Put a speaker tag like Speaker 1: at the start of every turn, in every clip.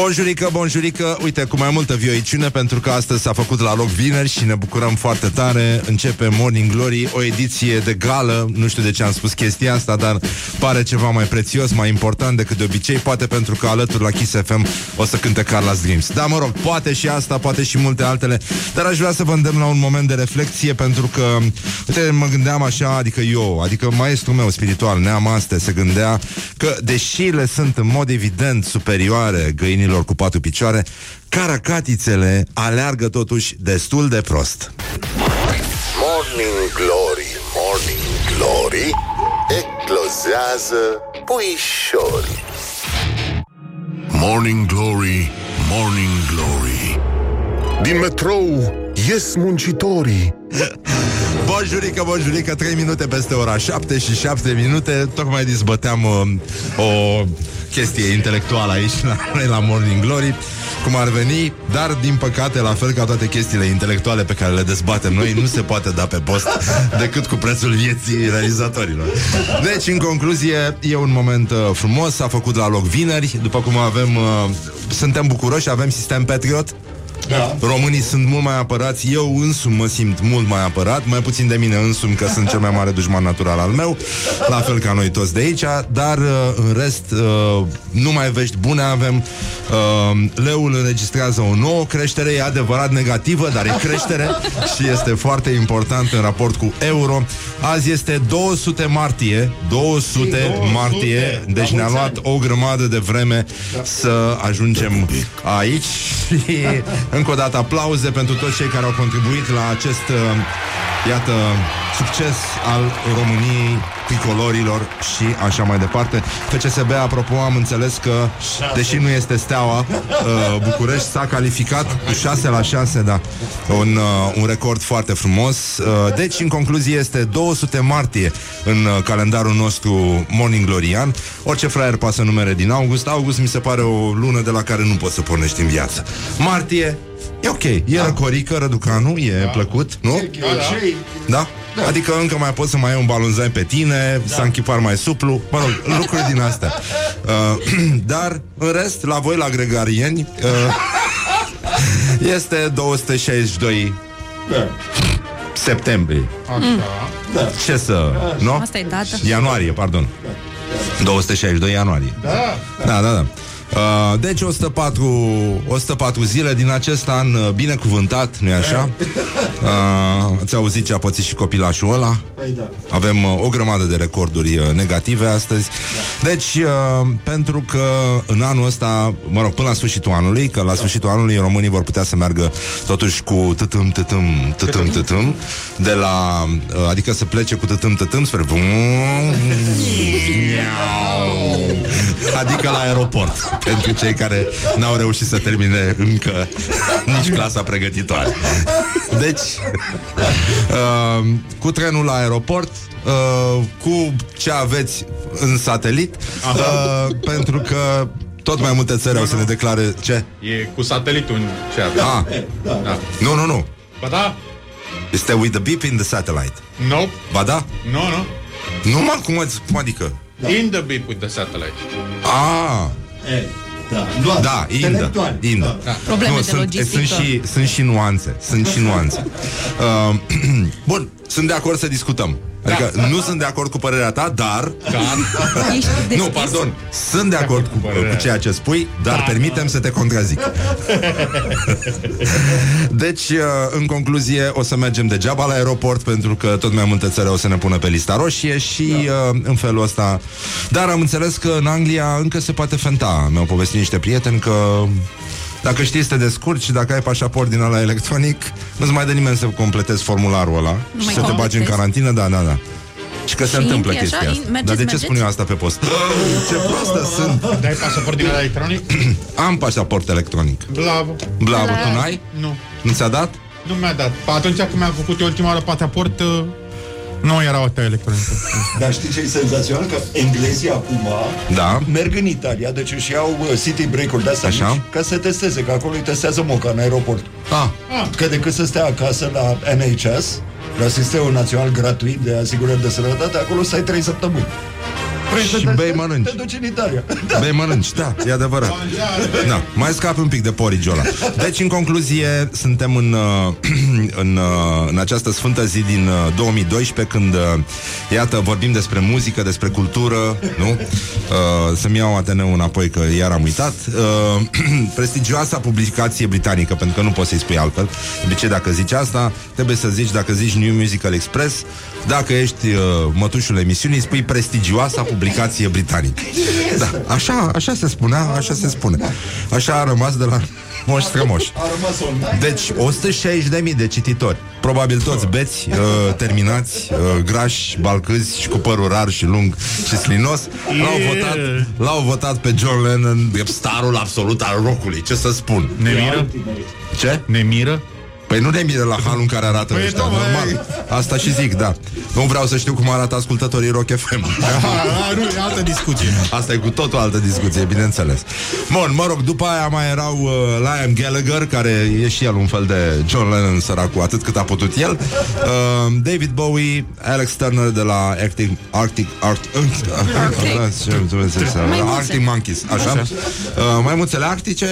Speaker 1: Bonjurică, bonjurică, uite, cu mai multă vioiciune Pentru că astăzi s-a făcut la loc vineri Și ne bucurăm foarte tare. Începe Morning Glory, o ediție de gală. Nu știu de ce am spus chestia asta Dar pare ceva mai prețios, mai important decât de obicei Poate pentru că alături la Kiss FM O să cânte Carla's Dreams Da, mă rog, poate și asta, poate și multe altele Dar aș vrea să vă îndemn la un moment de reflexie Pentru că, uite, mă gândeam așa Adică eu, adică maestrul meu spiritual Neamaste se gândea Că deși le sunt în mod evident superioare Găinilor cu patru picioare Caracatițele aleargă totuși destul de prost.
Speaker 2: Morning Glory, Morning Glory Eclozează puișorii
Speaker 3: Morning Glory, Morning Glory. Din metrou ies muncitorii.
Speaker 1: Bonjurică, bonjurică, 3 minute peste ora 7 și 7 minute. Tocmai dizbăteam uh, o chestie intelectuală aici la noi la Morning Glory cum ar veni, dar din păcate, la fel ca toate chestiile intelectuale pe care le dezbatem noi, nu se poate da pe post decât cu prețul vieții realizatorilor. Deci, în concluzie, e un moment uh, frumos, s-a făcut la loc vineri, după cum avem, uh, suntem bucuroși, avem sistem Patriot, da. Românii sunt mult mai apărați. Eu însumi mă simt mult mai apărat Mai puțin de mine însumi că sunt cel mai mare dușman natural al meu La fel ca noi toți de aici. Dar uh, în rest uh, Nu mai vești bune avem. Uh, Leul înregistrează o nouă creștere. E adevărat negativă, dar e creștere Și este foarte important în raport cu euro. Azi este 200 martie. 200, 200 martie. Deci ne-a luat o grămadă de vreme Să ajungem aici Și încă o dată aplauze pentru toți cei care au contribuit la acest, uh, iată, succes al României, tricolorilor și așa mai departe. FCSB, apropo, am înțeles că, deși nu este steaua, uh, București s-a calificat cu 6 la 6, da. Un, uh, un record foarte frumos. Uh, deci, în concluzie, este 200 martie în uh, calendarul nostru Morning Glorian. Orice fraier poate să numere din august. August mi se pare o lună de la care nu poți să pornești în viață. Martie, E ok, e da. răcorică, răducanu, e da. plăcut, nu?
Speaker 4: Da, da.
Speaker 1: Da? da? Adică încă mai poți să mai ai un balonzai pe tine, da. să închipar mai suplu, mă rog, lucruri din astea. Uh, dar, în rest, la voi, la gregarieni, uh, este 262
Speaker 4: Da.
Speaker 1: septembrie.
Speaker 4: Așa. Da.
Speaker 1: Ce să... Nu?
Speaker 5: Asta e data.
Speaker 1: Ianuarie, pardon. 262 ianuarie.
Speaker 4: Da.
Speaker 1: Da, da, da. Uh, deci 104, 104 zile din acest an uh, binecuvântat, nu-i așa? Uh, ați auzit ce a pățit și copilașul ăla?
Speaker 4: Păi da.
Speaker 1: Avem uh, o grămadă de recorduri uh, negative astăzi. Deci, uh, pentru că în anul ăsta, mă rog, până la sfârșitul anului, că la sfârșitul anului românii vor putea să meargă totuși cu tătâm, tătâm, tătâm, tătâm, de la, uh, adică să plece cu tătâm, tătâm spre adică la aeroport pentru cei care n-au reușit să termine încă nici clasa pregătitoare. Deci, uh, cu trenul la aeroport, uh, cu ce aveți în satelit, uh, pentru că tot mai multe țări au să ne declare ce?
Speaker 6: E cu satelitul în ce avea.
Speaker 1: Ah,
Speaker 6: Da.
Speaker 1: nu, nu, nu.
Speaker 6: Ba da?
Speaker 1: Este with the beep in the satellite.
Speaker 6: Nope.
Speaker 1: Ba da?
Speaker 6: Nu, nu.
Speaker 1: Nu, mă, cum, ați- cum adică?
Speaker 6: In the beep with the satellite.
Speaker 1: Ah,
Speaker 4: E, da. Nu,
Speaker 1: Da, indă,
Speaker 4: intelectual.
Speaker 1: indă.
Speaker 4: Da.
Speaker 5: Probleme de
Speaker 1: sunt,
Speaker 5: logistică.
Speaker 1: sunt, și, sunt și nuanțe. Sunt și nuanțe. Uh, bun, sunt de acord să discutăm. Adică
Speaker 6: Da.
Speaker 1: nu sunt de acord cu părerea ta, dar...
Speaker 6: Dar,
Speaker 5: Ești deschis?
Speaker 1: Nu, pardon. Sunt de acord cu,
Speaker 6: părerea.
Speaker 1: cu ceea ce spui, dar permitem să te contrazic. Deci, uh, în concluzie, o să mergem degeaba la aeroport pentru că tot mai multe țări o să ne pună pe lista roșie și uh, în felul ăsta... Dar am înțeles că în Anglia încă se poate fenta. Mi-au povestit niște prieteni că dacă știi să te descurci și dacă ai pașaport din ăla electronic, nu-ți mai dă nimeni să completezi formularul ăla și
Speaker 5: mai
Speaker 1: să te bagi în
Speaker 5: completezi?
Speaker 1: carantină, da, da, da. Și că se
Speaker 5: Și
Speaker 1: întâmplă
Speaker 5: intri
Speaker 1: chestia
Speaker 5: așa,
Speaker 1: asta.
Speaker 5: in- mergeți,
Speaker 1: Dar de ce
Speaker 5: mergeți?
Speaker 1: spun eu asta pe post? Ce prostă sunt!
Speaker 6: dai pasaport din ăla electronic?
Speaker 1: Am pașaport electronic.
Speaker 6: Bravo.
Speaker 1: Bravo,
Speaker 5: La-
Speaker 1: tu n-ai?
Speaker 6: Nu.
Speaker 1: Nu ți-a dat?
Speaker 6: Nu mi-a dat. Pa, Atunci când mi-am făcut eu ultima oară pasaport, uh, Nu era o electronică.
Speaker 4: Dar știi ce e senzațional? Că englezii acum
Speaker 1: Da.
Speaker 4: merg în Italia, deci își iau uh, city break-uri de-astea
Speaker 1: Așa.
Speaker 4: mici, ca să testeze, că acolo îi testează moca în aeroport.
Speaker 1: Ah,
Speaker 4: Că decât să stea acasă la NHS, la Sistemul Național Gratuit de Asigurări de Sănătate, acolo stai 3 săptămâni. Vrei să
Speaker 1: Și
Speaker 4: te-
Speaker 1: bei mănânci.
Speaker 4: Te duci în Italia. Da.
Speaker 1: Bei mănânci, da, e adevărat. Da, mai scapi un pic de porigiul ăla. Deci, în concluzie, suntem în, uh, în, uh, în această sfântă zi din uh, 2012, când, uh, iată, vorbim despre muzică, despre cultură, nu? Uh, Să-mi iau Ateneu înapoi, că iar am uitat. Uh, Prestigioasa publicație britanică, pentru că nu poți să-i spui altfel. De obicei, dacă zici asta, trebuie să zici, dacă zici New Musical Express, dacă ești uh, mătușul emisiunii, spui prestigioasa publicație britanică. Da, așa, așa se spunea, așa se spune. Așa a rămas de la moș strămoș.
Speaker 4: A rămas online.
Speaker 1: Deci 160.000 de cititori Probabil toți beți, uh, terminați, uh, grași, balcâzi și cu părul rar și lung și slinos L-au votat, l-au votat pe John Lennon E starul absolut al rockului, ce să spun
Speaker 6: Ne miră?
Speaker 1: Ce?
Speaker 6: Ne miră?
Speaker 1: Păi nu ne miră la halul în care arată
Speaker 6: Păi
Speaker 1: ăștia,
Speaker 6: nu, măi.
Speaker 1: normal Asta și zic, da Nu vreau să știu cum arată ascultătorii Rock FM
Speaker 6: Ah, nu, e altă discuție.
Speaker 1: Asta e cu totul altă discuție, bineînțeles. Bun, mă rog, după aia mai erau uh, Liam Gallagher, care e și el un fel de John Lennon săracul, atât cât a putut el. Uh, David Bowie, Alex Turner de la Arctic Arctic Arctic
Speaker 5: Maimuțe.
Speaker 1: Arctic Monkeys, așa. Uh, maimuțele arctice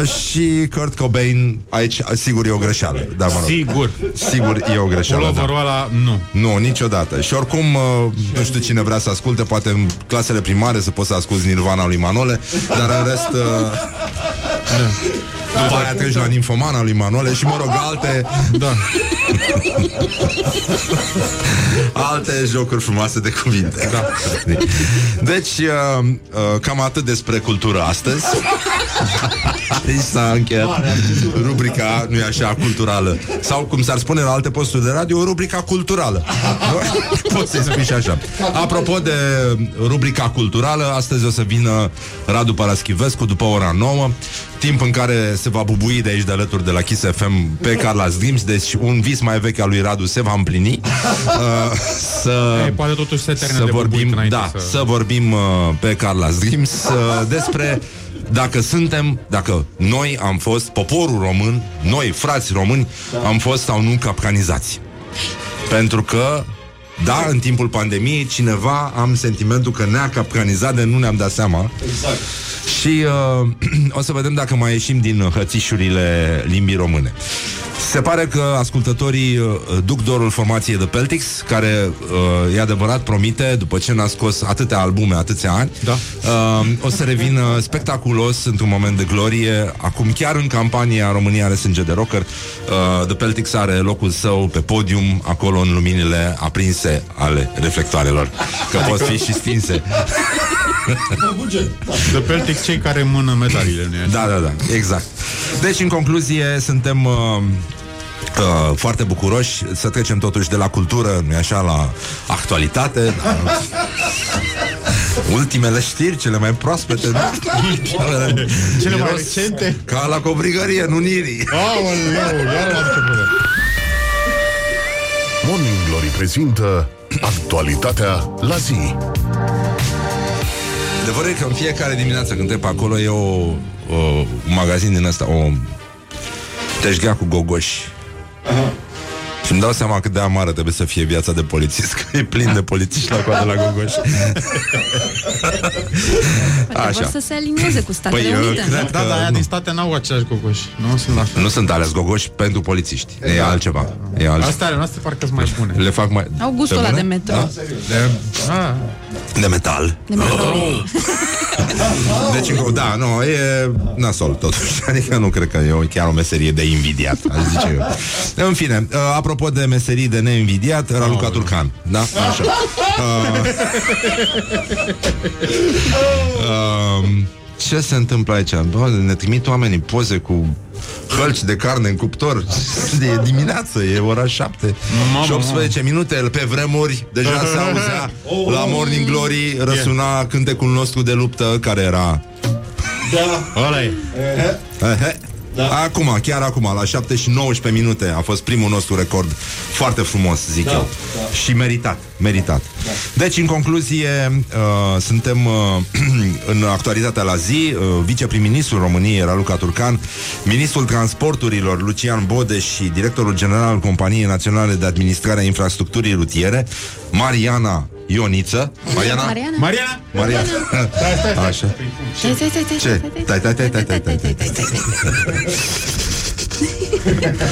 Speaker 1: uh, și Kurt Cobain, aici sigur e o greșeală. Da, mă rog.
Speaker 6: Sigur.
Speaker 1: Sigur e o greșeală. Da.
Speaker 6: Puloverul ăla, nu.
Speaker 1: Nu, niciodată. Și oricum, uh, nu știu cine vrea să asculte, poate în clasele primare să poți să asculti Nirvana lui Manole, dar în rest... Uh, după aia treci la Ninfomana lui Manole și, mă rog, alte,
Speaker 6: Da.
Speaker 1: alte jocuri frumoase de cuvinte. Da. Deci, uh, uh, cam atât despre cultură astăzi. Aici s-a încheiat rubrica, nu e așa, culturală. Sau, cum s-ar spune la alte posturi de radio, rubrica culturală. Nu? Poți să-i spui și așa. Apropo de rubrica culturală, astăzi o să vină Radu Paraschivescu după ora 9, timp în care se va bubui de aici de alături de la Kiss FM pe Carla Dreams, deci un vis mai vechi al lui Radu se va împlini. Uh, să
Speaker 6: E, poate totuși se termină
Speaker 1: să
Speaker 6: de
Speaker 1: vorbim,
Speaker 6: bubuit înainte
Speaker 1: da,
Speaker 6: să-
Speaker 1: să vorbim uh, pe Carla's Dreams uh, despre dacă suntem, dacă noi am fost, poporul român, noi, frați români, am fost sau nu capcanizați. Pentru că, da, în timpul pandemiei, cineva am sentimentul că ne-a capcanizat de nu ne-am dat seama.
Speaker 4: Exact.
Speaker 1: Și uh, o să vedem dacă mai ieșim din hățișurile limbii române. Se pare că ascultătorii uh, duc dorul formației The Peltics, care, uh, e adevărat, promite, după ce n-a scos atâtea albume, atâția ani,
Speaker 6: Da.
Speaker 1: uh, o să revină spectaculos într-un moment de glorie. Acum, chiar în campania România are sânge de rocker, uh, The Peltics are locul său pe podium, acolo în luminile aprinse ale reflectoarelor, că pot fi și stinse.
Speaker 6: De Peltic cei care mână medaliile, nu
Speaker 1: Da, da, da, exact. Deci, în concluzie, suntem uh, uh, foarte bucuroși să trecem totuși de la cultură, nu așa, la actualitate. La... Ultimele știri, cele mai proaspete nu? Ultimele
Speaker 6: Cele mai
Speaker 1: Miros
Speaker 6: recente?
Speaker 1: Ca la cobrigărie, nu nirii
Speaker 6: Aoleu, iar am început.
Speaker 3: Morning Glory prezintă actualitatea la zi.
Speaker 1: Adevărul e că în fiecare dimineață când trec pe acolo e o, o, un magazin din ăsta, o teșghea cu gogoși. Uh-huh. Și îmi dau seama cât de amară trebuie să fie viața de polițist, că e plin de polițiști la coadă la gogoși.
Speaker 5: Poate vor să se alinieze cu Statele
Speaker 1: Păi, uh,
Speaker 5: Unite.
Speaker 1: cred
Speaker 6: Da,
Speaker 1: că
Speaker 6: dar aia
Speaker 1: nu.
Speaker 6: din state n-au același gogoși. Nu sunt la fel.
Speaker 1: Nu sunt ales gogoși pentru polițiști. E altceva. E altceva.
Speaker 6: Astea ale noastre parcă sunt mai bune.
Speaker 1: Le fac mai...
Speaker 5: Au gustul
Speaker 1: Pe
Speaker 5: ăla de
Speaker 1: bune?
Speaker 5: metro.
Speaker 1: Da?
Speaker 6: De... Ah,
Speaker 1: De metal.
Speaker 5: De metro.
Speaker 1: Deci, încă- da, nu, e nasol totuși. Adică nu cred că e o, chiar o meserie de invidiat, aș zice eu. În fine, uh, apropo de meserii de neinvidiat, Raluca Turcan. Da? Așa. Uh, um, ce se întâmplă aici? Bă, ne trimit oamenii poze cu hălci de carne în cuptor E dimineață, e ora 7
Speaker 6: Mamă,
Speaker 1: Și 18 minute Pe vremuri deja se auzea La Morning Glory răsuna cântecul nostru de luptă Care era
Speaker 4: Da.
Speaker 6: ăla e.
Speaker 1: Ehe. Da. Acum, chiar acum, la 7 și 19 minute a fost primul nostru record. Foarte frumos, zic
Speaker 4: Da,
Speaker 1: eu.
Speaker 4: da.
Speaker 1: Și meritat, meritat. Deci, în concluzie, uh, suntem uh, în actualitatea la zi. Uh, viceprim-ministrul României era Luca Turcan, ministrul transporturilor Lucian Bode și directorul general al Companiei Naționale de Administrare a Infrastructurii Rutiere, Mariana Ioniță. Mariana?
Speaker 5: Mariana?
Speaker 6: Mariana?
Speaker 1: Mariana.
Speaker 6: Stai, stai, stai.
Speaker 1: Așa.
Speaker 5: Stai, stai, stai, stai,
Speaker 1: Ce?
Speaker 5: stai,
Speaker 1: Tai, tai, tai, tai, tai, tai, tai.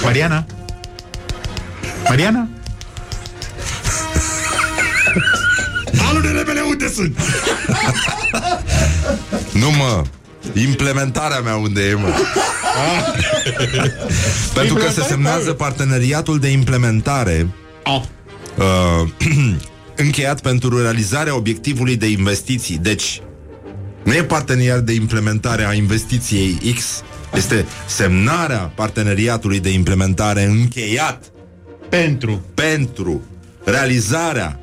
Speaker 6: Mariana? Mariana?
Speaker 1: Alu de rebele, unde sunt? nu mă Implementarea mea unde e, mă? Pentru că se semnează parteneriatul de implementare
Speaker 6: Oh.
Speaker 1: uh, încheiat pentru realizarea obiectivului de investiții. Deci, nu e parteneriat de implementare a investiției X, este semnarea parteneriatului de implementare încheiat
Speaker 6: Pentru.
Speaker 1: pentru realizarea,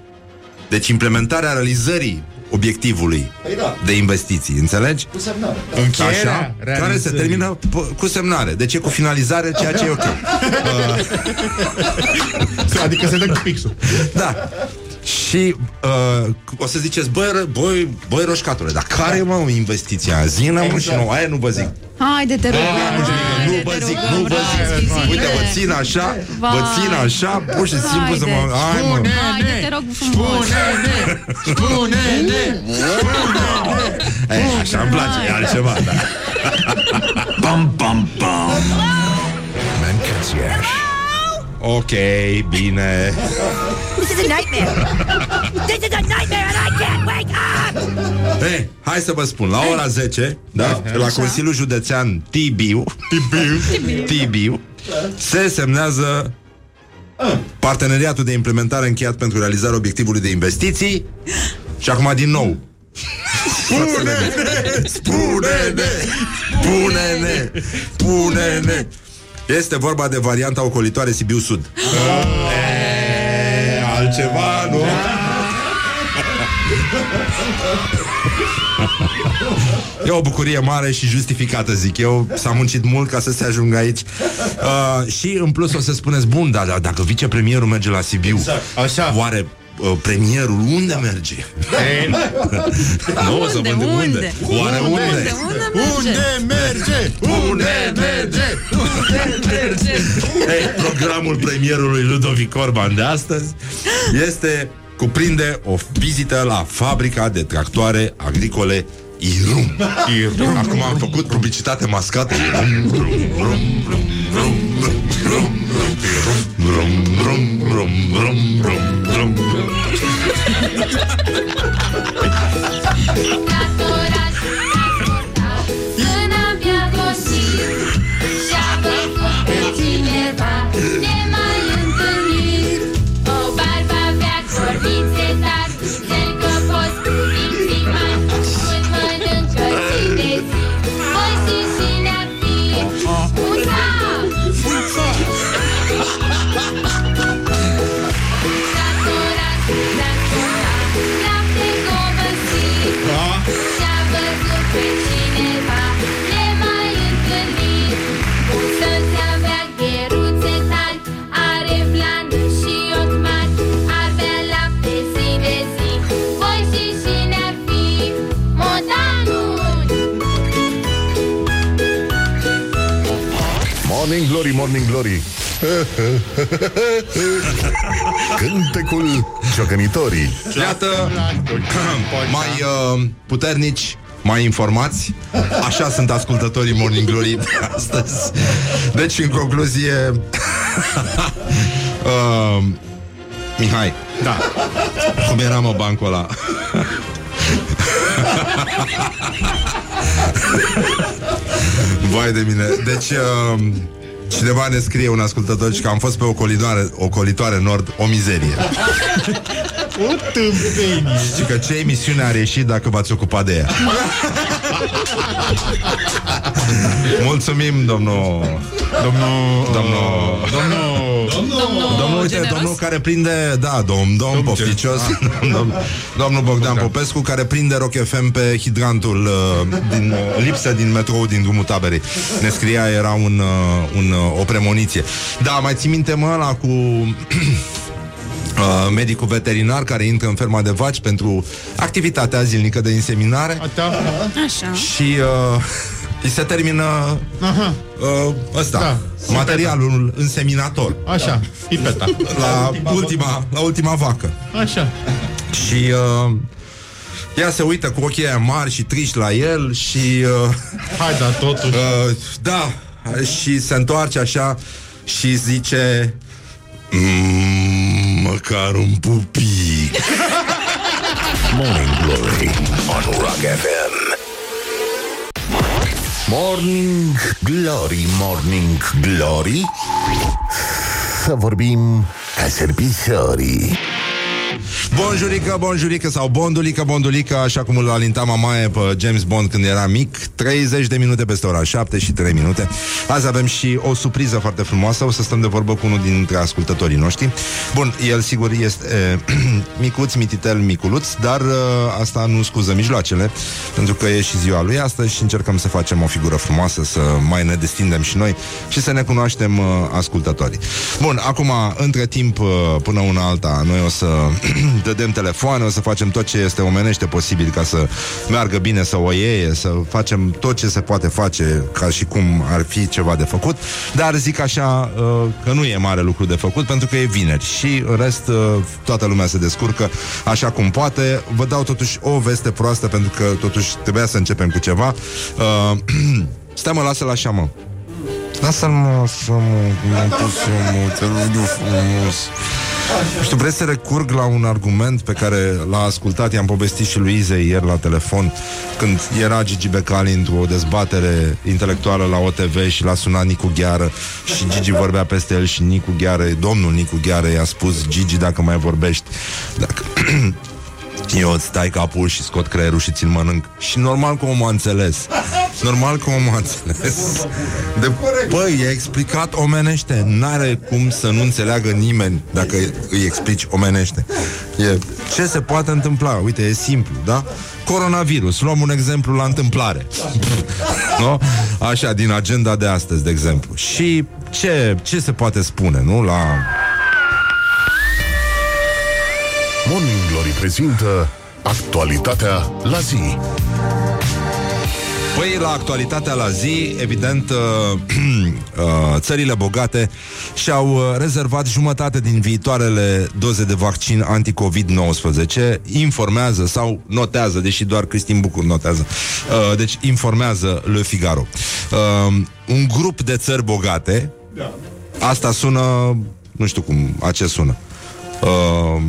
Speaker 1: deci implementarea realizării obiectivului
Speaker 4: Păi da,
Speaker 1: de investiții, înțelegi?
Speaker 4: cu semnare. Da.
Speaker 6: Încheierea
Speaker 1: Așa, care se
Speaker 6: realizării.
Speaker 1: termină p- cu semnare. Deci e cu finalizare, ceea ce e ok.
Speaker 6: Adică se dă cu pixul.
Speaker 1: Da. Și uh, o să ziceți, băi, ră- băi, băi roșcatule, dar care mă investiția? Zină mă și nu, aia nu vă zic.
Speaker 5: Haide, te rog.
Speaker 1: Nu vă zic, nu vă zic. Uite, vă țin așa, vă țin așa, pur și simplu să mă... Hai, mă.
Speaker 5: Haide, te rog frumos.
Speaker 6: Spune-ne! Spune-ne!
Speaker 1: Ei, așa îmi place, e altceva, da. Pam, pam, pam.
Speaker 2: Mancațiaș.
Speaker 1: Ok, bine.
Speaker 7: This is a nightmare. this is a nightmare and I can't wake up.
Speaker 1: Ei, hai să vă spun, la ora 10, da, la Consiliul Județean Tibiu, Tibiu, Tibiu, se semnează parteneriatul de implementare încheiat pentru realizarea obiectivului de investiții și acum din nou. Spune-ne! Spune-ne! Spune-ne! Spune-ne! Este vorba de varianta ocolitoare Sibiu Sud. E, altceva, nu? E o bucurie mare și justificată, zic eu. S-a muncit mult ca să se ajungă aici. Uh, și în plus o să spuneți, bun, dar da, dacă vicepremierul merge la Sibiu,
Speaker 4: Exact.
Speaker 6: Așa.
Speaker 1: oare uh, premierul unde merge?
Speaker 6: Ei,
Speaker 1: nu, o să
Speaker 5: Unde,
Speaker 1: vă întreb
Speaker 5: unde?
Speaker 1: Oare unde?
Speaker 5: Unde, unde merge?
Speaker 6: Unde merge? Unde merge?
Speaker 1: Ei, programul premierului Ludovic Orban de astăzi este cuprinde o vizită la fabrica de tractoare agricole Irum. Irum. Acum am făcut publicitate mascată. Irum, rum, rum, rum, rum, rum, rum, rum, rum, rum, rum, rum, rum.
Speaker 3: Morning Glory, Morning Glory Cântecul ciocănitorii
Speaker 1: Iată, mai uh, puternici, mai informați. Așa sunt ascultătorii Morning Glory de astăzi. Deci, în concluzie, uh, Mihai,
Speaker 6: Da.
Speaker 1: cum era mă bancul ăla? Vai de mine. Deci, uh, cineva ne scrie un ascultător și că am fost pe o colitoare, o colitoare nord, o mizerie.
Speaker 6: O tâmpenie.
Speaker 1: Și că ce emisiune ar ieși dacă v-ați ocupat de ea Mulțumim, domnul
Speaker 6: Domnul...
Speaker 1: Domnul
Speaker 6: Domnul...
Speaker 1: Domnul uite,
Speaker 5: Generos?
Speaker 1: domnul care prinde, da, domn, domn pofficios, domn, domnul Bogdan Popescu, care prinde Rock FM pe hidrantul uh, din uh, lipsă din metrou din drumul taberei. Ne scria, era un, uh, un, uh, o premoniție. Da, mai ții minte, mă, ăla cu... Uh, medicul veterinar care intră în ferma de vaci pentru activitatea zilnică de inseminare
Speaker 6: Da.
Speaker 5: Așa.
Speaker 1: și uh, îi se termină
Speaker 6: Aha.
Speaker 1: uh, ăsta,
Speaker 6: Da.
Speaker 1: materialul înseminator
Speaker 6: Așa, pipeta.
Speaker 1: la ultima, la ultima vacă.
Speaker 6: Așa.
Speaker 1: Și uh, ea se uită cu ochii aia mari și triști la el și uh,
Speaker 6: Hai, da, totuși.
Speaker 1: uh, da, și se întoarce așa și zice "Mm, măcar un pupic.
Speaker 2: Morning Glory on Rock FM. Morning Glory, Morning Glory. Să vorbim ca servitorii
Speaker 1: Bonjurică, bonjurică sau bondulică, bondulică, așa cum îl alinta mamaie pe James Bond când era mic. 30 de minute peste ora 7 și 3 minute. Azi avem și o surpriză foarte frumoasă. O să stăm de vorbă cu unul dintre ascultătorii noștri. Bun, el sigur este e, micuț, mititel, miculuț, dar e, asta nu scuză mijloacele, pentru că e și ziua lui astăzi și încercăm să facem o figură frumoasă, să mai ne destindem și noi și să ne cunoaștem e, ascultătorii. Bun, acum, între timp, e, până una alta, noi o să dădem telefoane, o să facem tot ce este omenește posibil ca să meargă bine, să o iei, să facem tot ce se poate face ca și cum ar fi ceva de făcut, dar zic așa uh, că nu e mare lucru de făcut pentru că e vineri și în rest uh, toată lumea se descurcă așa cum poate. Vă dau totuși o veste proastă pentru că totuși trebuia să începem cu ceva. Uh, Stai mă, lasă-l așa, mă. Lasă-l, mă, așa, mă, m-am pus eu, mă, te rog eu frumos. Nu știu, vreți să recurg la un argument pe care l-a ascultat, i-am povestit și lui Izei ieri la telefon, când era Gigi Becali într-o dezbatere intelectuală la OTV și l-a sunat Nicu Gheară și Gigi vorbea peste el și Nicu Gheară, domnul Nicu Gheară i-a spus, Gigi, dacă mai vorbești, dacă... Eu îți stai capul și scot creierul și ți-l mănânc Și normal că omul a înțeles Normal că omul a înțeles de, Băi, i-a explicat omenește N-are cum să nu înțeleagă nimeni Dacă îi explici omenește e, Ce se poate întâmpla? Uite, e simplu, da? Coronavirus, luăm un exemplu la întâmplare nu? Așa, din agenda de astăzi, de exemplu Și ce, ce se poate spune, nu? La
Speaker 3: prezintă actualitatea la zi.
Speaker 1: Păi, la actualitatea la zi, evident, uh, uh, țările bogate și-au uh, rezervat jumătate din viitoarele doze de vaccin anti-COVID-19, informează sau notează, deși doar Cristin Bucur notează, uh, deci informează Le Figaro. Uh, un grup de țări bogate, asta sună, nu știu cum, a ce sună, uh,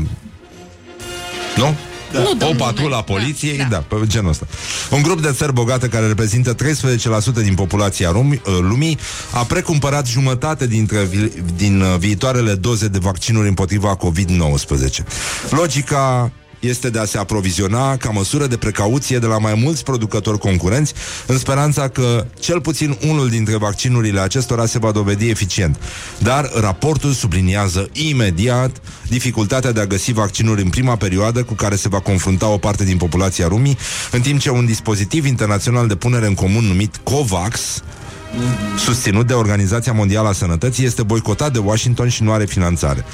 Speaker 1: nu?
Speaker 5: Da. Nu,
Speaker 1: o
Speaker 5: domnul
Speaker 1: patrulă a
Speaker 5: meu.
Speaker 1: poliției, da,
Speaker 5: Da,
Speaker 1: da. pe genul ăsta. Un grup de țări bogate care reprezintă 13% din populația rum- uh, lumii a precumpărat jumătate dintre vi- din uh, viitoarele doze de vaccinuri împotriva COVID-19. Logica este de a se aproviziona ca măsură de precauție de la mai mulți producători concurenți, în speranța că cel puțin unul dintre vaccinurile acestora se va dovedi eficient. Dar raportul subliniază imediat dificultatea de a găsi vaccinuri în prima perioadă cu care se va confrunta o parte din populația lumii, în timp ce un dispozitiv internațional de punere în comun numit COVAX susținut de Organizația Mondială a Sănătății, este boicotat de Washington și nu are finanțare.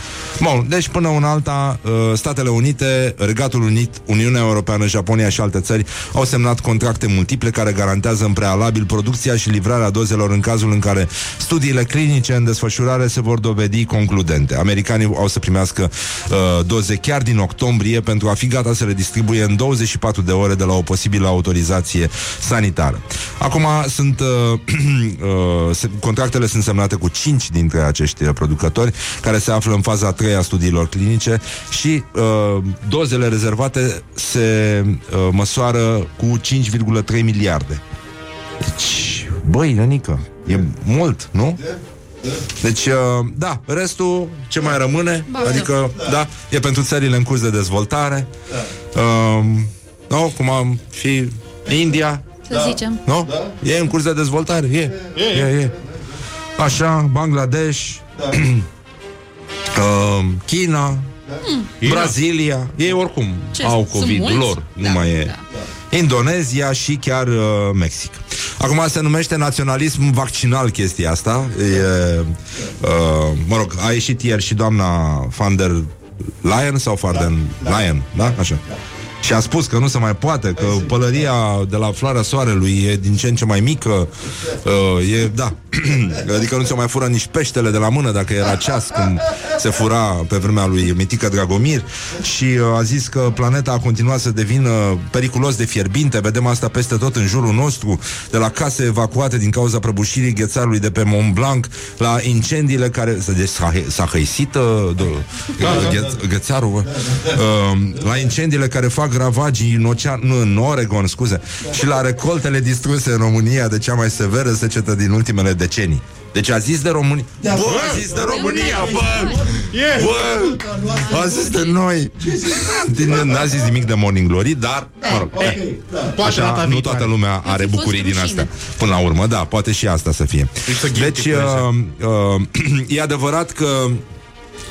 Speaker 1: Bun, deci până una alta, uh, Statele Unite, Regatul Unit, Uniunea Europeană, Japonia și alte țări au semnat contracte multiple care garantează în prealabil producția și livrarea dozelor în cazul în care studiile clinice în desfășurare se vor dovedi concludente. Americanii au să primească uh, doze chiar din octombrie pentru a fi gata să le distribuie în 24 de ore de la o posibilă autorizație sanitară. Acum sunt uh, uh, se, contractele sunt semnate cu 5 dintre acești uh, producători care se află în faza a 3 a studiilor clinice și uh, dozele rezervate se uh, măsoară cu 5,3 miliarde. Deci, băi, Nănică, e mult, nu? Deci, uh, da, restul, ce mai rămâne,
Speaker 5: Baftă.
Speaker 1: adică, da, e pentru țările în curs de dezvoltare. Uh, nu, cum am fi India,
Speaker 5: Să zicem.
Speaker 1: nu? E în curs de dezvoltare, e. E, e. Așa, Bangladesh. uh, China, Brazilia, ei oricum
Speaker 5: Ce,
Speaker 1: au
Speaker 5: sunt
Speaker 1: COVID
Speaker 5: mulți?
Speaker 1: lor, nu
Speaker 5: Da,
Speaker 1: mai e.
Speaker 5: da.
Speaker 1: Indonezia și chiar uh, Mexic. Acum se numește naționalism vaccinal chestia asta. E, uh, mă rog, a ieșit ieri și doamna van der Leyen sau van der Leyen, da? Așa. Și a spus că nu se mai poate, că pălăria de la floarea soarelui e din ce în ce mai mică. Uh, e, da, adică nu se mai fură nici peștele de la mână dacă era ceas, cum se fura pe vremea lui Mitică Dragomir. Și uh, a zis că planeta a continuat să devină periculos de fierbinte. Vedem asta peste tot în jurul nostru, de la case evacuate din cauza prăbușirii ghețarului de pe Mont Blanc, la incendiile care... Deci s-a, s-a hăisit uh, de- gheț- ghețarul, bă. uh, la incendiile care fac ravagii în ocean, nu, în Oregon, scuze, și la recoltele distruse în România de cea mai severă secetă din ultimele decenii. Deci a zis de România. Bă, a zis de România, bă! Bă! A zis de noi! Din- N-a zis nimic de Morning Glory, dar, mă rog, eh,
Speaker 6: Poate data
Speaker 1: Așa, nu
Speaker 6: viitoare.
Speaker 1: toată lumea are
Speaker 5: fi fost
Speaker 1: bucurii din
Speaker 5: rușine.
Speaker 1: astea. Până la urmă, da, poate și asta să fie.
Speaker 6: It's a guilty
Speaker 1: Deci,
Speaker 6: pleasure.
Speaker 1: uh, uh, e adevărat că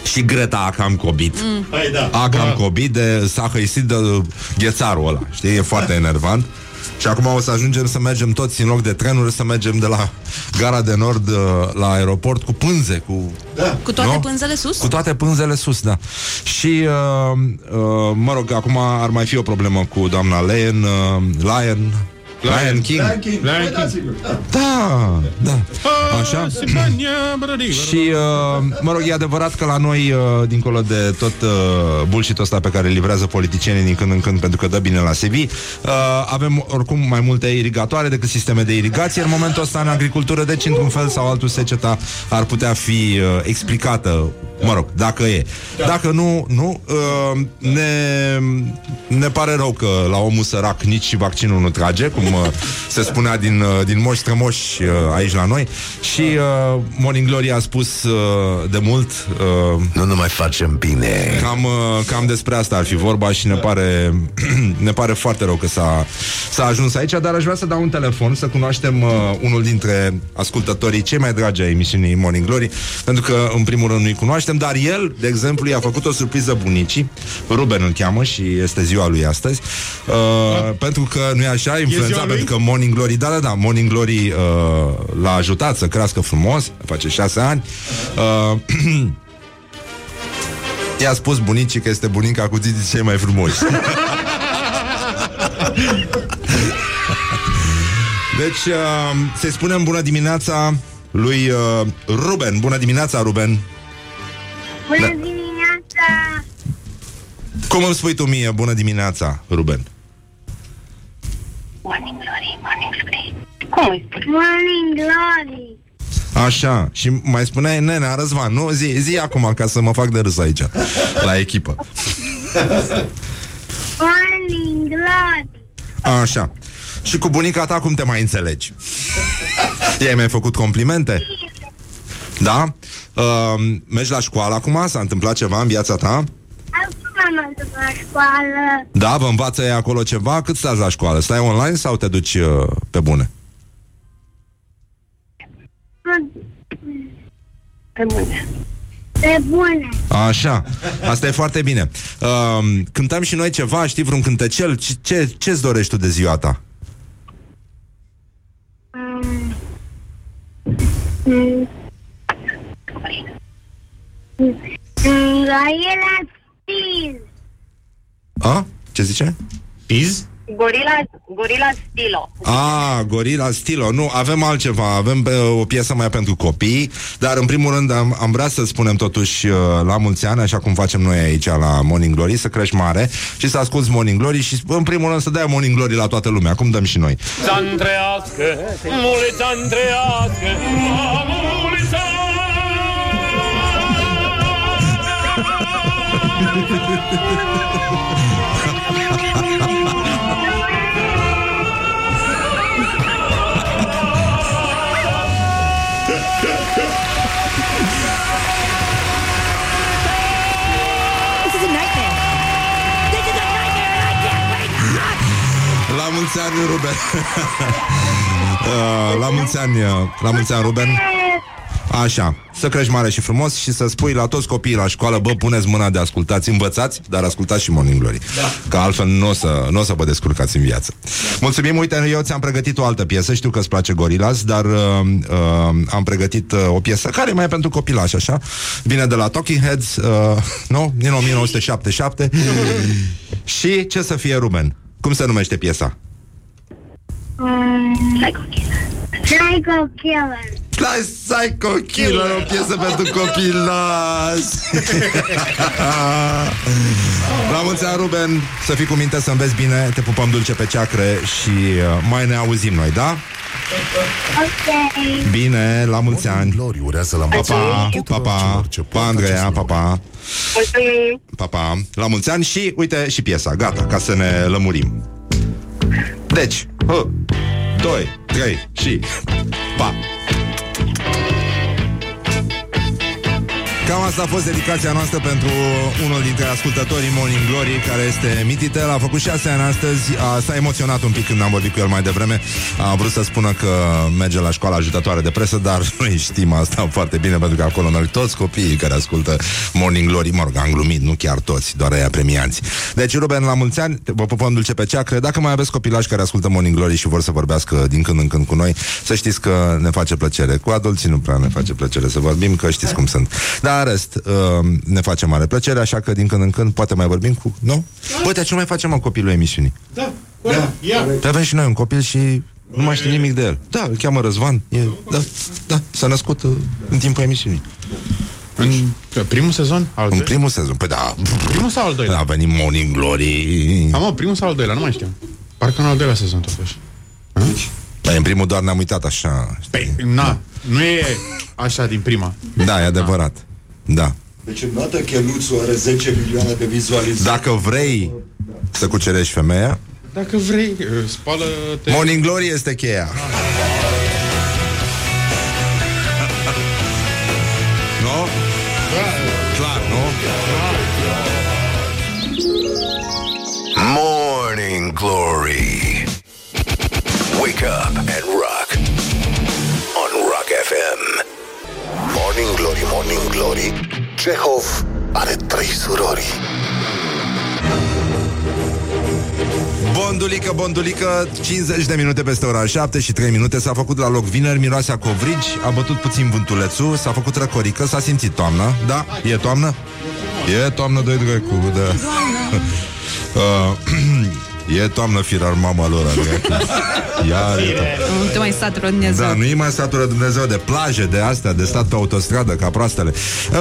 Speaker 1: și Greta a cam cobit.
Speaker 5: Mm.
Speaker 4: Hai, da.
Speaker 1: A cam cobit de s-a hăisit de ghețarul ăla. Știi, e foarte enervant. Și acum o să ajungem să mergem toți în loc de trenuri, să mergem de la gara de nord uh, la aeroport cu pânze, cu
Speaker 5: Cu toate
Speaker 1: Nu?
Speaker 5: pânzele sus?
Speaker 1: cu toate pânzele sus, da. Și, uh, uh, mă rog, acum ar mai fi o problemă cu doamna Lion, uh, Lion, Lion King.
Speaker 4: Lion King.
Speaker 6: Lion
Speaker 4: Da,
Speaker 6: King.
Speaker 4: sigur. Da.
Speaker 1: Da, da. Așa.
Speaker 6: Spania, brădivă.
Speaker 1: Și, uh, mă rog, e adevărat că la noi, uh, dincolo de tot uh, bullshit ăsta pe care îl livrează politicienii din când în când pentru că dă bine la CV, uh, avem oricum mai multe irigatoare decât sisteme de irigație. În momentul ăsta, în agricultură, deci, într-un fel sau altul, seceta ar putea fi uh, explicată, mă rog, dacă e. Dacă nu, nu, uh, ne, ne pare rău că la omul sărac nici și vaccinul nu trage, cum uh, se spunea din, uh, din moși strămoși uh, aici la noi. Și uh, Morning Glory a spus uh, de mult uh,
Speaker 2: Nu ne mai facem bine.
Speaker 1: Cam, uh, cam despre asta ar fi vorba și ne pare, ne pare foarte rău că s-a, s-a ajuns aici, dar aș vrea să dau un telefon să cunoaștem uh, unul dintre ascultătorii cei mai dragi ai emisiunii Morning Glory, pentru că în primul rând nu-i cunoaștem, dar el, de exemplu, i-a făcut o surpriză bunicii, Ruben îl cheamă și este ziua lui astăzi, uh, pentru că nu e așa, influențat
Speaker 6: ziua lui?
Speaker 1: Pentru că Morning Glory, da, da, da, Morning Glory uh, l-a ajutat să crească frumos, face șase ani. Uh, I-a spus bunicii că este bunica cu ziții cei mai frumoși. deci, uh, să-i spunem bună dimineața lui uh, Ruben. Bună dimineața, Ruben.
Speaker 8: Bună
Speaker 1: Da.
Speaker 8: dimineața!
Speaker 1: Cum îmi spui tu mie bună dimineața, Ruben?
Speaker 8: Morning Glory, Morning Glory. Cum îi spui? Morning Glory!
Speaker 1: Așa, și mai spuneai nenea Răzvan, nu? Zi, zi acum ca să mă fac de râs aici, la echipă.
Speaker 8: Morning Glory!
Speaker 1: Așa. Și cu bunica ta cum te mai înțelegi? I-ai mai făcut complimente? Da? Uh, mergi la școală acum? S-a întâmplat ceva în viața ta?
Speaker 8: Acum am dus la școală.
Speaker 1: Da, vă învață ei acolo ceva? Cât stați la școală? Stai online sau te duci uh, pe bune?
Speaker 8: Pe bune. Pe bune.
Speaker 1: Așa, asta e foarte bine. Uh, cântăm și noi ceva, știi vreun cântecel? Ce, ce, ce-ți dorești tu de ziua ta?
Speaker 8: Mm. Mm. Mm. Gorila Steel.
Speaker 1: A? Ce zice?
Speaker 6: Piz?
Speaker 8: Gorila, gorila Stilo.
Speaker 1: A, Gorila Stilo. Nu, avem altceva. Avem uh, o piesă mai pentru copii, dar în primul rând am, am vrea să spunem totuși uh, la mulți ani, așa cum facem noi aici la Morning Glory, să crești mare și să asculti Morning Glory și în primul rând să dai Morning Glory la toată lumea, cum dăm și noi.
Speaker 9: Andrească, mulița Andrească, mulița
Speaker 1: La mulți ani, Ruben! Uh, la mulți ani, uh, la mulți ani, Ruben! Așa, să crești mare și frumos și să spui la toți copiii la școală, bă, puneți mâna de ascultați, învățați, dar ascultați și Morning Glory. Da. Că altfel nu o să, n-o să vă descurcați în viață. Mulțumim, uite, eu ți-am pregătit o altă piesă, știu că îți place Gorillaz, dar uh, uh, am pregătit uh, o piesă care e mai pentru copilași, așa. Vine de la Talking Heads, uh, nu? Din 1977. și ce să fie, Ruben? Cum se numește piesa?
Speaker 8: Um, Psycho Killer. Psycho Killer.
Speaker 1: Sly Psycho Killer, o piesă pentru copilași. La mulți ani, Ruben, să fii cu minte, să înveți bine, te pupăm dulce pe ceacre și uh, mai ne auzim noi, da?
Speaker 8: Ok.
Speaker 1: Bine, la mulți ani.
Speaker 3: Glory urează la
Speaker 1: Pa,
Speaker 3: mulți
Speaker 1: pa,
Speaker 3: ani
Speaker 1: pa,
Speaker 3: tuturor
Speaker 1: pa,
Speaker 3: celor ce
Speaker 1: pa,
Speaker 3: poartă
Speaker 1: Andreea,
Speaker 3: acest
Speaker 1: pa,
Speaker 3: nume.
Speaker 1: pa,
Speaker 8: Mulțumim.
Speaker 1: pa, pa, la mulți ani și, uite, și piesa, gata, ca să ne lămurim. Deci, 2, 3 și pa! Cam asta a fost dedicația noastră pentru unul dintre ascultătorii Morning Glory, care este Mititel. A făcut șase ani astăzi, a, s-a emoționat un pic când am vorbit cu el mai devreme. A vrut să spună că merge la școala ajutătoare de presă, dar noi știm asta foarte bine, pentru că acolo merg toți copiii care ascultă Morning Glory. Mă rog, am glumit, nu chiar toți, doar aia premianți. Deci, Ruben, la mulți ani, vă pupăm dulce pe ceacră. Dacă mai aveți copilași care ascultă Morning Glory și vor să vorbească din când în când cu noi, să știți că ne face plăcere. Cu adulții nu prea ne face plăcere să vorbim, că știți cum sunt. Dar în rest, uh, ne face mare plăcere, așa că din când în când poate mai vorbim cu... Nu? Bă, de ce nu mai facem mă copilul emisiunii?
Speaker 6: Da, da. Ia.
Speaker 1: Păi avem și noi un copil și nu mai știm nimic de el. Da, îl cheamă Răzvan. E, da, da, s-a născut uh, în timpul emisiunii.
Speaker 6: În primul sezon? Al
Speaker 1: În
Speaker 6: doilea?
Speaker 1: primul sezon. Păi da,
Speaker 6: Primul sau al doilea?
Speaker 1: a venit Morning Glory.
Speaker 6: Am mă, primul sau al doilea, nu mai știu. Parcă în al doilea sezon totuși.
Speaker 1: Păi, în primul doar ne-am uitat așa.
Speaker 6: Păi, na, nu e așa din prima.
Speaker 1: Da, e adevărat. Da.
Speaker 4: Deci îndată Cheluțu are 10 milioane de vizualizări.
Speaker 1: Dacă vrei să cucerești femeia,
Speaker 6: Dacă vrei, uh, spală-te...
Speaker 1: Morning Glory este cheia. Nu? Clar, nu?
Speaker 2: Morning Glory. Wake up and rock. On Rock FM. Morning Glory, Morning Glory. Chekhov are trei surori.
Speaker 1: Bondulică, bondulică, 50 de minute peste ora 7 și 3 minute S-a făcut la loc vineri, miroase a covrigi A bătut puțin vântulețul, s-a făcut răcorică S-a simțit toamna, da? E toamnă? E toamnă, doi dracu, da uh, E toamnă firar mama lor dracu. Iar e to-
Speaker 5: Nu te mai satură Dumnezeu.
Speaker 1: Da, nu e mai satură Dumnezeu de plaje, de astea, de stat pe autostradă, ca proastele.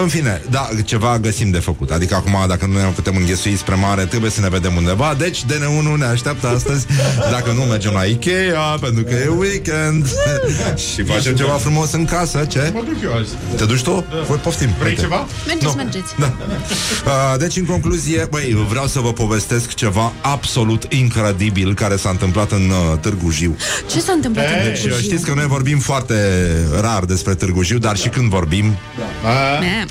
Speaker 1: În fine, da, ceva găsim de făcut. Adică acum, dacă nu ne putem înghesui spre mare, trebuie să ne vedem undeva. Deci, DN1 ne așteaptă astăzi, dacă nu mergem la Ikea, pentru că e weekend. și facem ceva frumos în casă, ce?
Speaker 6: Mă duc eu azi.
Speaker 1: Te duci tu? Voi poftim.
Speaker 6: Vrei
Speaker 1: Uite.
Speaker 6: ceva?
Speaker 5: Mergeți,
Speaker 1: Nu.
Speaker 5: mergeți.
Speaker 1: Da. Uh, deci, în concluzie, băi, vreau să vă povestesc ceva absolut incredibil care s-a întâmplat în uh, Târgu Jiu.
Speaker 5: Ce s-a întâmplat în
Speaker 1: Deci,
Speaker 5: Târgu Jiu?
Speaker 1: știți că noi vorbim foarte rar despre Târgu Jiu, dar și când vorbim,
Speaker 6: A,
Speaker 5: Meh.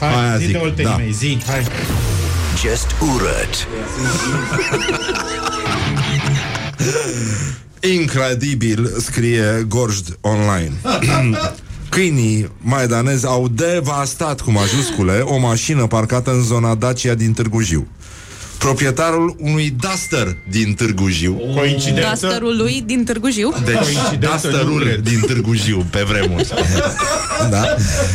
Speaker 6: hai,
Speaker 1: Aia
Speaker 6: zi
Speaker 1: zic,
Speaker 6: de oltenii
Speaker 1: da.
Speaker 6: mei, zi, hai.
Speaker 2: Just urât.
Speaker 1: incredibil, scrie Gorjd Online. Câinii maidanezi au devastat cu majuscule o mașină parcată în zona Dacia din Târgu Jiu. Proprietarul unui Duster din Târgu Jiu
Speaker 6: Coincidență?
Speaker 5: Dusterul lui din Târgu Jiu.
Speaker 1: Deci,
Speaker 6: Coincidență, nu
Speaker 1: Dusterul
Speaker 6: cred.
Speaker 1: din Târgu Jiu pe vremuri da?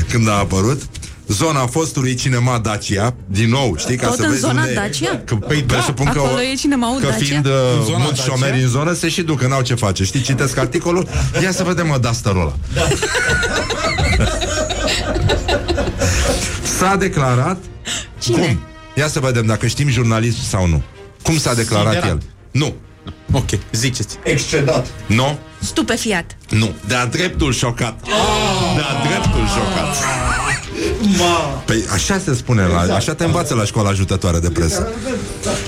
Speaker 1: Când a apărut Zona fostului cinema Dacia Din nou, știi, ca
Speaker 5: Tot
Speaker 1: să
Speaker 5: în
Speaker 1: vezi
Speaker 5: zona
Speaker 1: unde e.
Speaker 5: Dacia?
Speaker 1: Că, păi, presupun că,
Speaker 5: Acolo e cinemaul
Speaker 1: că
Speaker 5: Dacia?
Speaker 1: fiind uh,
Speaker 6: În zona
Speaker 1: mulți
Speaker 6: Dacia?
Speaker 1: șomeri în zonă Se și duc, că n-au ce face Știi, citesc articolul Ia să vedem, mă, Dusterul ăla S-a declarat
Speaker 5: Cine?
Speaker 1: Cum? Ia să vedem dacă știm jurnalist sau nu Cum s-a declarat
Speaker 6: Siderat.
Speaker 1: el? Nu,
Speaker 6: Ok, ziceți.
Speaker 4: Excedat.
Speaker 1: nu,
Speaker 5: Stupefiat.
Speaker 1: nu, de-a dreptul șocat De-a dreptul șocat Păi așa se spune, la, așa te învață la școala ajutătoare de presă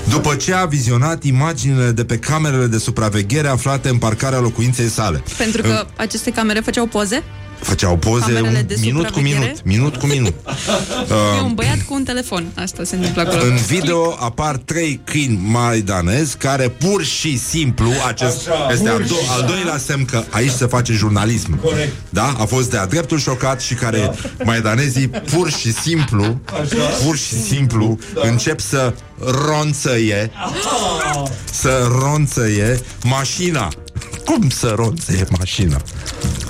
Speaker 1: După ce a vizionat imaginile de pe camerele de supraveghere aflate în parcarea locuinței sale
Speaker 5: Pentru că aceste camere făceau poze?
Speaker 1: Făceau poze
Speaker 5: Camerele
Speaker 1: un
Speaker 5: de
Speaker 1: minut cu
Speaker 5: supraveghere?
Speaker 1: minut, minut cu minut.
Speaker 5: E un băiat cu un telefon. Asta se întâmplă acolo.
Speaker 1: În video apar trei câini maidanezi care pur și simplu, acest
Speaker 4: Așa,
Speaker 1: este al,
Speaker 4: pur
Speaker 1: do-
Speaker 4: și
Speaker 1: al doilea semn că aici se face jurnalism.
Speaker 4: Corect.
Speaker 1: Da? A fost de-a dreptul șocat și care maidanezii pur și simplu, pur și simplu încep să ronțăie, să ronțăie mașina. Cum să ronțăie mașina?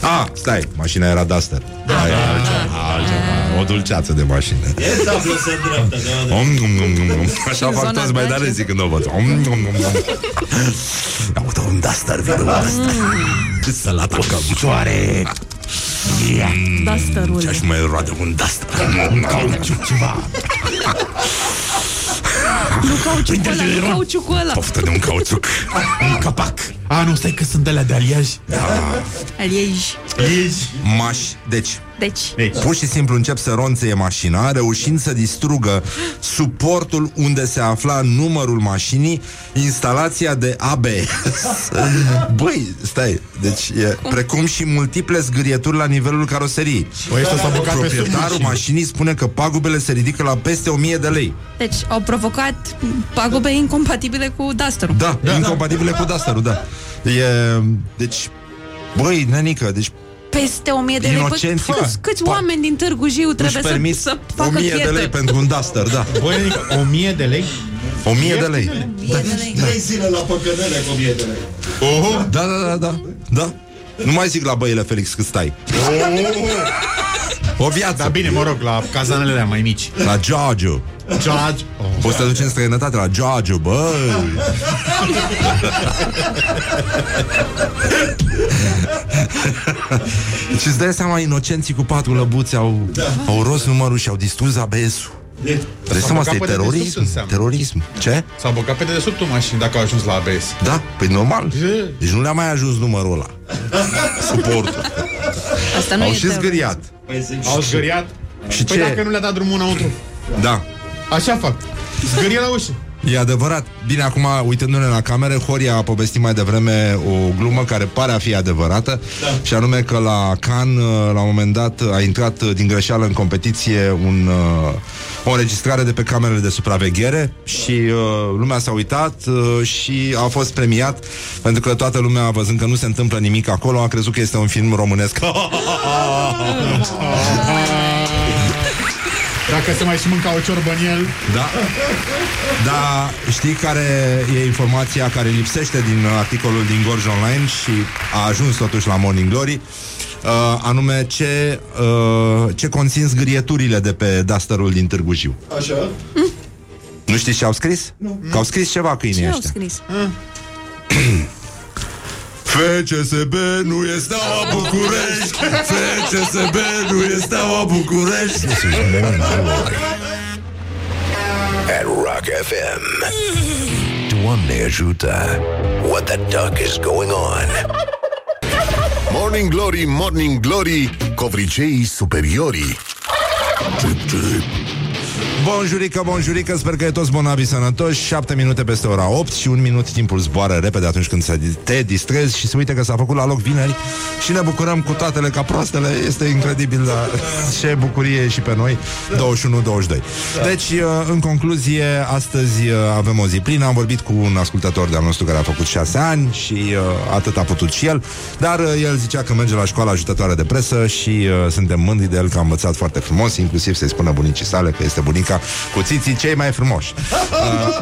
Speaker 1: A, stai, mașina era Duster. Aia e altceva, altceva. O dulceață de mașină.
Speaker 4: E tablă să dreaptă, da, da.
Speaker 1: Om, om, om, om, om. Așa
Speaker 5: Zona
Speaker 1: fac toți mai
Speaker 5: Dacia.
Speaker 1: danezii când o văd. Om, om, om, om. Ia uite un Duster, vine un Duster. Ce să-l apucăm. Soare.
Speaker 5: Dusterul.
Speaker 1: Ce-aș mai roade un Duster. Ceva.
Speaker 5: Nu cauciucul ăla, nu cauciucul ăla.
Speaker 1: Poftă de un cauciuc.
Speaker 6: Un capac. A, nu, stai că sunt de la de aliaj.
Speaker 5: Aliej.
Speaker 1: Maș. Deci,
Speaker 5: Deci,
Speaker 1: Pur și simplu încep să ronțăie mașina, reușind să distrugă suportul unde se afla numărul mașinii, instalația de ABS. Băi, stai, deci e precum și multiple zgârieturi la nivelul caroseriei.
Speaker 6: Băi, ăștia s-au băgat pe sub
Speaker 1: Proprietarul
Speaker 6: mașină.
Speaker 1: mașinii spune că pagubele se ridică la peste 1000 de lei.
Speaker 5: deci au provocat pagube incompatibile cu Dusterul.
Speaker 1: Da, da incompatibile cu Duster-ul, da. E, deci, băi, nenică, deci
Speaker 5: Peste 1000 de lei. Bă,
Speaker 1: Inocenții,
Speaker 5: câți,
Speaker 1: bă.
Speaker 5: câți
Speaker 1: Pa-
Speaker 5: oameni din Târgu Jiu
Speaker 1: nu-și
Speaker 5: trebuie să,
Speaker 1: permit
Speaker 5: să facă
Speaker 1: 1000 de
Speaker 5: chetă?
Speaker 1: lei pentru un Duster, da.
Speaker 6: Băi, o mie de lei?
Speaker 1: 1000 de lei.
Speaker 5: 1000 de lei.
Speaker 4: Trei zile la păcănele cu mie de lei.
Speaker 6: Oho!
Speaker 1: Da, da, da, da, da. Nu mai zic la băile, Felix, cât stai. O viață.
Speaker 6: Da, bine, mă rog, la cazanele alea mai mici.
Speaker 1: La Giorgio.
Speaker 6: George. Oh.
Speaker 1: Poți să te duci în străinătate la Giorgio, băi. Și îți dai seama, inocenții cu patru lăbuți au, au rost numărul și au distrus ABS-ul. Dai seama, asta e
Speaker 6: băgat pe dedesubt,
Speaker 1: terorism.
Speaker 6: înseamnă.
Speaker 1: Terorism. Ce?
Speaker 6: S-au băgat pe dedesubtul mașini dacă au ajuns la ABS.
Speaker 1: Da, păi normal. Deci nu le-a mai ajuns numărul ăla. Suportul.
Speaker 5: Asta nu
Speaker 1: Au
Speaker 5: e
Speaker 1: și
Speaker 5: terorism.
Speaker 1: zgâriat.
Speaker 4: Păi zic,
Speaker 6: Au zgâriat?
Speaker 1: Și
Speaker 6: Păi
Speaker 1: ce?
Speaker 6: dacă nu le-a dat drumul înăuntru.
Speaker 1: Da.
Speaker 6: Așa fac. Zgârie la ușă.
Speaker 1: E adevărat. Bine, acum, uitându-ne la camere, Horia a povestit mai devreme o glumă care pare a fi adevărată da. și anume că la Cannes, la un moment dat, a intrat din greșeală în competiție un, uh, o înregistrare de pe camerele de supraveghere și uh, lumea s-a uitat uh, și a fost premiat pentru că toată lumea, văzând că nu se întâmplă nimic acolo, a crezut că este un film românesc.
Speaker 6: Dacă se mai și mânca o ciorbă în el.
Speaker 1: Da. Da, știi care e informația care lipsește din articolul din Gorj Online și a ajuns totuși la Morning Glory, uh, anume ce, uh, ce conțin zgârieturile de pe Dusterul din Târgu Jiu.
Speaker 4: Așa?
Speaker 1: Nu știți ce au scris? Nu. Că au scris ceva câinii
Speaker 5: Ce au
Speaker 1: ăștia.
Speaker 5: scris?
Speaker 1: FCSB nu e steaua București FCSB nu e steaua București
Speaker 2: At Rock FM. Doamne ajută. What the duck is going on?
Speaker 3: Morning Glory, Morning Glory, covriceii superiorii.
Speaker 1: Bonjurică, bonjurică, sper că e toți bonavi sănătoși. 7 minute peste ora 8 și un minut timpul zboară repede atunci când se- te distrezi Și se uite că s-a făcut la loc vineri. Și ne bucurăm cu toatele ca proastele. Este incredibil, dar ce bucurie și pe noi. 21-22 Deci, uh, în concluzie, astăzi uh, avem o zi plină. Am vorbit cu un ascultător de-al nostru care a făcut 6 ani Și uh, atât a putut și el. Dar uh, el zicea că merge la școala ajutătoare de presă Și uh, suntem mândri de el că a învățat foarte frumos Inclusiv să-i spună bunicii sale că este bunica cu țiții cei mai frumoși.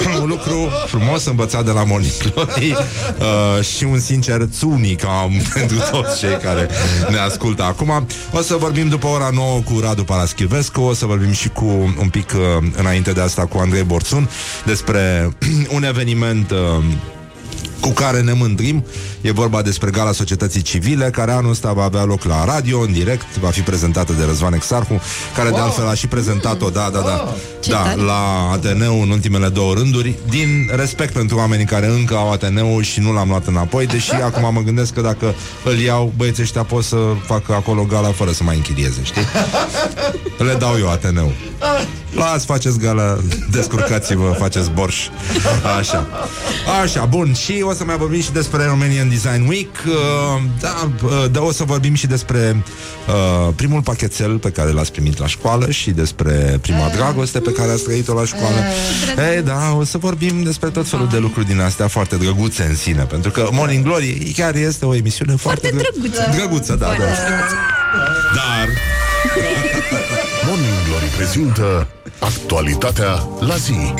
Speaker 1: Uh, un lucru frumos învățat de la Morning Glory uh, și un sincer țunica pentru toți cei care ne ascultă acum. O să vorbim după ora 9 cu Radu Paraschivescu, o să vorbim și cu un pic uh, înainte de asta cu Andrei Borțun despre un eveniment uh, cu care ne mândrim. E vorba despre Gala Societății Civile, care anul ăsta va avea loc la radio, în direct, va fi prezentată de Răzvan Exarhu, care wow. de altfel a și prezentat-o, da, da, da,
Speaker 5: Ce
Speaker 1: da,
Speaker 5: tare.
Speaker 1: la Ateneu în ultimele două rânduri, din respect pentru oamenii care încă au Ateneu și nu l-am luat înapoi, deși acum mă gândesc că dacă îl iau, băieții ăștia pot să facă acolo gala fără să mai închirieze, știi? Le dau eu Ateneu. Las, faceți gala, descurcați-vă, faceți borș. Așa. Așa, bun. Și o o să mai vorbim și despre Romanian Design Week. Uh, da, uh, da, o să vorbim și despre uh, primul pachetel pe care l-ați primit la școală și despre prima dragoste pe care ați trăit-o la școală. Ei, da, o să vorbim despre tot felul de lucruri din astea foarte drăguțe în sine, pentru că Morning Glory chiar este o emisiune foarte,
Speaker 5: Foarte
Speaker 1: dră-
Speaker 5: drăguță.
Speaker 1: Drăguță, da, da. Dar
Speaker 3: Morning Glory prezintă actualitatea la zi.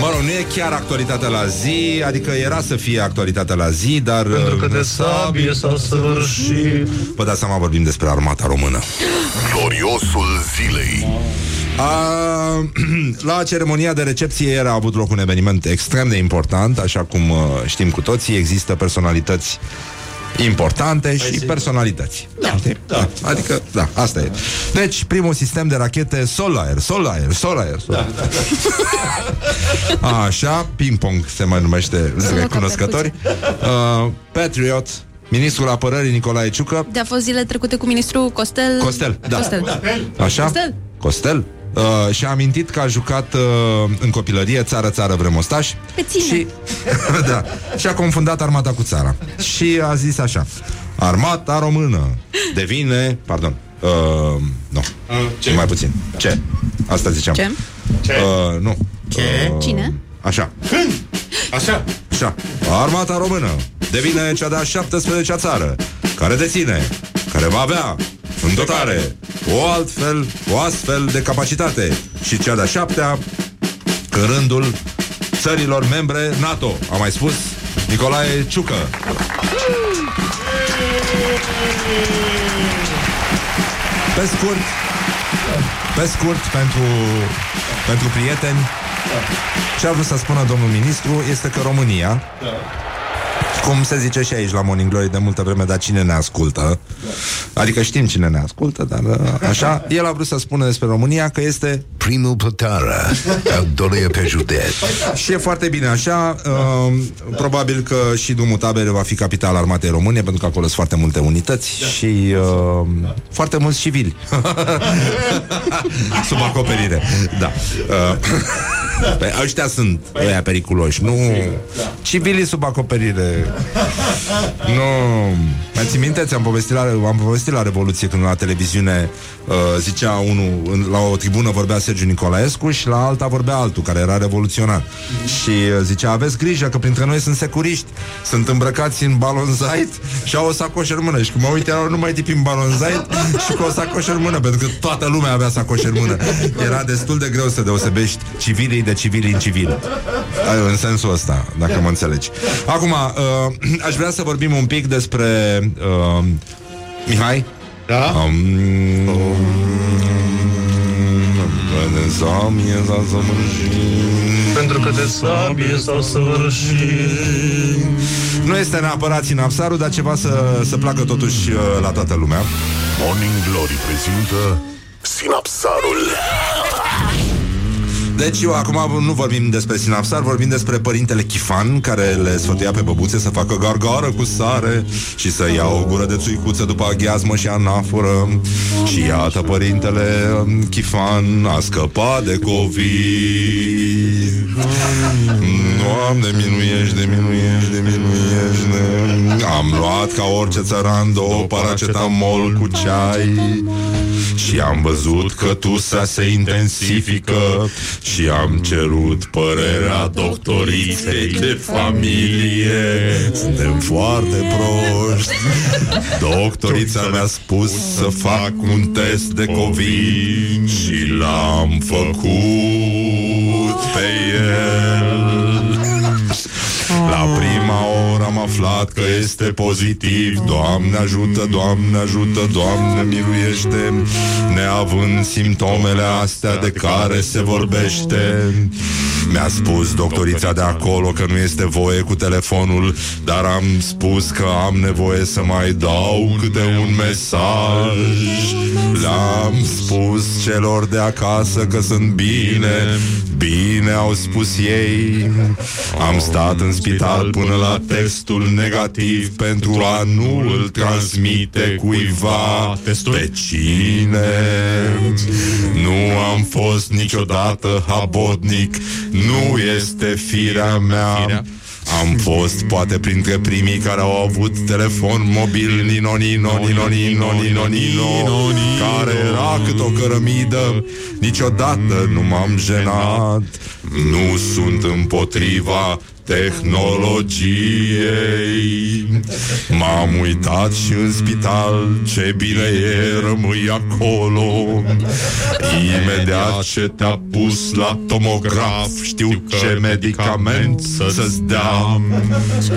Speaker 1: Mă rog, nu e chiar actualitatea la zi, adică era să fie actualitatea la zi, dar... Pentru că de sabie s-a săvârșit... Vă dați seama, vorbim despre armata română.
Speaker 3: Gloriosul zilei.
Speaker 1: A, la ceremonia de recepție era avut loc un eveniment extrem de important, așa cum uh, știm cu toții, există personalități importante și personalități. Da, știi? da. Adică, da, asta e. Deci, primul sistem de rachete Sol-Air, Sol-Air, Sol-Air. Sol da, Așa, ping-pong se mai numește recunoscători. Uh, Patriot, ministrul apărării Nicolae Ciucă,
Speaker 5: De a fost zile trecute cu ministrul Costel.
Speaker 1: Costel, da.
Speaker 5: Costel.
Speaker 1: Așa?
Speaker 5: Costel.
Speaker 1: Costel. Uh, și a amintit că a jucat uh, în copilărie Țară, țară, vremostaș
Speaker 5: Pe ține.
Speaker 1: și, da, și a confundat armata cu țara Și a zis așa Armata română devine Pardon uh, Nu,
Speaker 6: ce?
Speaker 1: mai puțin Ce? Asta ziceam
Speaker 5: Ce?
Speaker 1: Uh, Nu
Speaker 6: Ce?
Speaker 1: Uh,
Speaker 5: Cine?
Speaker 1: Așa
Speaker 6: Așa.
Speaker 1: Așa. Armata română devine cea de-a 17-a țară care deține, care va avea în dotare o altfel, o astfel de capacitate și cea de-a șaptea în rândul țărilor membre NATO, a mai spus Nicolae Ciucă. Pe scurt, pe scurt, pentru, pentru prieteni, ce a vrut să spună domnul ministru este că România, cum se zice și aici la Morning Glory de multă vreme, dar cine ne ascultă, adică știm cine ne ascultă, dar uh, așa, el a vrut să spună despre România că este
Speaker 2: Primul pe țară, al doilea pe județ.
Speaker 1: și e foarte bine așa. Uh, probabil că și Dumul Tabere va fi capitala armatei române, pentru că acolo sunt foarte multe unități și uh, foarte mulți civili. Sub acoperire. Da. Uh, pe, ăștia sunt ăia periculoși, nu civilii sub acoperire. Nu. Mai ții minte? Ți-am povestit la, am povestit la Revoluție când la televiziune uh, zicea unul, în, la o tribună vorbea Sergiu Nicolaescu și la alta vorbea altul, care era revoluționar. Și uh, zicea, aveți grijă că printre noi sunt securiști, sunt îmbrăcați în balonzait și au o sacoșă în mână. Și când mă uit, erau numai tipi în balonzait și cu o sacoșă în mână, pentru că toată lumea avea sacoșe în mână. Era destul de greu să deosebești civilii de civili în civil. În sensul ăsta, dacă mă înțelegi. Acum, uh, aș vrea să vorbim un pic despre... Uh, Mihai?
Speaker 6: Da?
Speaker 1: Um,
Speaker 10: Pentru că de sabie s-au săvârșit
Speaker 1: Nu este neapărat sinapsarul, dar ceva să, să placă totuși uh, la toată lumea.
Speaker 3: Morning Glory prezintă Sinapsarul.
Speaker 1: Deci eu acum nu vorbim despre sinapsar, vorbim despre părintele Chifan care le sfătuia pe băbuțe să facă gargară cu sare și să ia o gură de țuicuță după aghiazmă și anaforă. Și iată părintele um, Chifan a scăpat de COVID. Doamne, minuiești, de minuiești, de minuiești de... Am luat ca orice țăran două paracetamol cu ceai și am văzut că tusa se intensifică Și am cerut părerea doctoriței de familie. Suntem foarte proști. Doctorița mi-a spus să fac un test de COVID Și l-am făcut pe el la prima oră am aflat că este pozitiv. Doamne ajută, Doamne ajută, Doamne miluiește. Neavând simptomele astea de care se vorbește. Mi-a spus doctorița de acolo că nu este voie cu telefonul Dar am spus că am nevoie să mai dau câte un mesaj. Le-am spus celor de acasă că sunt bine. Bine au spus ei. Am stat în spital până la testul negativ Pentru a nu îl transmite cuiva Pe cine. Nu am fost niciodată habotnic Nu este firea mea. Am fost poate printre primii care au avut telefon mobil Nino, Nino, Nino, Nino, Nino, Nino Care era cât o cărămidă. Niciodată nu m-am jenat Nu sunt împotriva tehnologiei. M-am uitat și în spital Ce bine e rămâi acolo. Imediat ce te-a pus la tomograf Știu ce medicament să-ți dea.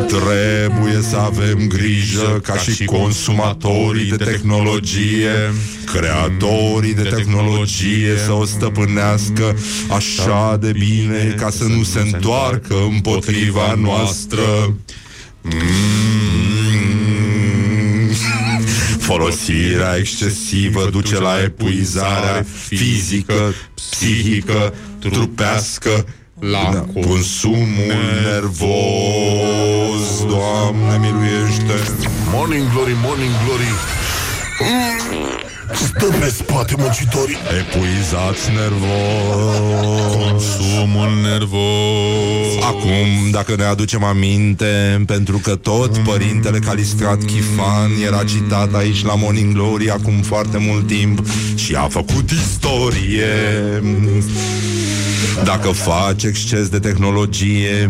Speaker 1: Trebuie să avem grijă Ca și consumatorii de tehnologie Creatorii de tehnologie Să o stăpânească așa de bine Ca să nu se întoarcă împotriva noastră Mm. Folosirea excesivă duce la epuizarea fizică, psihică, trupească, la consumul nervos. Doamne, miluiește!
Speaker 3: Morning Glory, Morning Glory Stă pe spate muncitorii.
Speaker 1: Epuizați nervos.
Speaker 6: Consumul nervos.
Speaker 1: Acum, dacă ne aducem aminte Pentru că tot părintele Calistrat Chifan Era citat aici la Morning Glory Acum foarte mult timp Și a făcut istorie. Dacă faci exces de tehnologie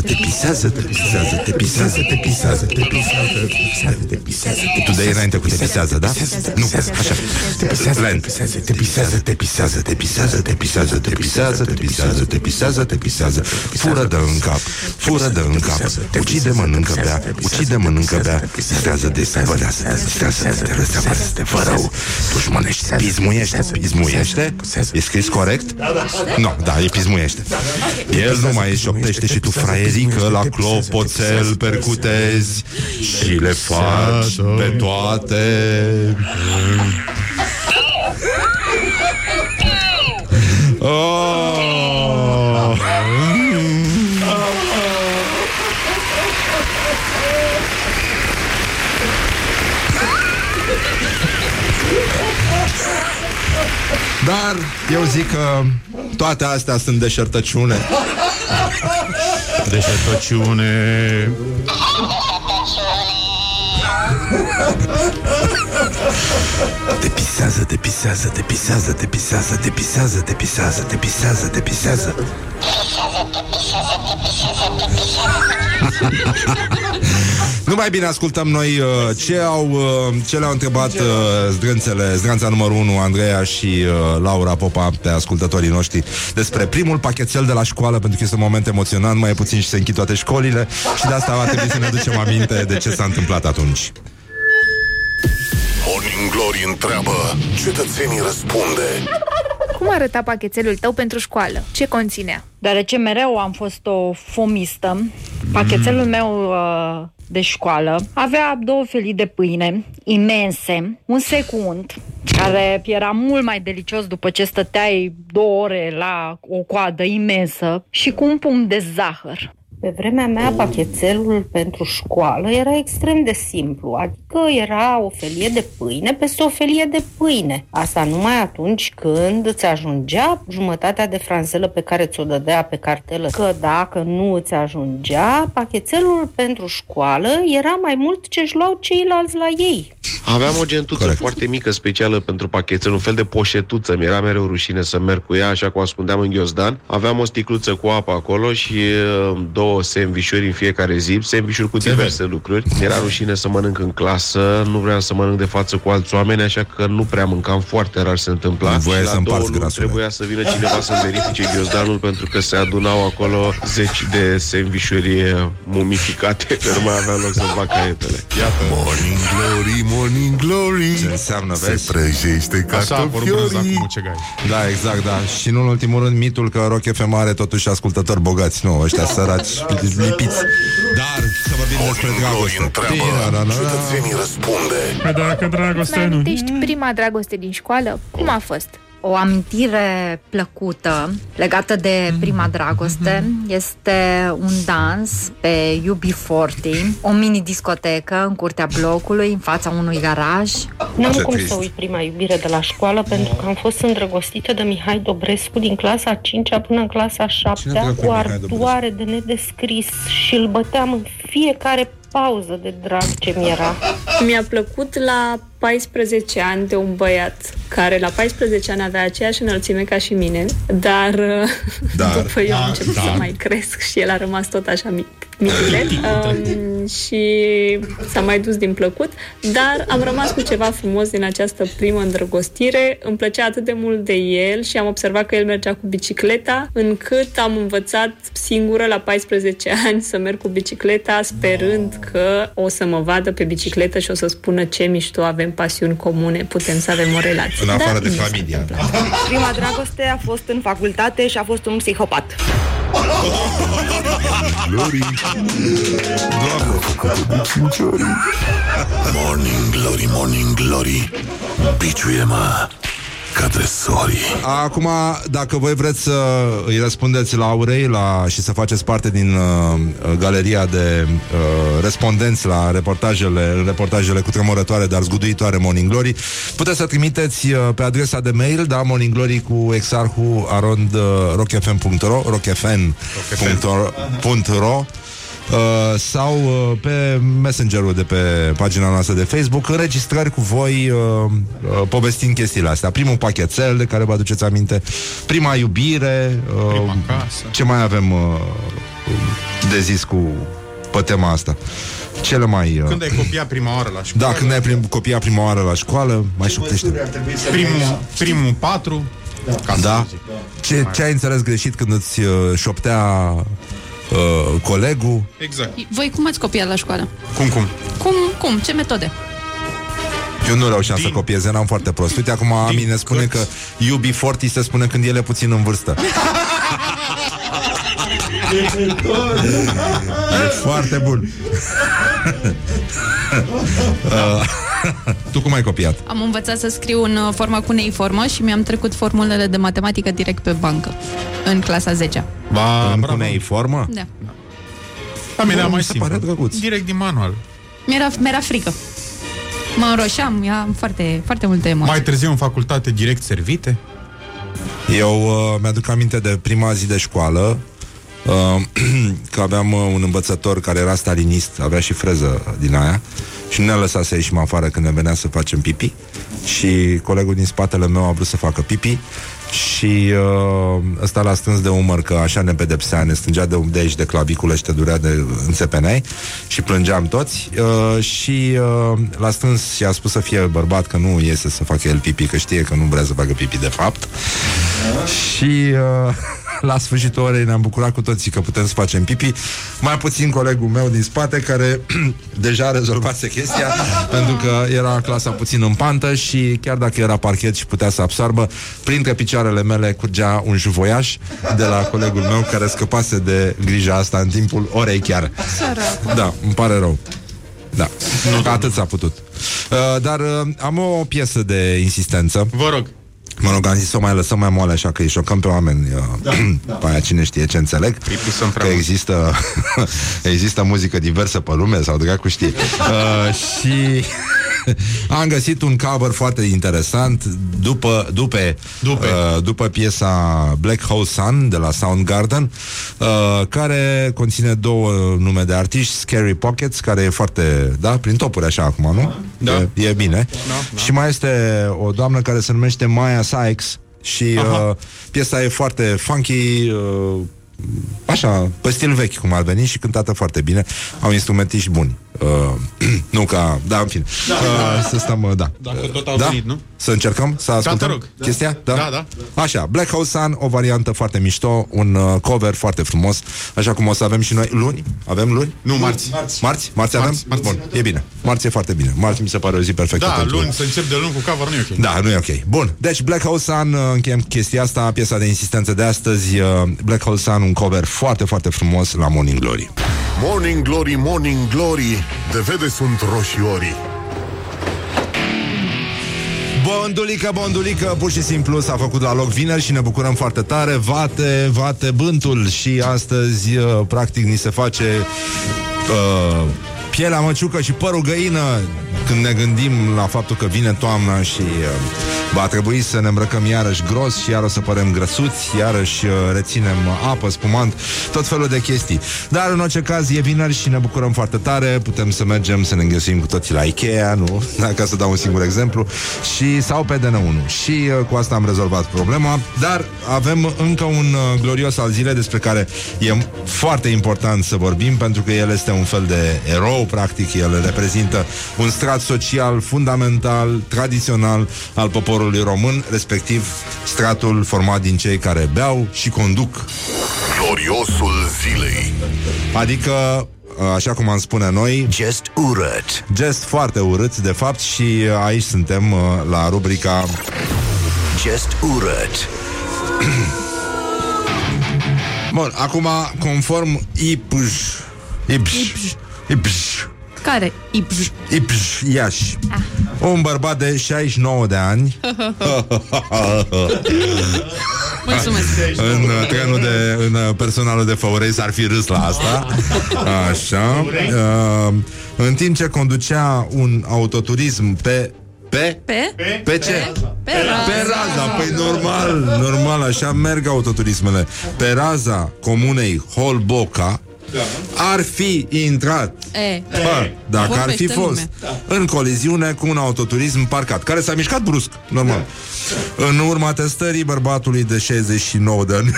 Speaker 1: te pisează, te pisează, te pisează, te pisează. Tu de înainte cu te pisează, da? Nu, așa. Te pisează, lent. Te pisează, te pisează, te pisează, te pisează, te pisează, te pisează, te pisează, te pisează. Fură de în cap, fură de în cap. Ucide, mănâncă, bea, ucide, mănâncă, bea. Distrează de stăvălează, distrează de te răsteapă, te fă rău. Dușmănește, pismuiește, pismuiește. E scris corect? Nu, da, e pismuiește. El nu mai șoptește și tu fraierică la clopoțel percutezi și le faci pe toate. Oh. Dar eu zic că toate astea sunt deșertăciune.
Speaker 6: Deșertăciune
Speaker 1: Te pisează, te pisează, te pisează, te pisează, te pisează, te pisează, te pisează, te pisează. Nu mai bine ascultăm noi uh, ce au uh, ce le-au întrebat uh, zdrânțele, zdrânța numărul 1, Andreea și uh, Laura Popa pe ascultătorii noștri despre primul pachetel de la școală, pentru că este un moment emoționant, mai puțin și se închid toate școlile și de asta va trebui să ne ducem aminte de ce s-a întâmplat atunci.
Speaker 3: Morning Glory întreabă Cetățenii răspunde
Speaker 11: Cum arăta pachetelul tău pentru școală? Ce conținea?
Speaker 12: Deoarece mereu am fost o fomistă, pachetelul meu uh, de școală avea două felii de pâine imense, un secund, care era mult mai delicios după ce stăteai două ore la o coadă imensă și cu un pumn de zahăr.
Speaker 13: Pe vremea mea, pachetelul pentru școală era extrem de simplu, adică era o felie de pâine peste o felie de pâine. Asta numai atunci când îți ajungea jumătatea de franzelă pe care ți-o dădea pe cartelă. Că dacă nu îți ajungea, pachetelul pentru școală era mai mult ce își luau ceilalți la ei.
Speaker 14: Aveam o gentuță Corect. foarte mică, specială pentru pachetel, un fel de poșetuță. Mi-era mereu rușine să merg cu ea, așa cum ascundeam în ghiozdan. Aveam o sticluță cu apă acolo și uh, două sandvișuri în fiecare zi, sandvișuri cu diverse lucruri. Mi-era rușine să mănânc în clasă, nu vreau să mănânc de față cu alți oameni, așa că nu prea mâncam, foarte rar se întâmpla.
Speaker 1: Voia
Speaker 14: Și la
Speaker 1: să
Speaker 14: două
Speaker 1: împarți
Speaker 14: luni
Speaker 1: grasurile.
Speaker 14: trebuia să vină cineva să verifice ghiozdanul pentru că se adunau acolo zeci de sandvișuri uh, mumificate, că nu mai aveam loc să fac caietele.
Speaker 1: Iată.
Speaker 3: Morning Glory, Morning Glory
Speaker 1: Ce înseamnă,
Speaker 3: Se
Speaker 1: vezi?
Speaker 3: prăjește
Speaker 6: Așa a vorbit
Speaker 3: cartofiorii
Speaker 6: cu mucegai
Speaker 1: Da, exact, da. Și nu în ultimul rând, mitul că Rock FM are totuși ascultători bogați. Nu, ăștia săraci lipiți. Dar să vorbim despre dragoste.
Speaker 3: Cetățenii răspunde.
Speaker 6: Păi dacă dragostea
Speaker 11: Mai
Speaker 6: nu...
Speaker 11: amintești prima dragoste din școală? Cum a fost?
Speaker 12: O amintire plăcută legată de prima dragoste. Este un dans pe UB40, o mini-discotecă în curtea blocului, în fața unui garaj.
Speaker 13: N-am
Speaker 1: Ce
Speaker 13: cum
Speaker 1: trist.
Speaker 13: să uit prima iubire de la școală pentru că am fost îndrăgostită de Mihai Dobrescu din clasa 5 până în clasa 7
Speaker 1: Cine dracu e
Speaker 13: cu
Speaker 1: Mihai
Speaker 13: ardoare de nedescris și îl băteam în fiecare pauză de drag ce mi era.
Speaker 15: Mi-a plăcut la 14 ani de un băiat care la 14 ani avea aceeași înălțime ca și mine, dar,
Speaker 1: Dar,
Speaker 15: după eu am
Speaker 1: dar,
Speaker 15: început
Speaker 1: dar.
Speaker 15: să mai cresc și el a rămas tot așa mic. Micule, um, și s-a mai dus din plăcut, dar am rămas cu ceva frumos din această primă îndrăgostire. Îmi plăcea atât de mult de el și am observat că el mergea cu bicicleta, încât am învățat singură la 14 ani să merg cu bicicleta, sperând că o să mă vadă pe bicicletă și o să spună ce mișto, avem pasiuni comune, putem să avem o relație.
Speaker 1: În afară
Speaker 15: Dar
Speaker 1: de
Speaker 15: nu s-a
Speaker 1: familia.
Speaker 16: Prima dragoste a fost în facultate și a fost un psihopat.
Speaker 3: Glory. Morning Glory, Morning Glory. Biciuie-mă ca tresorii
Speaker 1: Acum, dacă voi vreți să îi răspundeți la Aurei la, și să faceți parte din uh, galeria de uh, respondenți la reportajele, reportajele cu tremurătoare, dar zguduitoare Morning Glory, puteți să trimiteți uh, pe adresa de mail, da, Morning Glory cu exarhu arond uh, rockfm.ro rockfm.ro Uh, sau uh, pe messengerul de pe pagina noastră de Facebook înregistrări cu voi uh, uh, povestind chestiile astea. Primul pachetel de care vă aduceți aminte, prima iubire, uh,
Speaker 6: Prima casă.
Speaker 1: ce mai avem uh, de zis cu pe tema asta. Cele mai... Uh,
Speaker 6: Când ai copiat prima oară la școală?
Speaker 1: da, când ai prim, copia prima oară la școală, mai șoptește.
Speaker 6: Primul, primul patru. Ca să
Speaker 1: Da?
Speaker 6: zic.
Speaker 1: Ce, ce ai înțeles greșit când îți uh, șoptea uh, colegul?
Speaker 6: Exact.
Speaker 5: Voi cum ați copiat la școală?
Speaker 6: Cum, cum?
Speaker 5: Cum, cum? Ce metode?
Speaker 1: Eu nu reușeam să copiez, eram foarte prost. Uite, acum Ami ne spune că UB40 se spune când el e puțin în vârstă. e foarte bun. Uh, tu cum ai copiat?
Speaker 5: Am învățat să scriu în uh, forma cu neiformă și mi-am trecut formulele de matematică direct pe bancă, în clasa 10
Speaker 6: Ba,
Speaker 1: În
Speaker 6: bravo.
Speaker 1: formă?
Speaker 5: Da.
Speaker 6: Da, mi era
Speaker 1: Bă,
Speaker 6: mai
Speaker 1: mi se pare
Speaker 6: simplu.
Speaker 1: drăguț.
Speaker 6: Direct din manual.
Speaker 5: Mi-era, mi-era frică. Mă înroșeam, am foarte, foarte multe emoții.
Speaker 6: Mai târziu în facultate direct servite.
Speaker 1: Eu uh, mi-aduc aminte de prima zi de școală uh, că aveam uh, un învățător care era stalinist, avea și freză din aia și nu ne-a lăsat să ieșim afară când ne venea să facem pipi. Și colegul din spatele meu a vrut să facă pipi și uh, ăsta l-a strâns de umăr că așa ne pedepsea, ne strângea de, de aici de clavicule și te durea de înțepeneai și plângeam toți uh, și uh, l-a strâns și a spus să fie bărbat că nu iese să facă el pipi, că știe că nu vrea să facă pipi de fapt. Și uh, la sfârșitul orei ne-am bucurat cu toții că putem să facem pipi. Mai puțin colegul meu din spate care deja rezolvase chestia pentru că era clasa puțin în pantă și chiar dacă era parchet și putea să absorbă, printre picioarele mele curgea un juvoiaș de la colegul meu care scăpase de grija asta în timpul orei chiar. Da, îmi pare rău. Da, nu, atât s-a putut. Uh, dar uh, am o piesă de insistență.
Speaker 6: Vă rog.
Speaker 1: Mă rog, am zis să o mai lăsăm mai moale Așa că îi șocăm pe oameni da, da. Pe aia cine știe ce înțeleg. Că există Există muzică diversă pe lume Sau dracu știe uh, Și am găsit un cover foarte interesant După După, după. Uh, după piesa Black Hole Sun De la Soundgarden uh, Care conține două nume de artiști Scary Pockets Care e foarte, da, prin topuri așa acum, nu?
Speaker 6: Da.
Speaker 1: E, e bine
Speaker 6: da.
Speaker 1: Și mai este o doamnă care se numește Maya Sykes și uh, piesa e foarte funky, uh, așa, pe stil vechi cum ar veni și cântată foarte bine. Au instrumentiști buni. Uh, nu ca, da, în fine.
Speaker 6: Da,
Speaker 1: uh,
Speaker 6: da.
Speaker 1: să stăm, uh, da.
Speaker 6: Dacă tot au
Speaker 1: da?
Speaker 6: venit, nu?
Speaker 1: Să încercăm să ascultăm
Speaker 6: te rog.
Speaker 1: chestia? Da?
Speaker 6: Da, da.
Speaker 1: Așa, Black Hole Sun, o variantă foarte mișto, un uh, cover foarte frumos, așa cum o să avem și noi luni. Avem luni?
Speaker 6: Nu, marți.
Speaker 1: Marți? Marți, marți avem?
Speaker 6: Marți, marți.
Speaker 1: Bun, e bine. Marți e foarte bine. Marți mi se pare o zi perfectă
Speaker 6: Da,
Speaker 1: pentru...
Speaker 6: luni să încep de luni cu cover nu e ok.
Speaker 1: Da, nu e ok. Bun, deci Black Hole Sun, uh, încheiem chestia asta, piesa de insistență de astăzi, uh, Black Hole Sun un cover foarte, foarte frumos la Morning Glory.
Speaker 3: Morning Glory, Morning Glory, de vede sunt roșiorii.
Speaker 1: Bondulică, bondulică, pur și simplu s-a făcut la loc vineri și ne bucurăm foarte tare. Vate, vate, bântul și astăzi, uh, practic, ni se face uh, pielea măciucă și părul găină când ne gândim la faptul că vine toamna și uh, va trebui să ne îmbrăcăm iarăși gros și iar o să părem grăsuți, iarăși uh, reținem apă, spumant, tot felul de chestii. Dar în orice caz e vineri și ne bucurăm foarte tare, putem să mergem să ne înghesuim cu toții la Ikea, nu? Ca să dau un singur exemplu, și sau pe DN1. Și uh, cu asta am rezolvat problema, dar avem încă un uh, glorios al zilei despre care e foarte important să vorbim, pentru că el este un fel de erou, practic, el reprezintă un strat social fundamental, tradițional al poporului român, respectiv stratul format din cei care beau și conduc.
Speaker 3: Gloriosul zilei.
Speaker 1: Adică așa cum am spune noi
Speaker 2: Just urât.
Speaker 1: Just foarte urât, de fapt Și aici suntem uh, la rubrica
Speaker 2: Just urât.
Speaker 1: Bun, acum, conform IPJ IPJ IPJ
Speaker 5: Care? Ipj.
Speaker 1: IPJ Iași Un bărbat de 69 de ani
Speaker 5: Mulțumesc.
Speaker 1: În uh, trenul de În uh, personalul de făurei s-ar fi râs la asta Așa uh, În timp ce conducea un autoturism pe pe?
Speaker 5: Pe?
Speaker 1: Pe ce?
Speaker 5: Pe rază.
Speaker 1: Pe raza, păi normal, normal, așa merg autoturismele. Pe raza comunei Holboca ar fi intrat.
Speaker 5: E.
Speaker 1: Bă, dacă ar fi
Speaker 5: Vorbește
Speaker 1: fost.
Speaker 5: lume.
Speaker 1: în coliziune cu un autoturism parcat, care s-a mișcat brusc, normal. În urma testării bărbatului de 69 de ani,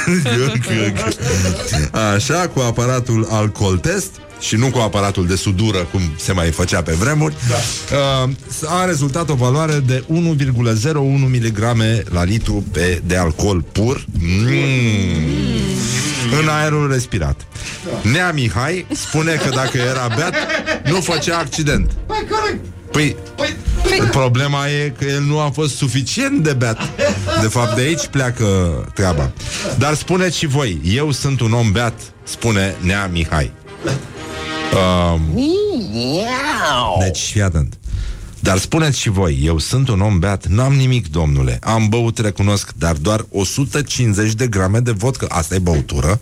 Speaker 1: așa, cu aparatul alcool test, și nu cu aparatul de sudură, cum se mai făcea pe vremuri, uh, a rezultat o valoare de 1,01 mg la litru pe, de alcool pur mm. în aerul respirat. Nea Mihai spune că dacă era beat, nu făcea accident. Păi, problema e că el nu a fost suficient de beat. De fapt, de aici pleacă treaba. Dar spuneți și voi, eu sunt un om beat, spune Nea Mihai. Um, deci, fii atent. Dar spuneți și voi, eu sunt un om beat, n-am nimic, domnule. Am băut, recunosc, dar doar 150 de grame de vodcă. Asta e băutură.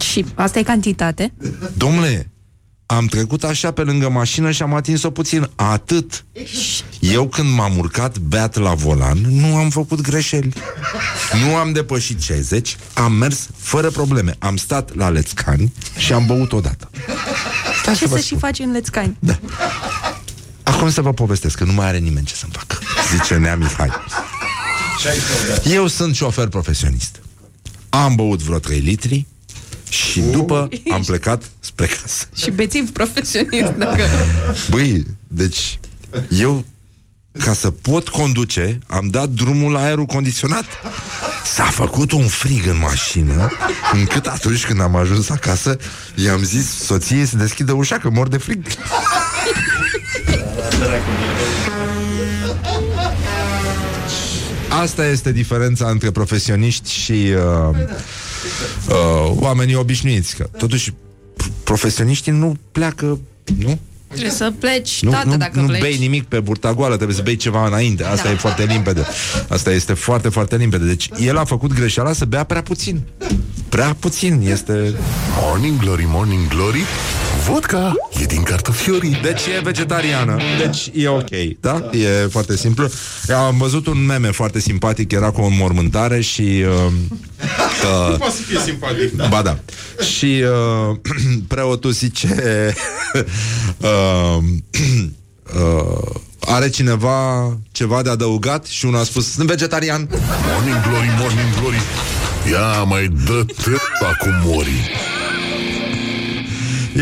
Speaker 5: Și asta e cantitate?
Speaker 1: Domnule, am trecut așa pe lângă mașină și am atins-o puțin. Atât. Eu când m-am urcat beat la volan, nu am făcut greșeli. Nu am depășit 60, am mers fără probleme. Am stat la lețcani și am băut odată. Stai
Speaker 5: Ce
Speaker 1: vă
Speaker 5: să
Speaker 1: spun.
Speaker 5: și faci în lețcani?
Speaker 1: Da. Acum să vă povestesc că nu mai are nimeni ce să-mi facă Zice Nea Mihai Eu sunt șofer profesionist Am băut vreo 3 litri Și după am plecat spre casă
Speaker 5: Și bețiv profesionist, dacă...
Speaker 1: Băi, deci Eu ca să pot conduce, am dat drumul la aerul condiționat. S-a făcut un frig în mașină, încât atunci când am ajuns acasă, i-am zis soției să deschidă ușa, că mor de frig. Asta este diferența între profesioniști și uh, uh, oamenii obișnuiți. Că, totuși, p- profesioniștii nu pleacă, nu?
Speaker 5: Trebuie să pleci,
Speaker 1: Nu,
Speaker 5: tată,
Speaker 1: nu,
Speaker 5: dacă
Speaker 1: nu
Speaker 5: pleci.
Speaker 1: bei nimic pe burta goală, trebuie să bei ceva înainte. Asta
Speaker 5: Da.
Speaker 1: e foarte limpede. Asta este foarte, foarte limpede. Deci el a făcut greșeala să bea prea puțin. Prea puțin este...
Speaker 3: Morning Glory, Morning Glory Vodka e din cartofiorii
Speaker 1: Deci e vegetariană. Deci e ok, da? E foarte simplu. Eu am văzut un meme foarte simpatic, era cu o înmormântare și... Uh, uh,
Speaker 6: Poate să fie simpatic.
Speaker 1: Ba da. Și uh, preotul zice uh, uh, are cineva ceva de adăugat și unul a spus sunt vegetarian.
Speaker 3: Morning Glory, Morning Glory Ia mai dă acum mori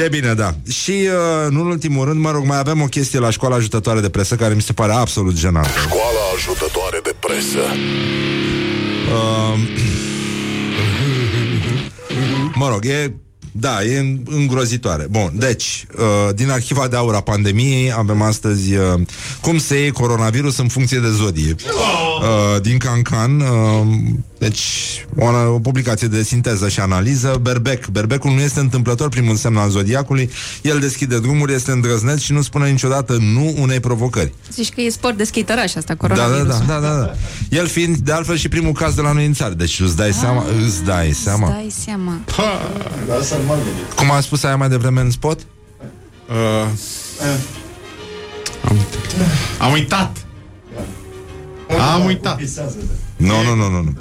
Speaker 1: E bine, da. Și, uh, nu în ultimul rând, mă rog, mai avem o chestie la școala ajutătoare de presă care mi se pare absolut jenantă.
Speaker 3: Școala ajutătoare de presă
Speaker 1: Uh, mă rog, e da, e îngrozitoare. Bun, deci, uh, din arhiva de aur a pandemiei avem astăzi uh, cum se iei coronavirus în funcție de zodie. Uh, din Cancan, uh, Deci, o, o publicație de sinteză și analiză, Berbec. Berbecul nu este întâmplător primul semn al zodiacului, el deschide drumuri, este îndrăzneț și nu spune niciodată nu unei provocări.
Speaker 5: Zici că e sport de skiteraș asta,
Speaker 1: Da, da,
Speaker 5: coronavirusul.
Speaker 1: da, da, da, da. El fiind, de altfel, și primul caz de la noi în țară. Deci îți dai seama, îți dai seama.
Speaker 5: Îți dai seama.
Speaker 1: Cum a spus aia mai devreme în spot?
Speaker 6: Uh, am, am uitat. Am uitat.
Speaker 1: Nu, nu, nu, nu. nu.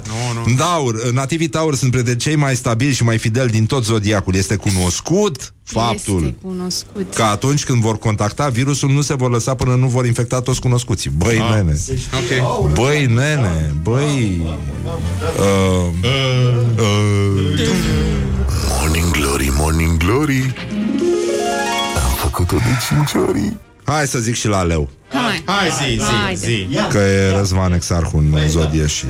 Speaker 1: nu. Daur, nativii Taur sunt printre cei mai stabili și mai fideli din tot zodiacul. Este cunoscut faptul
Speaker 5: Este cunoscut.
Speaker 1: că atunci când vor contacta virusul nu se vor lăsa până nu vor infecta toți cunoscuții. Băi,
Speaker 6: Ah.
Speaker 1: nene.
Speaker 6: Ok.
Speaker 1: Băi, nene. Băi. Uh, uh,
Speaker 3: Morning Glory, Morning Glory Am făcut-o de 5 ori
Speaker 1: Hai să zic și la leu.
Speaker 5: Hai,
Speaker 6: Hai zi, zi,
Speaker 5: Haide.
Speaker 6: zi.
Speaker 1: Că e Răzvan Exarhu în zodie și...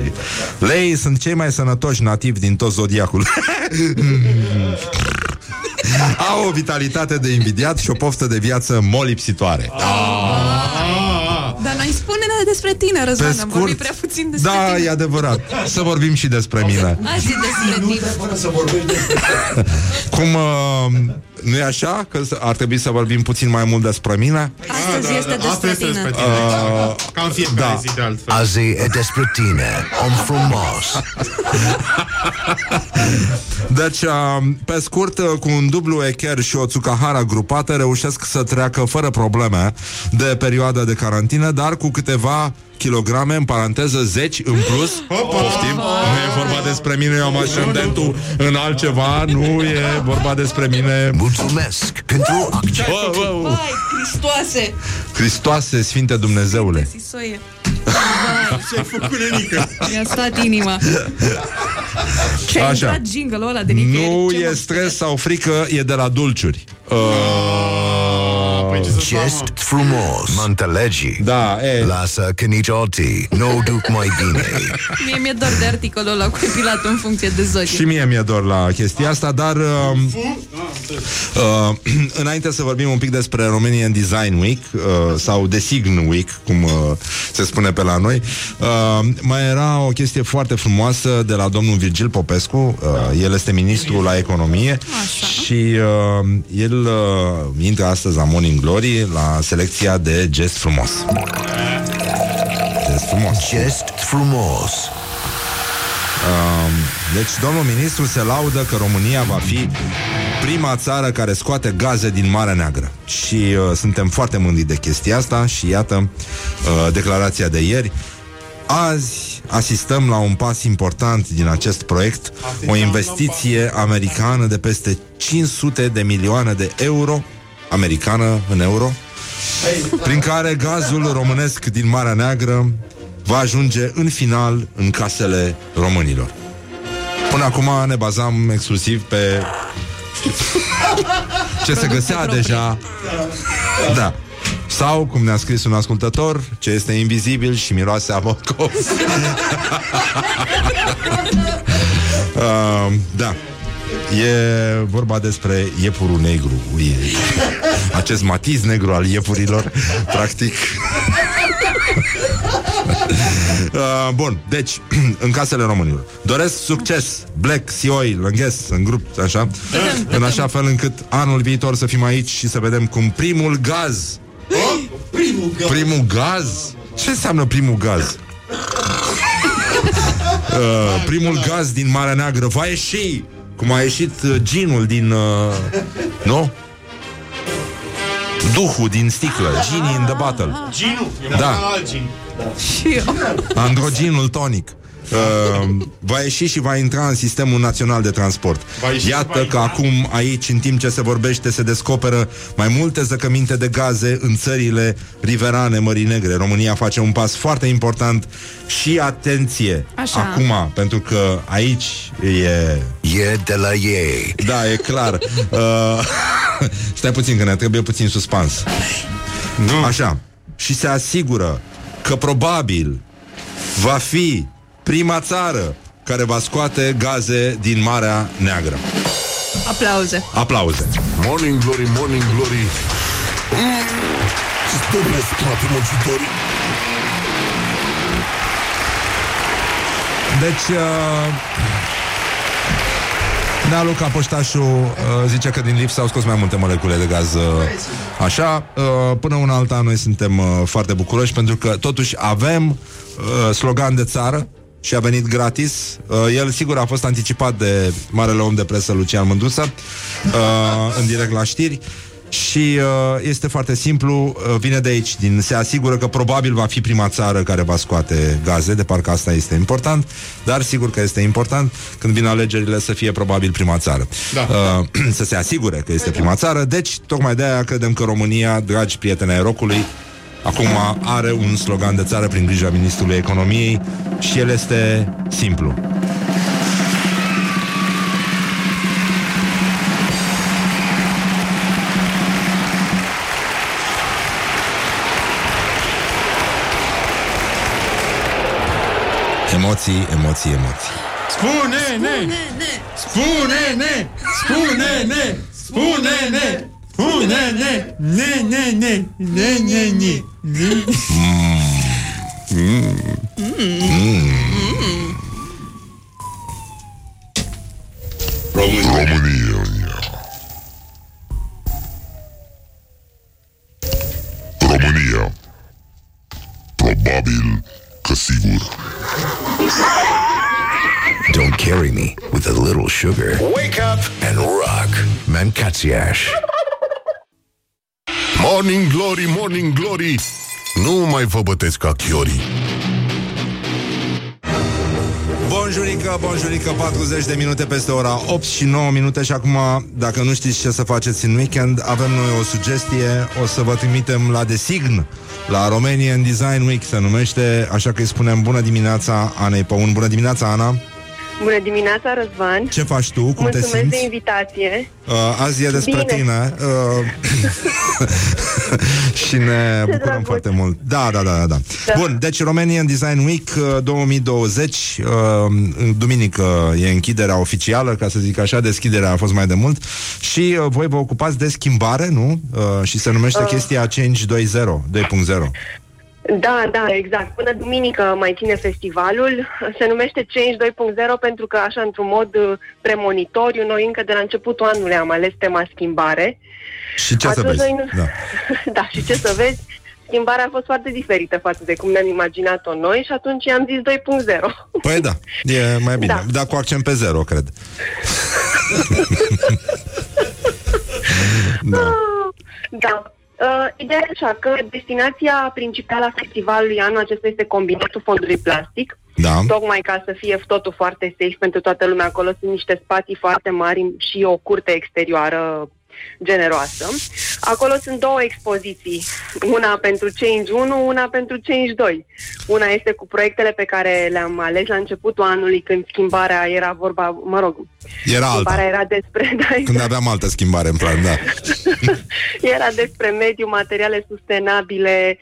Speaker 1: Lei sunt cei mai sănătoși nativi din tot zodiacul. Au o vitalitate de invidiat și o poftă de viață molipsitoare.
Speaker 5: Dar noi spune-ne despre tine, Răzvan, am vorbit prea puțin despre
Speaker 1: Da,
Speaker 5: tine.
Speaker 1: e adevărat. Să vorbim și despre mine.
Speaker 5: Hai zi despre tine.
Speaker 4: Fără să vorbești despre
Speaker 1: Cum uh, nu e așa? Că s- ar trebui să vorbim puțin mai mult despre mine?
Speaker 5: Astăzi este
Speaker 6: Asta
Speaker 5: despre
Speaker 6: este
Speaker 5: tine.
Speaker 6: despre tine.
Speaker 1: Uh,
Speaker 6: Ca în fiecare
Speaker 1: da.
Speaker 6: zi de altfel.
Speaker 2: Azi e despre tine, om frumos.
Speaker 1: Deci, uh, pe scurt, uh, cu un dublu echer și o țucahara grupată reușesc să treacă fără probleme de perioada de carantină, dar cu câteva kilograme, în paranteză, zeci în plus. Poftim, nu e vorba despre mine, eu am ascendentul în altceva, nu e vorba despre mine.
Speaker 2: Mulțumesc pentru accent.
Speaker 1: Bă, bă, bă.
Speaker 5: Vai, Cristoase!
Speaker 1: Cristoase, Sfinte Dumnezeule.
Speaker 5: Sisoie.
Speaker 6: Ce-ai făcut, nenică?
Speaker 5: Mi-a stat inima. Ce a
Speaker 1: Așa.
Speaker 5: intrat jingle-ul ăla de nicăieri.
Speaker 1: Nu
Speaker 5: Ce
Speaker 1: e
Speaker 5: mă-
Speaker 1: stres sau frică, e de la dulciuri. Uh,
Speaker 2: Gest
Speaker 6: mă?
Speaker 2: frumos. Mă înțelegi?
Speaker 1: da, e,
Speaker 2: Lasă că nici alții nu duc mai bine.
Speaker 5: Mie mi-e dor de articolul ăla cu epilatul în funcție de zodie.
Speaker 1: Și mie mi-e dor la chestia asta, dar uh, uh, înainte să vorbim un pic despre Romanian Design Week uh, sau Design Week, cum uh, se spune pe la noi, uh, mai era o chestie foarte frumoasă de la domnul Virgil Popescu, uh, el este ministru la economie
Speaker 5: Așa.
Speaker 1: și uh, el uh, intră astăzi la Morning Glory la selecția de gest frumos. Gest frumos.
Speaker 2: Gest frumos.
Speaker 1: Um, Deci domnul ministru se laudă că România va fi prima țară care scoate gaze din Marea Neagră. Și uh, suntem foarte mândri de chestia asta și iată uh, declarația de ieri. Azi asistăm la un pas important din acest proiect, o investiție americană de peste 500 de milioane de euro, americană în euro, prin care gazul românesc din Marea Neagră va ajunge în final în casele românilor. Până acum ne bazam exclusiv pe ce se găsea deja. Da. Sau, cum ne-a scris un ascultător, ce este invizibil și miroase a morcov. uh, da. E vorba despre iepurul negru. E, acest matiz negru al iepurilor, practic. Uh, bun, deci, în casele românilor. Doresc succes, Black, Sea Oil, Lănghes, în grup, așa, în așa fel încât anul viitor să fim aici și să vedem cum primul gaz,
Speaker 4: Primul gaz.
Speaker 1: primul gaz, ce înseamnă primul gaz? Uh, primul gaz din Marea Neagră va ieși cum a ieșit uh, ginul din uh, nu? Duhul din sticlă Genie in the bottle
Speaker 6: Ginu?
Speaker 1: Da.
Speaker 6: alt gin.
Speaker 5: Și eu.
Speaker 1: Androginul tonic Uh, va ieși și va intra în sistemul național de transport.
Speaker 6: Va ieși și va
Speaker 1: Iată că
Speaker 6: intra.
Speaker 1: acum aici, în timp ce se vorbește, se descoperă mai multe zăcăminte de gaze în țările riverane Mării Negre. România face un pas foarte important și atenție
Speaker 5: Așa.
Speaker 1: acum, pentru că aici e
Speaker 2: E de la ei.
Speaker 1: Da, e clar. Uh, stai puțin, că ne trebuie puțin suspans.
Speaker 6: Nu.
Speaker 1: Așa. Și se asigură că probabil va fi prima țară care va scoate gaze din Marea Neagră.
Speaker 5: Aplauze.
Speaker 1: Aplauze.
Speaker 3: Morning Glory, Morning Glory Mm, Stăpânesc, frate muncitorii
Speaker 1: Deci, uh, Nea Luca Poștașu uh, zice că din lift s-au scos mai multe molecule de gaz uh, așa. Uh, până una alta noi suntem uh, foarte bucuroși pentru că totuși avem uh, slogan de țară și a venit gratis. Uh, el sigur a fost anticipat de marele om de presă Lucian Mândusă uh, în direct la știri. Și uh, este foarte simplu, uh, vine de aici, din, se asigură că probabil va fi prima țară care va scoate gaze, de parcă asta este important, dar sigur că este important când vin alegerile să fie probabil prima țară.
Speaker 6: Da.
Speaker 1: Uh, să se asigure că este prima țară, deci tocmai de aia credem că România, dragi prieteni ai rocului, acum are un slogan de țară prin grija Ministrului Economiei și el este simplu. Emoții, emoții, emoții.
Speaker 6: Spune-ne! Spune-ne! Spune-ne! Spune-ne! Spune-ne! Ne, ne, ne! Ne, ne, ne! Ne.
Speaker 3: România. România. Probabil că sigur.
Speaker 2: Don't carry me with a little sugar. Wake up and rock. Mancațiaș.
Speaker 3: Morning Glory, Morning Glory. Nu mai vă bătesc ca chiorii.
Speaker 1: Bonjurică, bonjurică, 40 de minute peste ora 8 și 9 minute și acum, dacă nu știți ce să faceți în weekend, avem noi o sugestie, o să vă trimitem la Design, la Romanian Design Week se numește, așa că îi spunem bună dimineața Anei Păun, bună dimineața Ana,
Speaker 17: Bună dimineața, Răzvan!
Speaker 1: ce faci tu, cum te
Speaker 17: Mulțumesc
Speaker 1: simți?
Speaker 17: de invitație.
Speaker 1: Uh, azi e despre
Speaker 17: Bine.
Speaker 1: tine uh, și ne bucurăm
Speaker 17: drăguț.
Speaker 1: foarte mult. Da, da, da, da, da.
Speaker 17: Da.
Speaker 1: Bun, deci Romanian Design Week uh, 2020, uh, duminică e închiderea oficială, ca să zic așa, deschiderea a fost mai de mult și uh, voi vă ocupați de schimbare, nu? Uh, și se numește
Speaker 17: Uh.
Speaker 1: chestia Change 2.0, 2.0.
Speaker 17: Da, da, exact. Până duminică mai ține festivalul. Se numește Change 2.0 pentru că, așa, într-un mod uh, premonitoriu, noi încă de la începutul anului am ales tema schimbare.
Speaker 1: Și ce să
Speaker 17: Atunci
Speaker 1: vezi?
Speaker 17: noi nu-
Speaker 1: Da.
Speaker 17: da, și ce să vezi? Schimbarea a fost foarte diferită față de cum ne-am imaginat-o noi și atunci am zis 2.0.
Speaker 1: Păi da, e mai bine.
Speaker 17: Da.
Speaker 1: Da, cu accent pe zero, cred. da.
Speaker 17: Da. Uh, ideea e așa că destinația principală a festivalului anul acesta este combinatul fondului plastic.
Speaker 1: Da.
Speaker 17: Tocmai ca să fie totul foarte safe pentru toată lumea. Acolo sunt niște spații foarte mari și o curte exterioară generoasă. Acolo sunt două expoziții, una pentru Change 1, una pentru Change 2. Una este cu proiectele pe care le-am ales la începutul anului, când schimbarea era vorba, mă rog,
Speaker 1: Era
Speaker 17: schimbarea
Speaker 1: alta.
Speaker 17: era despre, da,
Speaker 1: Când aveam altă schimbare în plan, da.
Speaker 17: era despre mediu, materiale sustenabile,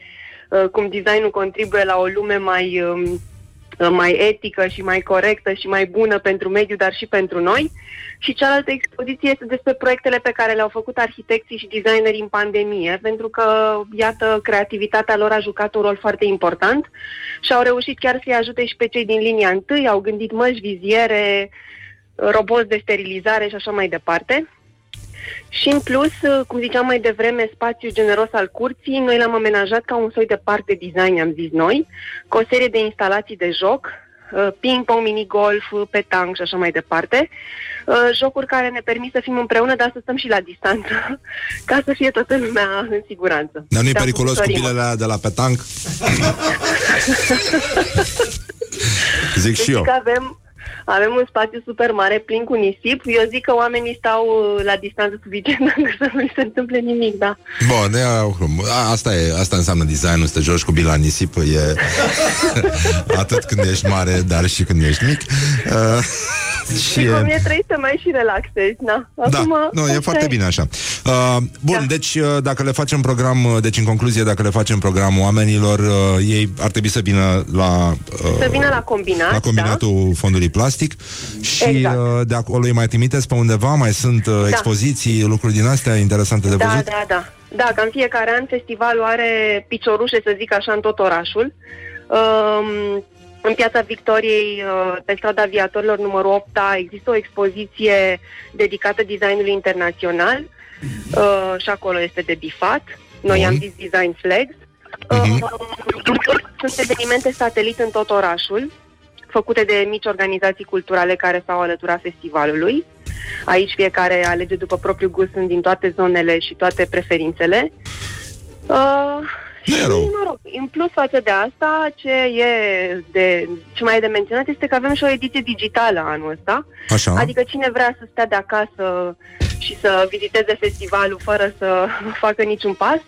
Speaker 17: uh, cum designul contribuie la o lume mai, um, uh, mai etică și mai corectă și mai bună pentru mediu, dar și pentru noi. Și cealaltă expoziție este despre proiectele pe care le-au făcut arhitecții și designerii în pandemie, pentru că, iată, creativitatea lor a jucat un rol foarte important și au reușit chiar să-i ajute și pe cei din linia întâi, au gândit măști, viziere, roboți de sterilizare și așa mai departe. Și în plus, cum ziceam mai devreme, spațiul generos al curții, noi l-am amenajat ca un soi de parc de design, am zis noi, cu o serie de instalații de joc, uh, ping-pong, minigolf, petang și așa mai departe. Uh, Jocuri care ne permit să fim împreună, dar să stăm și la distanță, ca să fie toată lumea în siguranță.
Speaker 1: Dar nu-i
Speaker 17: Da,
Speaker 1: periculos cu
Speaker 17: sărim.
Speaker 1: bilele alea de la petanc? Zic și
Speaker 17: Deci
Speaker 1: eu.
Speaker 17: că avem, avem un spațiu super mare, plin cu nisip. Eu zic că oamenii stau uh, la distanță suficient încât să nu li se întâmple nimic, da.
Speaker 1: Bun, e, a- asta, e, asta înseamnă design să te joci cu bila în nisip, e atât când ești mare, dar și când ești mic. Uh, și
Speaker 17: Și cum
Speaker 1: e,
Speaker 17: e trebuie să mai și relaxezi, na.
Speaker 1: da,
Speaker 17: Acum,
Speaker 1: nu, e
Speaker 17: asta
Speaker 1: foarte bine așa. Uh, bun, da. deci uh, dacă le facem program, uh, deci în concluzie, dacă le facem program oamenilor, uh, ei ar trebui să vină la uh,
Speaker 17: Să vină la combinat,
Speaker 1: la combinatul fondului plastic și
Speaker 17: Exact.
Speaker 1: uh, de acolo îi mai trimiteți pe undeva, mai sunt uh, expoziții, lucruri din astea interesante de
Speaker 17: da.
Speaker 1: văzut?
Speaker 17: Da, da, da. Da, ca în fiecare an festivalul are piciorușe, să zic așa, în tot orașul. Um, În piața Victoriei, uh, pe strada aviatorilor numărul 8 există o expoziție dedicată designului internațional uh, și acolo este de bifat. Noi am zis Design Flags. Uh, sunt evenimente satelit în tot orașul, făcute de mici organizații culturale care s-au alăturat festivalului. Aici fiecare alege după propriul gust, sunt din toate zonele și toate preferințele. Uh, și, mă rog, în plus față de asta, ce e de, ce mai e de menționat este că avem și o ediție digitală anul ăsta.
Speaker 1: Așa.
Speaker 17: Adică cine vrea să stea de acasă și să viziteze festivalul fără să facă niciun pas,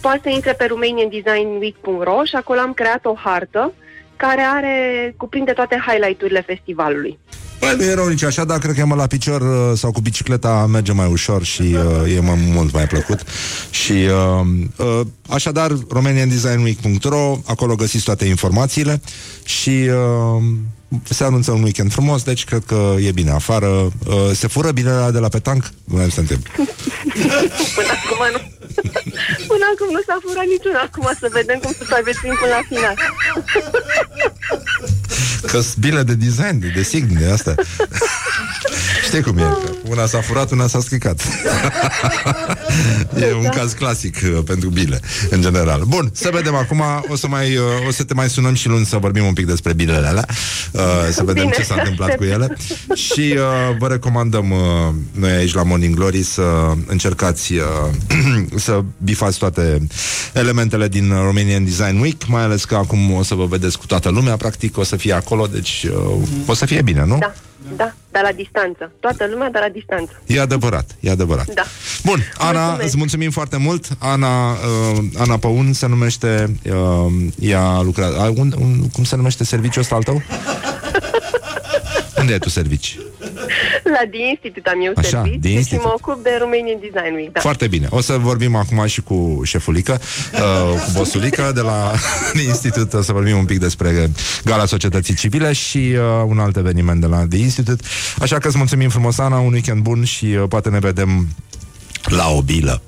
Speaker 17: poate să intre pe romaniandesignweek.ro și acolo am creat o hartă care are, cuprinde toate highlight-urile festivalului.
Speaker 1: Băi, nu e rău nici așa, dar cred că e mă la picior uh, sau cu bicicleta merge mai ușor și uh, e mai, mult mai plăcut. Și uh, uh, așadar, romaniandesignweek.ro, acolo găsiți toate informațiile și uh, se anunță un weekend frumos, deci cred că e bine afară. Uh, se fură bilele de la petanc? Vreau să te întreb.
Speaker 17: Până acum nu. Până acum nu s-a furat niciun. Acum să vedem cum supraviețuim până la final.
Speaker 1: Că bile de design, de design, de asta. Știi cum e? că Una s-a furat, una s-a stricat. e un caz clasic uh, pentru bile, în general. Bun, să vedem acum, o să, mai, uh, o să te mai sunăm și luni să vorbim un pic despre bilele alea, uh, să vedem
Speaker 18: Bine,
Speaker 1: ce s-a întâmplat cu
Speaker 18: aștept.
Speaker 1: ele. Și uh, vă recomandăm uh, noi aici la Morning Glory să încercați uh, să bifați toate elementele din Romanian Design Week, mai ales că acum o să vă vedeți cu toată lumea, practic o să fie acolo, deci uh, o să fie bine, nu?
Speaker 17: Da, da, dar la distanță. Toată lumea, dar la distanță.
Speaker 1: E adevărat, e adevărat.
Speaker 17: Da.
Speaker 1: Bun, Ana,
Speaker 17: Mulțumesc.
Speaker 1: îți mulțumim foarte mult. Ana, uh, Ana Păun se numește, uh, ea lucrează, a, un, un, cum se numește serviciul ăsta al tău? Unde ai tu servici?
Speaker 17: La The Institute am eu
Speaker 1: Așa,
Speaker 17: serviciu
Speaker 1: The
Speaker 17: și
Speaker 1: Institute.
Speaker 17: mă ocup de Romanian Design Week. Da.
Speaker 1: Foarte bine. O să vorbim acum și cu șefulică, uh, cu bosulică de la The Institute. O să vorbim un pic despre Gala Societății Civile și uh, un alt eveniment de la The Institute. Așa că îți mulțumim frumos, Ana, un weekend bun și uh, poate ne vedem la o bilă.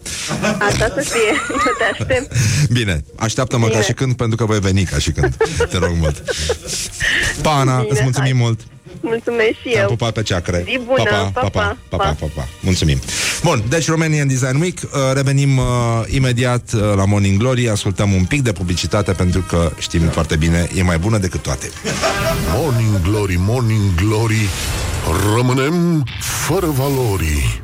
Speaker 17: Asta să fie. Eu te aștept.
Speaker 1: Bine, așteaptă-mă
Speaker 17: Bine.
Speaker 1: ca și când, pentru că voi veni ca și când. Te rog mult. Pa, Ana,
Speaker 17: Bine,
Speaker 1: îți mulțumim mult.
Speaker 17: Mulțumesc și
Speaker 1: Te-am
Speaker 17: eu.
Speaker 1: pupat pe ceacre.
Speaker 17: Zi bună,
Speaker 1: pa, pa, pa, pa, pa, pa, pa, pa. Mulțumim. Bun, deci Romanian Design Week. Uh, revenim uh, imediat uh, la Morning Glory. Ascultăm un pic de publicitate pentru că știm foarte bine, e mai bună decât toate.
Speaker 3: Morning Glory, Morning Glory Rămânem fără valori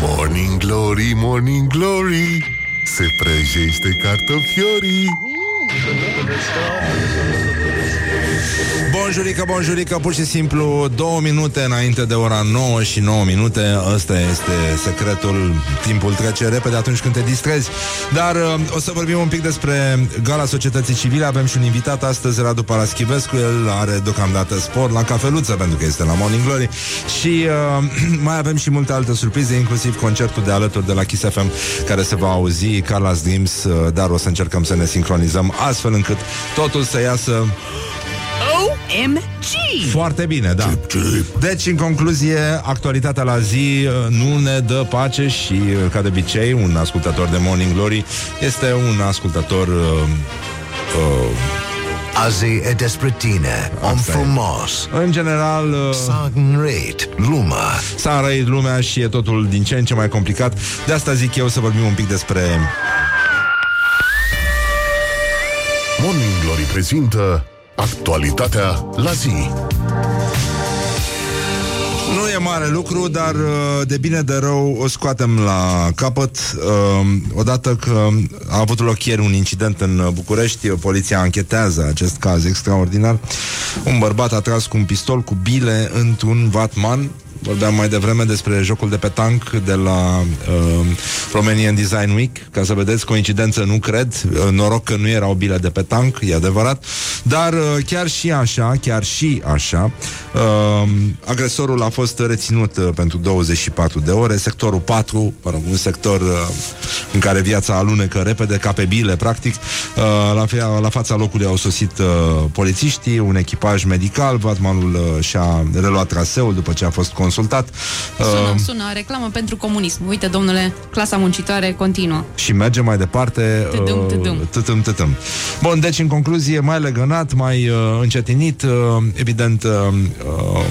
Speaker 3: Morning Glory, Morning Glory Se prăjește cartofiorii
Speaker 1: Bonjurică, bonjurică, pur și simplu două minute înainte de ora 9 și 9 minute. Ăsta este secretul Timpul trece repede atunci când te distrezi. Dar uh, o să vorbim un pic despre Gala Societății Civile. Avem și un invitat astăzi, Radu Paraschivescu. El are deocamdată spor la cafeluță Pentru că este la Morning Glory. Și uh, mai avem și multe alte surprize Inclusiv concertul de alături de la Kiss FM Care se va auzi, Carla's Dreams uh, Dar o să încercăm să ne sincronizăm Astfel încât totul să iasă
Speaker 18: OMG!
Speaker 1: foarte bine, da. Deci, în concluzie, actualitatea la zi uh, nu ne dă pace și, uh, ca de obicei, un ascultător de Morning Glory este un ascultător... Uh, uh,
Speaker 2: Azi e despre tine, om frumos.
Speaker 1: În general... Uh,
Speaker 2: S-a înrăit lumea.
Speaker 1: S-a înrăit lumea și e totul din ce în ce mai complicat. De asta zic eu să vorbim un pic despre...
Speaker 3: Morning Glory prezintă Actualitatea la zi
Speaker 1: Nu e mare lucru, dar uh, de bine de rău o scoatem la capăt. Uh, Odată că a avut loc ieri un incident în București, poliția anchetează acest caz extraordinar. Un bărbat a tras cu un pistol cu bile într-un vatman. Vorbeam mai devreme despre jocul de petanc de la uh, Romanian Design Week, ca să vedeți, coincidență nu cred, uh, noroc că nu erau bile de petanc, e adevărat, dar uh, chiar și așa, chiar și așa, uh, agresorul a fost reținut uh, pentru 24 de ore, sectorul 4, mă rog, un sector uh, în care viața alunecă repede, ca pe bile, practic, uh, la, fea, la fața locului au sosit uh, polițiștii, un echipaj medical, vatmanul uh, și-a reluat traseul după ce a fost constatat consultat.
Speaker 5: Sună,
Speaker 1: Uh,
Speaker 5: sună, reclamă pentru comunism. Uite, domnule, clasa muncitoare continuă.
Speaker 1: și mergem mai departe
Speaker 5: Tădâm,
Speaker 1: uh,
Speaker 5: tădâm.
Speaker 1: tătâm, tătâm. Bun, deci în concluzie mai legănat, mai uh, încetinit uh, evident uh, uh,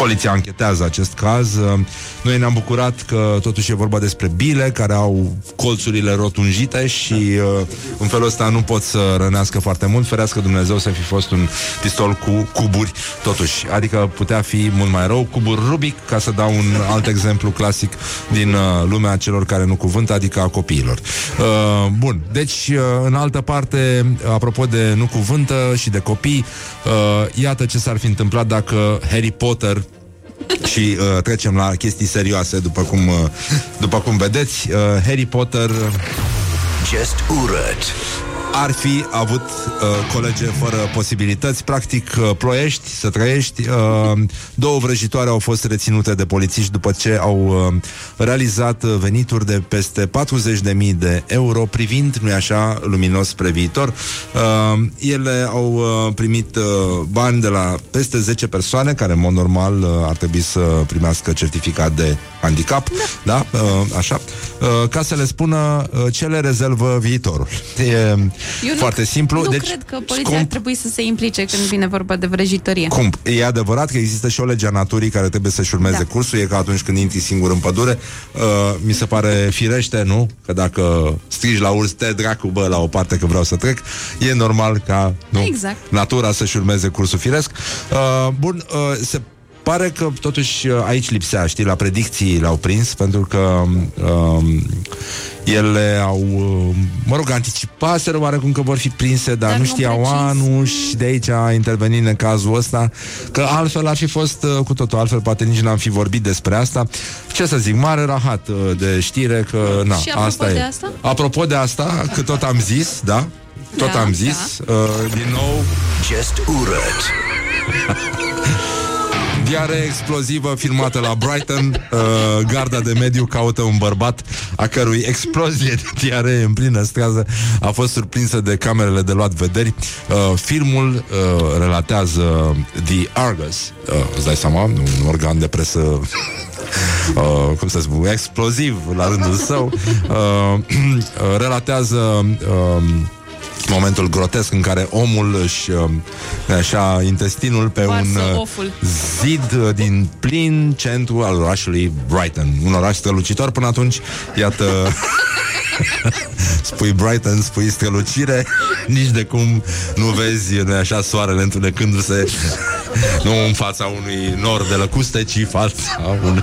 Speaker 1: Poliția anchetează acest caz. Uh, Noi ne-am bucurat că totuși e vorba despre bile care au colțurile rotunjite și uh, în felul ăsta nu pot să rănească foarte mult. Ferească Dumnezeu să fi fost un pistol cu cuburi, totuși. Adică putea fi mult mai rău. Cuburi Rubic, ca să dau un alt exemplu clasic din uh, lumea celor care nu cuvântă, adică a copiilor. Uh, bun, deci uh, în altă parte, apropo de nu cuvântă și de copii, uh, iată ce s-ar fi întâmplat dacă Harry Potter și uh, trecem la chestii serioase după cum, uh, după cum vedeți. Uh, Harry Potter.
Speaker 2: Just urât
Speaker 1: ar fi avut uh, colege fără posibilități, practic uh, ploiești, să trăiești. Uh, două vrăjitoare au fost reținute de polițiști după ce au uh, realizat uh, venituri de peste 40.000 de euro, privind, nu-i așa, luminos spre viitor. Uh, ele au uh, primit uh, bani de la peste 10 persoane, care în mod normal uh, ar trebui să primească certificat de handicap, da, da? Uh, așa, uh, ca să le spună uh, ce le rezervă viitorul. E
Speaker 5: Eu
Speaker 1: foarte
Speaker 5: nu,
Speaker 1: simplu.
Speaker 5: Nu
Speaker 1: deci,
Speaker 5: cred că poliția
Speaker 1: scump,
Speaker 5: ar trebui să se implice când vine vorba de vrăjitorie.
Speaker 1: cum? E adevărat că există și o lege a naturii care trebuie să-și urmeze
Speaker 5: Da.
Speaker 1: cursul, e ca atunci când intri singur în pădure. Uh, mi se pare firește, nu? Că dacă strigi la urs, te dracu, bă, la o parte că vreau să trec, e normal ca nu?
Speaker 5: Exact.
Speaker 1: natura să-și urmeze cursul firesc. Uh, bun, uh, se pare că totuși uh, aici lipsea, știi, la predicții l-au prins, pentru că um, ele au, uh, mă rog, anticipaseră oarecum că vor fi prinse, dar,
Speaker 5: Dar
Speaker 1: nu
Speaker 5: nu
Speaker 1: știau
Speaker 5: precis.
Speaker 1: anul și de aici a intervenit în cazul ăsta, că altfel ar fi fost uh, cu totul altfel, poate nici n-am fi vorbit despre asta. Ce să zic, mare rahat uh, de știre că, na,
Speaker 5: Și apropo
Speaker 1: asta
Speaker 5: de
Speaker 1: e.
Speaker 5: asta?
Speaker 1: Apropo de asta, că tot am zis, da? Tot
Speaker 5: Da,
Speaker 1: am zis, uh, din nou
Speaker 2: Just urât
Speaker 1: Diare explozivă filmată la Brighton uh, Garda de mediu caută un bărbat A cărui explozie de diaree în plină stradă A fost surprinsă de camerele de luat vederi. Uh, Filmul uh, relatează The Argus. Uh, Îți dai seama? Un organ de presă Uh, cum să spun, exploziv la rândul său. Uh, uh, relatează uh, momentul grotesc în care omul își uh, așa intestinul pe
Speaker 5: Varsă
Speaker 1: un uh,
Speaker 5: oful.
Speaker 1: zid uh, din plin centru al orașului Brighton. Un oraș strălucitor până atunci. Iată spui Brighton, spui strălucire nici de cum nu vezi nu așa soarele întunecându-se nu în fața unui nor de lăcuste, ci fața un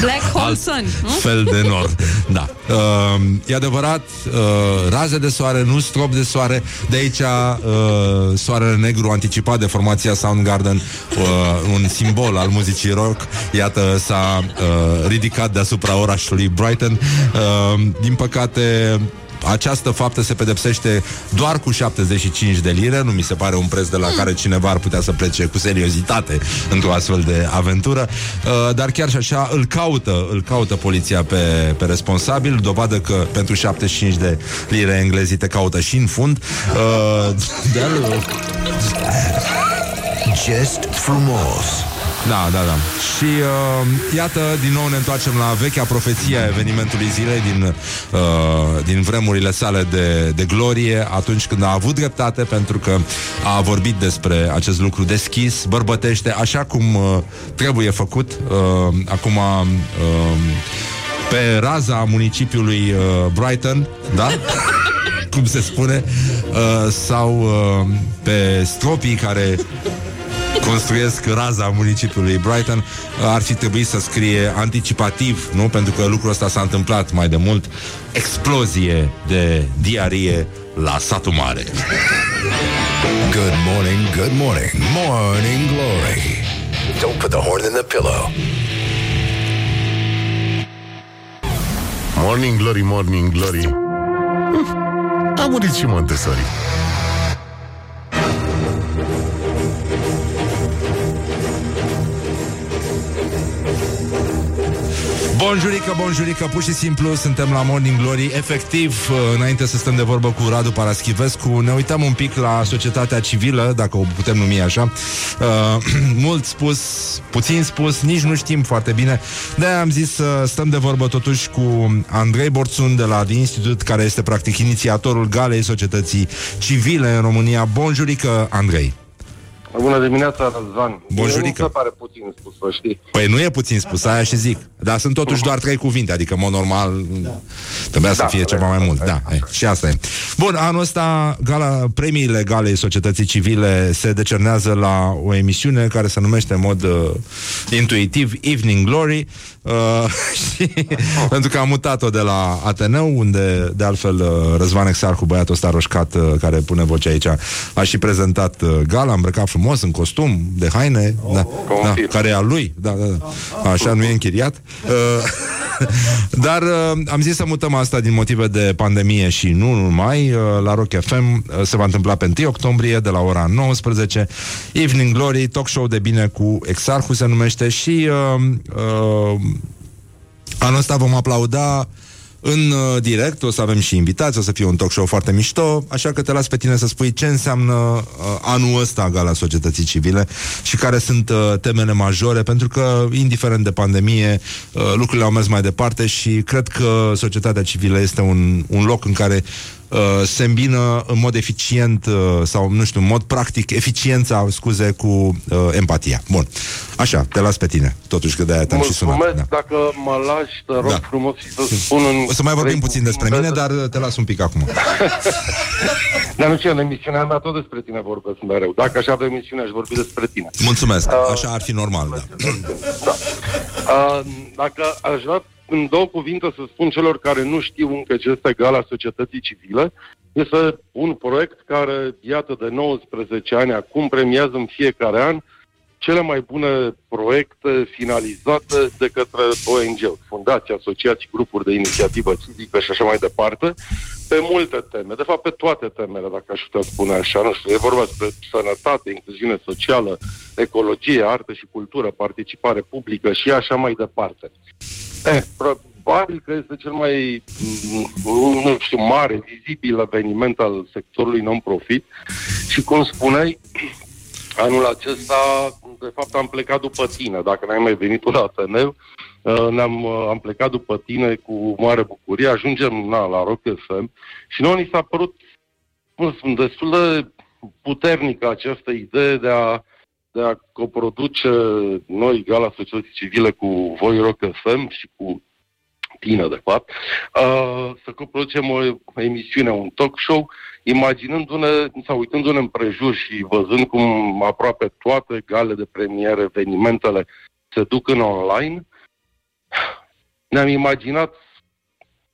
Speaker 5: Black Hole
Speaker 1: Alt
Speaker 5: Sun, nu?
Speaker 1: fel de nor. Da. Uh, e adevărat, uh, raze de soare, nu strop de soare. De aici uh, soarele negru anticipat de formația Soundgarden, uh, un simbol al muzicii rock, iată, s-a uh, ridicat deasupra orașului Brighton. Uh, din păcate, această faptă se pedepsește doar cu 75 de lire, nu mi se pare un preț de la care cineva ar putea să plece cu seriozitate într-o astfel de aventură, uh, dar chiar și așa îl caută, îl caută poliția pe, pe responsabil, dovadă că pentru 75 de lire englezii te caută și în fund. Uh, dar,
Speaker 2: Just frumos
Speaker 1: Da, da, da. Și uh, iată, din nou ne întoarcem la vechea profeție a evenimentului zilei din, uh, din vremurile sale de, de glorie, atunci când a avut dreptate, pentru că a vorbit despre acest lucru deschis, bărbătește, așa cum uh, trebuie făcut. Uh, acum, uh, pe raza municipiului uh, Brighton, da? cum se spune, uh, sau uh, pe stropii care construiesc raza municipiului Brighton, ar fi trebuit să scrie anticipativ, nu? Pentru că lucrul ăsta s-a întâmplat mai de mult. Explozie de diarie la satul mare.
Speaker 2: Good morning, good morning Morning Glory Don't put the horn in the pillow
Speaker 3: Morning Glory, Morning Glory Hm, A murit și Montessori
Speaker 1: Bonjurică, bonjurică, pur și simplu suntem la Morning Glory. Efectiv, uh, înainte să stăm de vorbă cu Radu Paraschivescu Ne uităm un pic la societatea civilă, dacă o putem numi așa. Uh, Mult spus, puțin spus, nici nu știm foarte bine. De am zis să stăm de vorbă totuși cu Andrei Borțun de la The Institute Care este practic inițiatorul galei societății civile în România. Bonjurică, Andrei
Speaker 18: Bună dimineața, Răzvan.
Speaker 1: Bonjurică.
Speaker 18: Mie Nu se pare puțin spus, să știi.
Speaker 1: Păi nu e puțin spus, aia și zic. Dar sunt totuși doar trei cuvinte, adică, în mod normal, da. trebuia să
Speaker 18: Da,
Speaker 1: fie ceva
Speaker 18: da,
Speaker 1: mai mult. Da, e, și asta e. Bun, anul ăsta, gala, premiile galei societății civile se decernează la o emisiune care se numește în mod uh, intuitiv Evening Glory. Uh, și, pentru că am mutat-o de la Ateneu, unde, de altfel, uh, Răzvan Exarhu, băiatul ăsta roșcat, uh, care pune voce aici, a și prezentat uh, gala, îmbrăcat frumos, în costum, de haine, da, da, care e al lui, da, da, da. așa nu e închiriat. Uh, dar uh, am zis să mutăm asta din motive de pandemie și nu numai. Uh, la Rock FM uh, se va întâmpla pe 1 octombrie de la ora 19. Evening Glory, talk show de bine cu Exarhu se numește și uh, uh, anul ăsta vom aplauda în uh, direct, o să avem și invitați, o să fie un talk show foarte mișto, așa că te las pe tine să spui ce înseamnă uh, anul ăsta Gala Societății Civile și care sunt uh, temele majore, pentru că, indiferent de pandemie, uh, lucrurile au mers mai departe și cred că societatea civilă este un, un loc în care uh, se îmbină în mod eficient uh, sau, nu știu, în mod practic, eficiența, scuze, cu uh, empatia. Bun. Așa, te las pe tine. Totuși că de-aia te-am și sunat.
Speaker 18: Mulțumesc
Speaker 1: Da.
Speaker 18: dacă mă lași, te rog
Speaker 1: Da.
Speaker 18: frumos și să spun în...
Speaker 1: O să mai vorbim
Speaker 18: trei
Speaker 1: puțin despre
Speaker 18: cuvinte.
Speaker 1: mine, dar uh, te las un pic acum.
Speaker 18: Dar nu știu, în emisiunea mea tot despre tine vorbesc mereu. Dacă aș avea emisiune, aș vorbi despre tine.
Speaker 1: Mulțumesc.
Speaker 18: Uh,
Speaker 1: Așa ar fi normal, da.
Speaker 18: Uh, dacă aș vrea în două cuvinte să spun celor care nu știu încă ce este Gala Societății Civile, este un proiect care, iată, de 19 ani acum premiază în fiecare an cele mai bune proiecte finalizate de către ONG, fundații, asociații, grupuri de inițiativă civică și așa mai departe, pe multe teme, de fapt pe toate temele, dacă aș putea spune așa, nu știu, e vorba despre sănătate, incluziune socială, ecologie, artă și cultură, participare publică și așa mai departe. Eh, probabil că este cel mai, mm, nu știu, mare, vizibil eveniment al sectorului non-profit și, cum spuneai, anul acesta, de fapt, am plecat după tine. Dacă n-ai mai venit tu la Ateneu, uh, ne-am, uh, am plecat după tine cu mare bucurie. Ajungem na, la Rock FM și nouă ni s-a părut cum să spun, destul de puternică această idee de a, de a coproduce noi, Gala Societății Civile, cu voi Rock FM și cu tine, de fapt, uh, să coproducem o emisiune, un talk show, imaginându-ne sau uitându-ne în prejur și văzând cum aproape toate gale de premiere, evenimentele se duc în online, ne-am imaginat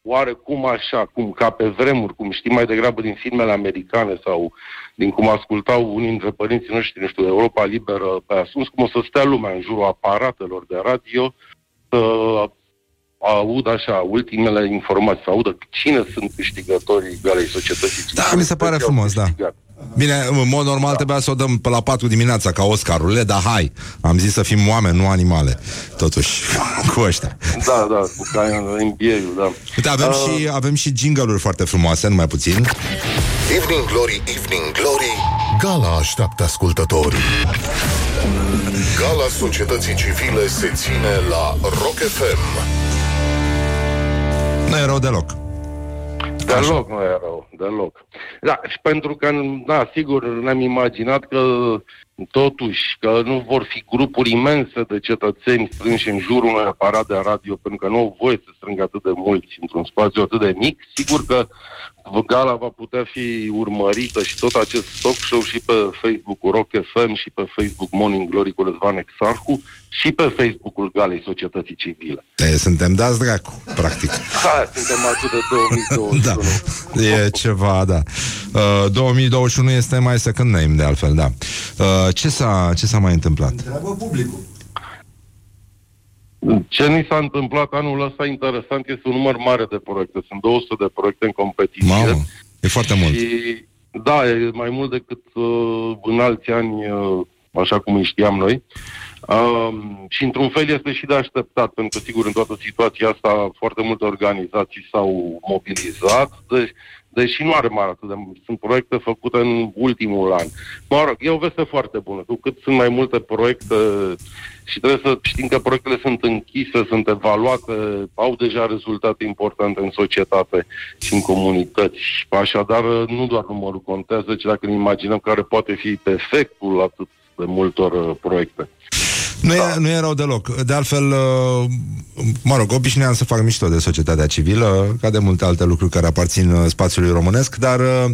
Speaker 18: oarecum așa, cum ca pe vremuri, cum știm mai degrabă din filmele americane sau din cum ascultau unii dintre părinții noștri, nu știu, Europa Liberă pe asuns, cum o să stea lumea în jurul aparatelor de radio, să aud așa ultimele informații, să audă cine sunt câștigătorii galei societății
Speaker 1: Da,
Speaker 18: civile.
Speaker 1: mi se pare frumos, da. Bine, în mod normal trebuia să o dăm pe la 4 dimineața ca Oscarurile, dar hai, am zis să fim oameni, nu animale, totuși, cu ăștia.
Speaker 18: Da, da, cu ca NBA-ul, da.
Speaker 1: Uite, avem,
Speaker 18: Uh,
Speaker 1: și, avem și jingle-uri foarte frumoase, numai puțin.
Speaker 3: Evening Glory, Evening Glory Gala așteaptă ascultătorii Gala societății civile se ține la Rock FM
Speaker 1: Nu e rău deloc.
Speaker 18: Deloc nu e rău, deloc. Da, și pentru că, da, sigur, ne-am imaginat că totuși, că nu vor fi grupuri imense de cetățeni strânși în jurul unui aparat de radio, pentru că nu au voie să strângă atât de mulți într-un spațiu atât de mic. Sigur că gala va putea fi urmărită și tot acest talk show și pe Facebook-ul Rock FM și pe Facebook Morning Glory cu Răzvan Exarhu și pe Facebook-ul Galei Societății Civile.
Speaker 1: E, suntem dați dracu, practic.
Speaker 18: Da, suntem atât de 2021.
Speaker 1: Da, e ceva, da. Uh, 2021 este mai second name, de altfel, da. Uh, ce, s-a, ce s-a mai întâmplat?
Speaker 4: Întreabă publicul.
Speaker 18: Ce ni s-a întâmplat anul ăsta interesant este un număr mare de proiecte. Sunt 200 de proiecte în competiție.
Speaker 1: Mamă, e foarte mult.
Speaker 18: Și, da, e mai mult decât uh, în alți ani, uh, așa cum îi știam noi. Um, și într-un fel este și de așteptat, pentru că sigur în toată situația asta foarte multe organizații s-au mobilizat, deci, deși nu are mare atât de sunt proiecte făcute în ultimul an. Mă rog, e o veste foarte bună. Cu cât sunt mai multe proiecte și trebuie să știm că proiectele sunt închise, sunt evaluate, au deja rezultate importante în societate și în comunități. Așadar, nu doar numărul contează, ci dacă ne imaginăm care poate fi efectul atât de multor uh, proiecte.
Speaker 1: Nu, e, nu e rău deloc. De altfel, uh, mă rog, obișnuiam să fac mișto de societatea civilă, ca de multe alte lucruri care aparțin uh, spațiului românesc, dar uh,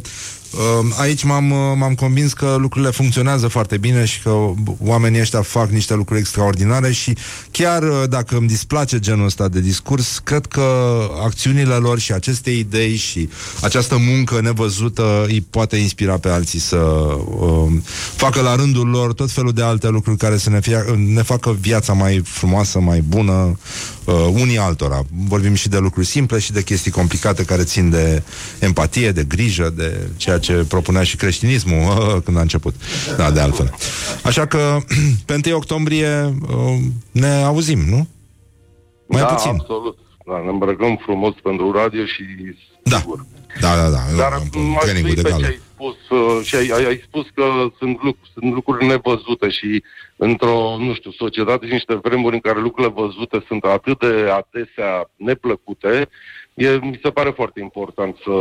Speaker 1: Aici m-am, m-am convins că lucrurile funcționează foarte bine și că oamenii ăștia fac niște lucruri extraordinare și chiar dacă îmi displace genul ăsta de discurs, cred că acțiunile lor și aceste idei și această muncă nevăzută îi poate inspira pe alții să uh, facă la rândul lor tot felul de alte lucruri care să ne, fie, ne facă viața mai frumoasă, mai bună, uh, unii altora. Vorbim și de lucruri simple și de chestii complicate care țin de empatie, de grijă, de ceea ce propunea și creștinismul uh, când a început. Da, de altfel. Așa că, pe 1 octombrie uh, ne auzim, nu? Mai
Speaker 18: da,
Speaker 1: puțin.
Speaker 18: absolut. Da, ne îmbrăcăm frumos pentru radio și
Speaker 1: Da.
Speaker 18: sigur.
Speaker 1: Da, da, da.
Speaker 18: Dar
Speaker 1: Am-
Speaker 18: m-aș
Speaker 1: trainingul
Speaker 18: fi
Speaker 1: de
Speaker 18: pe ce
Speaker 1: gală.
Speaker 18: ai spus uh, și ai, ai, ai spus că sunt, luc- sunt lucruri nevăzute și într-o, nu știu, societate și niște vremuri în care lucrurile văzute sunt atât de adesea neplăcute, e, mi se pare foarte important să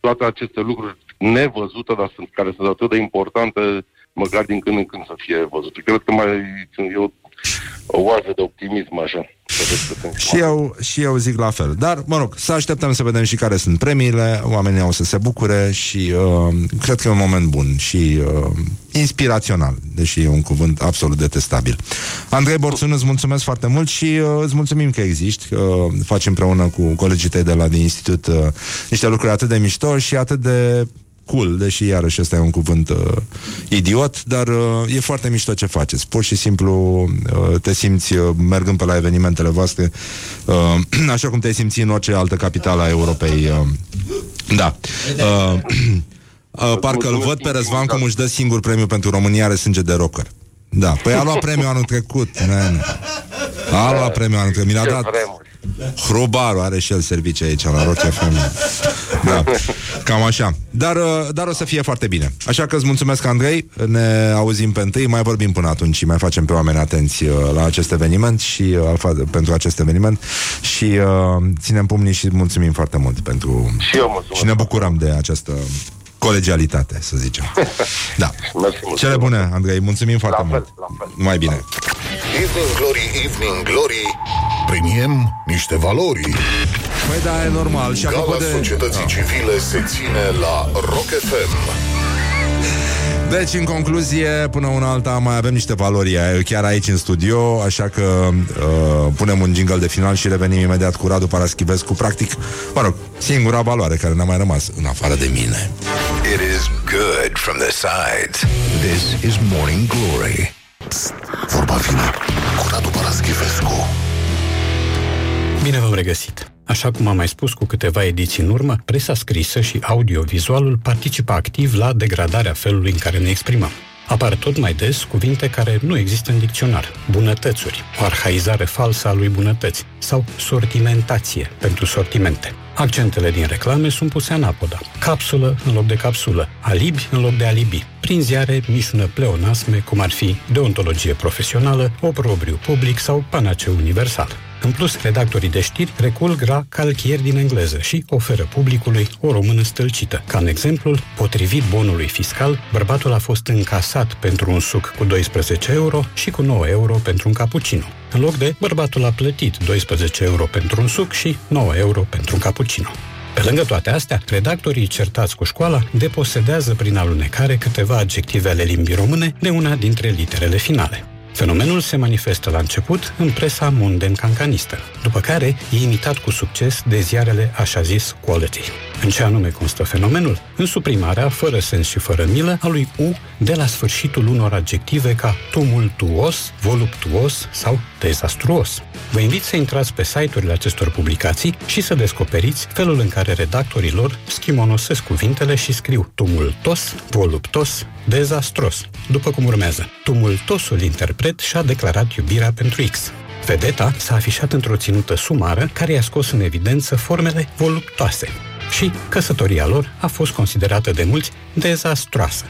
Speaker 18: toate aceste lucruri nevăzute, dar sunt, care sunt atât de importante, măcar din când în când să fie văzute. Cred că mai e o, o oază de optimism așa. să vezi că sunt
Speaker 1: Și eu, și eu zic la fel. Dar, mă rog, să așteptăm să vedem și care sunt premiile, oamenii au să se bucure și uh, cred că e un moment bun și uh, inspirațional, deși e un cuvânt absolut detestabil. Andrei Borțun, îți mulțumesc foarte mult și uh, îți mulțumim că existi. Uh, faci împreună cu colegii tăi de la din institut uh, niște lucruri atât de mișto și atât de cool, deși iarăși ăsta e un cuvânt uh, idiot, dar uh, e foarte mișto ce faceți. Pur și simplu uh, te simți uh, mergând pe la evenimentele voastre, uh, așa cum te simți în orice altă capitală a Europei. Uh, da. Uh, uh, parcă îl văd pe Răzvan cum își dă singur premiu pentru România are sânge de rocker. Da, păi a luat premiul anul trecut, man. A luat premiul anul trecut, mi l-a dat Hrubaru are și el servicii aici la Rock FM. Da, cam așa. Dar, uh, dar o să fie foarte bine. Așa că îți mulțumesc, Andrei. Ne auzim pe întâi, mai vorbim până atunci și mai facem pe oameni atenți uh, la acest eveniment și uh, fa- pentru acest eveniment și uh, ținem pumnii și mulțumim foarte mult pentru
Speaker 18: Și eu mulțumesc.
Speaker 1: și ne bucurăm de această colegialitate, să zicem. Da.
Speaker 18: Mersi mult.
Speaker 1: Cele bune, Andrei, mulțumim foarte mult. Mai bine.
Speaker 3: Evening Glory, Evening Glory Premiem niște valori
Speaker 1: Păi da, e normal. Și apropo
Speaker 3: Gala
Speaker 1: de...
Speaker 3: societății
Speaker 1: Da.
Speaker 3: civile se ține la Rock FM
Speaker 1: Deci, în concluzie, până una alta mai avem niște valori ai- chiar aici în studio, așa că uh, punem un jingle de final și revenim imediat cu Radu Paraschivescu, practic, mă rog, singura valoare care ne-a mai rămas, în afară de mine.
Speaker 2: It is good from the sides. This is Morning Glory.
Speaker 3: Vorba vine cu Radu Paraschivescu
Speaker 19: Bine v-am regăsit! Așa cum am mai spus cu câteva ediții în urmă, presa scrisă și audiovizualul participă activ la degradarea felului în care ne exprimăm. Apar tot mai des cuvinte care nu există în dicționar, bunătățuri, o arhaizare falsă a lui bunătăți sau sortimentație pentru sortimente. Accentele din reclame sunt puse anapoda. Capsulă în loc de capsulă, alibi în loc de alibi. Prin ziare mișună pleonasme, cum ar fi deontologie profesională, oprobriu public sau panaceu universal. În plus, redactorii de știri recurg la calchieri din engleză și oferă publicului o română stâlcită. Ca în exemplul, potrivit bonului fiscal, bărbatul a fost încasat pentru un suc cu 12 euro și cu 9 euro pentru un cappuccino. În loc de, bărbatul a plătit 12 euro pentru un suc și 9 euro pentru un cappuccino. Pe lângă toate astea, redactorii certați cu școala deposedează prin alunecare câteva adjective ale limbii române de una dintre literele finale. Fenomenul se manifestă la început în presa monden cancanistă, după care e imitat cu succes de ziarele așa zis quality.
Speaker 20: În ce anume constă fenomenul? În suprimarea, fără sens și fără milă, a lui U de la sfârșitul unor adjective ca tumultuos, voluptuos sau dezastruos. Vă invit să intrați pe site-urile acestor publicații și să descoperiți felul în care redactorii lor schimonosesc cuvintele și scriu tumultos, voluptos, dezastros, după cum urmează. Tumultosul interpret și-a declarat iubirea pentru X. Vedeta s-a afișat într-o ținută sumară care i-a scos în evidență formele voluptoase și căsătoria lor a fost considerată de mulți dezastroasă.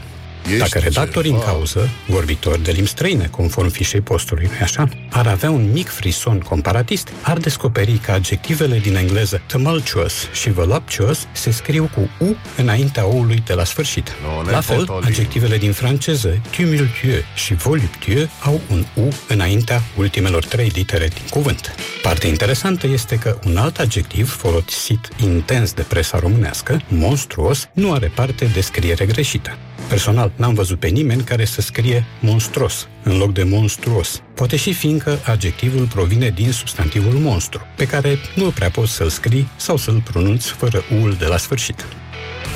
Speaker 3: Ești
Speaker 20: Dacă redactorii în
Speaker 3: ceva.
Speaker 20: cauză, vorbitori de limbi străine, conform fișei postului, nu așa, ar avea un mic frison comparatist, ar descoperi că adjectivele din engleză tumultuous și voluptuous se scriu cu U înaintea O-ului de la sfârșit.
Speaker 3: ne
Speaker 20: la fel,
Speaker 3: potolim.
Speaker 20: adjectivele din franceză tumultueux și voluptueux au un U înaintea ultimelor trei litere din cuvânt. Partea interesantă este că un alt adjectiv folosit intens de presa românească, monstruos, nu are parte de scriere greșită. Personal, n-am văzut pe nimeni care să scrie monstros în loc de monstruos. Poate și fiindcă adjectivul provine din substantivul monstru, pe care nu prea poți să-l scrii sau să-l pronunți fără ul de la sfârșit.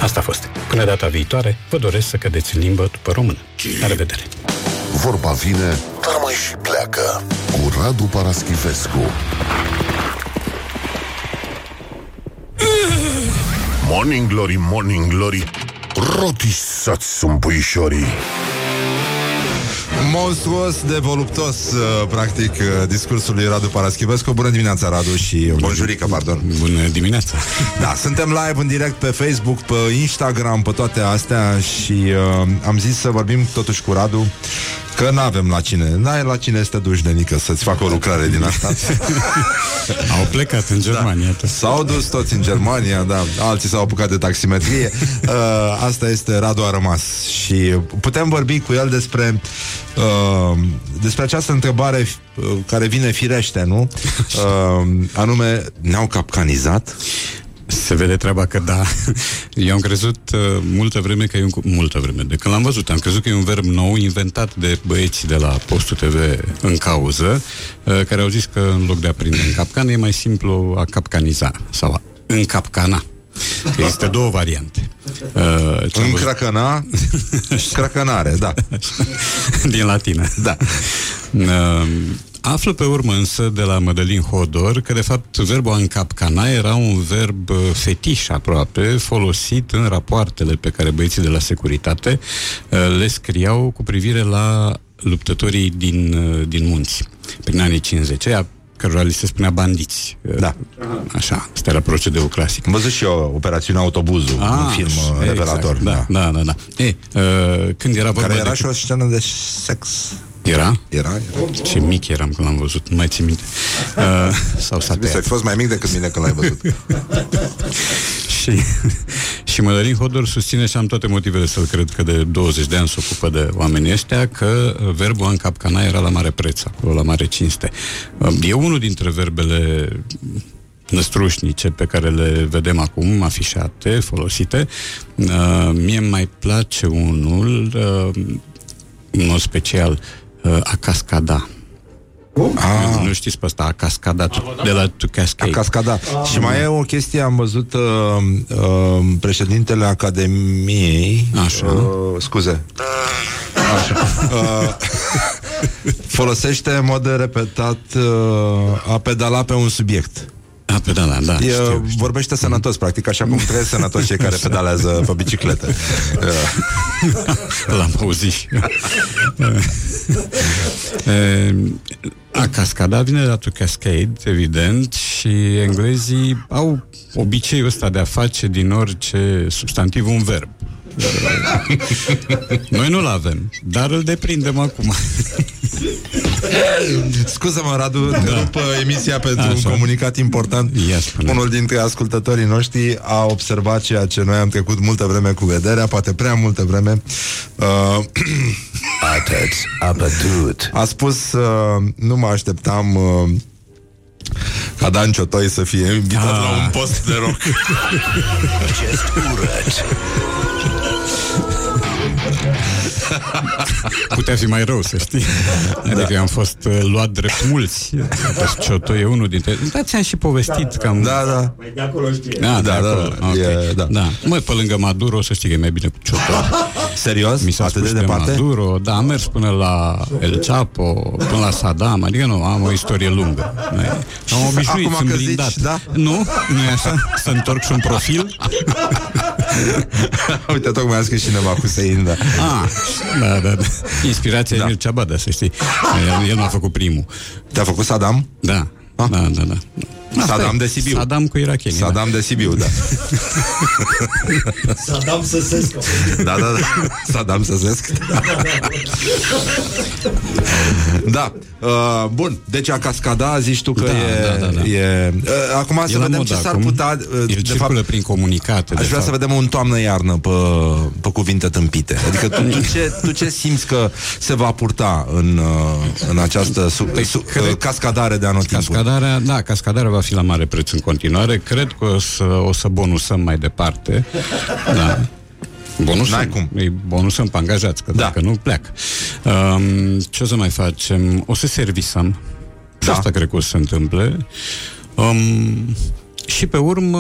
Speaker 20: Asta a fost. Până data viitoare, vă doresc să cădeți în limbă după română. La revedere!
Speaker 3: Vorba vine, dar mai și pleacă. Cu Radu Paraschivescu. Morning Glory, Morning Glory, rotisați sunt puișorii.
Speaker 1: Monstruos de voluptos, uh, practic, uh, discursul lui Radu Paraschivescu. Bună dimineața, Radu, și bonjurică, pardon.
Speaker 20: Bună dimineața!
Speaker 1: Da, suntem live în direct pe Facebook, pe Instagram, pe toate astea și uh, am zis să vorbim totuși cu Radu că nu avem la cine. N-ai la cine să te duci de nică să-ți facă o lucrare din asta.
Speaker 20: Au plecat în Germania. Da.
Speaker 1: S-au dus toți în Germania, da. Alții s-au apucat de taximetrie. Uh, asta este Radu a rămas. Și putem vorbi cu el despre uh, despre această întrebare uh, care vine firește, nu? Uh, anume, ne-au capcanizat?
Speaker 20: Se vede treaba că da. Eu am crezut uh, multă vreme că e un... cu- Multă vreme, de când l-am văzut, am crezut că e un verb nou inventat de băieții de la Postul TV în cauză, uh, care au zis că în loc de a prinde în capcană e mai simplu a capcaniza sau a încapcana. Că Există două variante. Uh, ce am
Speaker 1: În
Speaker 20: văzut-
Speaker 1: cracăna, cracănare, da.
Speaker 20: din latină.
Speaker 1: Da.
Speaker 20: Uh, Află pe urmă însă de la Mădălin Hodor că de fapt verbul a încapcana era un verb uh, fetiș aproape folosit în rapoartele pe care băieții de la securitate uh, le scriau cu privire la luptătorii din, uh, din munți prin anii 50 aia cărora li se spunea bandiți.
Speaker 1: Da.
Speaker 20: Așa, asta era procedeul clasic.
Speaker 1: Am văzut și eu operațiunea Autobuzul, un film uh,
Speaker 20: exact,
Speaker 1: revelator.
Speaker 20: Da, da, da. da. E, uh, când era vorba
Speaker 1: Care era
Speaker 20: de...
Speaker 1: și o scenă de sex.
Speaker 20: Era?
Speaker 1: Era, era.
Speaker 20: Ce mic eram când l-am văzut, nu mai țin minte. Uh, sau s-a
Speaker 1: Trebuie să ai
Speaker 20: tăiat.
Speaker 1: fost mai mic decât mine când l-ai văzut.
Speaker 20: și, și Mădălin Hodor susține și am toate motivele să-l cred că de 20 de ani se ocupă de oamenii ăștia, că verbul în capcana era la mare preț, acolo, la mare cinste. Uh, E unul dintre verbele năstrușnice pe care le vedem acum, afișate, folosite. Uh, mie îmi mai place unul, uh, în mod special, uh, a cascada. Ah. Nu știți pe asta, a cascada, de la to cascade.
Speaker 1: A cascada. Și mai e o chestie, am văzut uh, uh, președintele Academiei.
Speaker 20: Așa.
Speaker 1: Uh, scuze. Așa. Uh, folosește în mod repetat uh, a pedala pe un subiect.
Speaker 20: A pedala, da,
Speaker 1: E,
Speaker 20: știu, știu.
Speaker 1: vorbește sănătos, practic, așa cum trebuie sănătos cei care pedalează pe bicicletă. Uh,
Speaker 20: L-am auzit și eu. E, A cascada vine de la to cascade, evident, și englezii au obiceiul ăsta de a face din orice substantiv un verb. Noi nu-l avem, dar îl deprindem acum.
Speaker 1: Scuză-mă, Radu, da. rup uh, emisia pentru
Speaker 20: Așa.
Speaker 1: un comunicat important.
Speaker 20: Ia spune.
Speaker 1: Unul dintre ascultătorii noștri a observat ceea ce noi am trecut multă vreme cu vederea, poate prea multă vreme. Uh,
Speaker 2: Atât, a bătut.
Speaker 1: a spus, uh, nu mă așteptam uh, ca Dan Ciotoi să fie invitat
Speaker 20: Ah.
Speaker 1: la un post de rock.
Speaker 2: Just urât.
Speaker 20: Putea fi mai rău, să știi. Adică eu am fost uh, luat drept mulți. Deci Cioto e unul dintre... Da, ți-am și povestit cam...
Speaker 1: Da, da.
Speaker 4: Mai de acolo știe.
Speaker 20: Da, da,
Speaker 1: Da,
Speaker 20: da,
Speaker 1: da,
Speaker 20: acolo. Ok.
Speaker 1: e- da.
Speaker 20: da. Mă, pe lângă Maduro, să știi că e mai bine cu Cioto.
Speaker 1: Serios?
Speaker 20: Mi s-a
Speaker 1: Atât
Speaker 20: spus
Speaker 1: de departe?
Speaker 20: Maduro, da, am mers până la El Chapo, până la Saddam, adică nu, am o istorie lungă. Noi Am obișnuit,
Speaker 1: acum
Speaker 20: sunt
Speaker 1: că zici,
Speaker 20: blindat.
Speaker 1: da?
Speaker 20: Nu? Nu e așa? Să întorc și un profil?
Speaker 1: Uite, tocmai a scris cineva Hussein, da.
Speaker 20: Ah, da, da, da. Inspirația da. e Mircea Bada, să știi. El, el m-a făcut primul.
Speaker 1: Te-a făcut Saddam?
Speaker 20: Da. Da, da, da. Asta
Speaker 1: Saddam
Speaker 20: e.
Speaker 1: de Sibiu.
Speaker 20: Saddam cu irachenii.
Speaker 1: Saddam de Sibiu, da.
Speaker 4: Saddam Săsescu.
Speaker 1: Da, da, da. Saddam Săsesc. Da. Uh, bun. Deci a cascada, zici tu că
Speaker 20: Da,
Speaker 1: e...
Speaker 20: da, da, da.
Speaker 1: e uh, acum
Speaker 20: E
Speaker 1: să
Speaker 20: la
Speaker 1: vedem
Speaker 20: modă
Speaker 1: ce s-ar
Speaker 20: acum.
Speaker 1: putea... Uh,
Speaker 20: El
Speaker 1: de
Speaker 20: circulă
Speaker 1: fapt,
Speaker 20: prin comunicate.
Speaker 1: Aș
Speaker 20: de
Speaker 1: vrea să
Speaker 20: fapt.
Speaker 1: vedem un toamnă-iarnă pe, pe cuvinte tâmpite. Adică tu, tu, ce, tu ce simți că se va purta în, uh, în această su, su, uh, cascadare de anotimpuri?
Speaker 20: Cascadarea, da, cascadarea va fi la mare preț în continuare. Cred că o să, o să bonusăm mai departe. Da. Bonusăm.
Speaker 1: N-ai cum.
Speaker 20: Îi bonusăm pe angajați, că da. dacă nu, pleacă. Um, ce o să mai facem? O să servisăm. Și
Speaker 1: Da.
Speaker 20: asta cred că o să se întâmple. Um, și pe urmă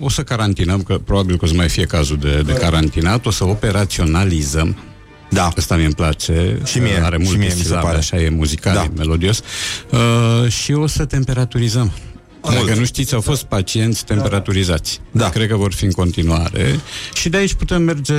Speaker 20: o să carantinăm, că probabil că o să mai fie cazul de, de carantinat, o să operaționalizăm.
Speaker 1: Da.
Speaker 20: Asta mie îmi place.
Speaker 1: Și mie,
Speaker 20: Are
Speaker 1: și
Speaker 20: multe
Speaker 1: mie mi se
Speaker 20: silabe,
Speaker 1: pare.
Speaker 20: așa e muzical,
Speaker 1: Da.
Speaker 20: e melodios. Uh, și o să temperaturizăm. Dacă nu știți, au fost pacienți temperaturizați.
Speaker 1: Da.
Speaker 20: Cred că vor fi în continuare. Și de aici putem merge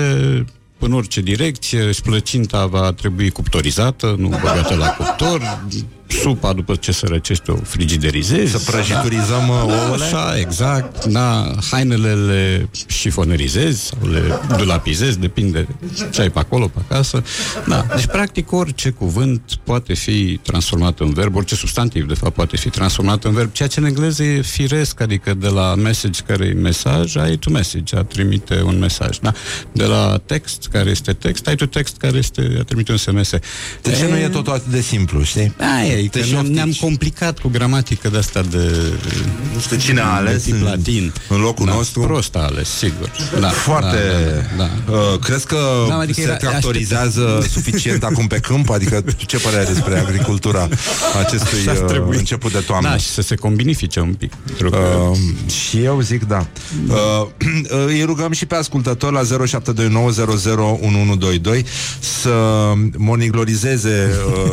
Speaker 20: în orice direcție. Și plăcinta va trebui cuptorizată, nu băgată la cuptor. Supa, după ce se răcește, o frigiderizezi.
Speaker 1: Să prăjiturizăm uh, ouăle?
Speaker 20: Așa, exact. Da, hainele le șifonerizezi sau le dulapizezi, depinde ce ai pe acolo, pe acasă. Da. Deci, practic, orice cuvânt poate fi transformat în verb, orice substantiv, de fapt, poate fi transformat în verb, ceea ce în engleză e firesc, adică de la message care e mesaj, ai to message, a trimite un mesaj. Da? De la text, care este text, ai to text, care este a trimite un SMS.
Speaker 1: De ce nu e totul atât de simplu, știi?
Speaker 20: Aia e, că
Speaker 1: Deci
Speaker 20: ne-am,
Speaker 1: oftici.
Speaker 20: ne-am complicat cu gramatică de asta de...
Speaker 1: Nu știu cine a ales
Speaker 20: de tip
Speaker 1: în-
Speaker 20: latin.
Speaker 1: în locul
Speaker 20: da,
Speaker 1: nostru.
Speaker 20: Prost a ales, sigur. Da,
Speaker 1: Foarte...
Speaker 20: Da, da, da.
Speaker 1: Uh, crezi că
Speaker 20: Da, adică
Speaker 1: se
Speaker 20: era-
Speaker 1: tractorizează suficient acum pe câmp? Adică ce părere ai despre agricultura acestui
Speaker 20: Așa ar
Speaker 1: uh,
Speaker 20: trebui.
Speaker 1: început de toamnă?
Speaker 20: Da, și să se combinifice un pic. Pentru că...
Speaker 1: Uh, și eu zic da. Uh, uh, îi rugăm și pe ascultători la 0729001122 să moniglorizeze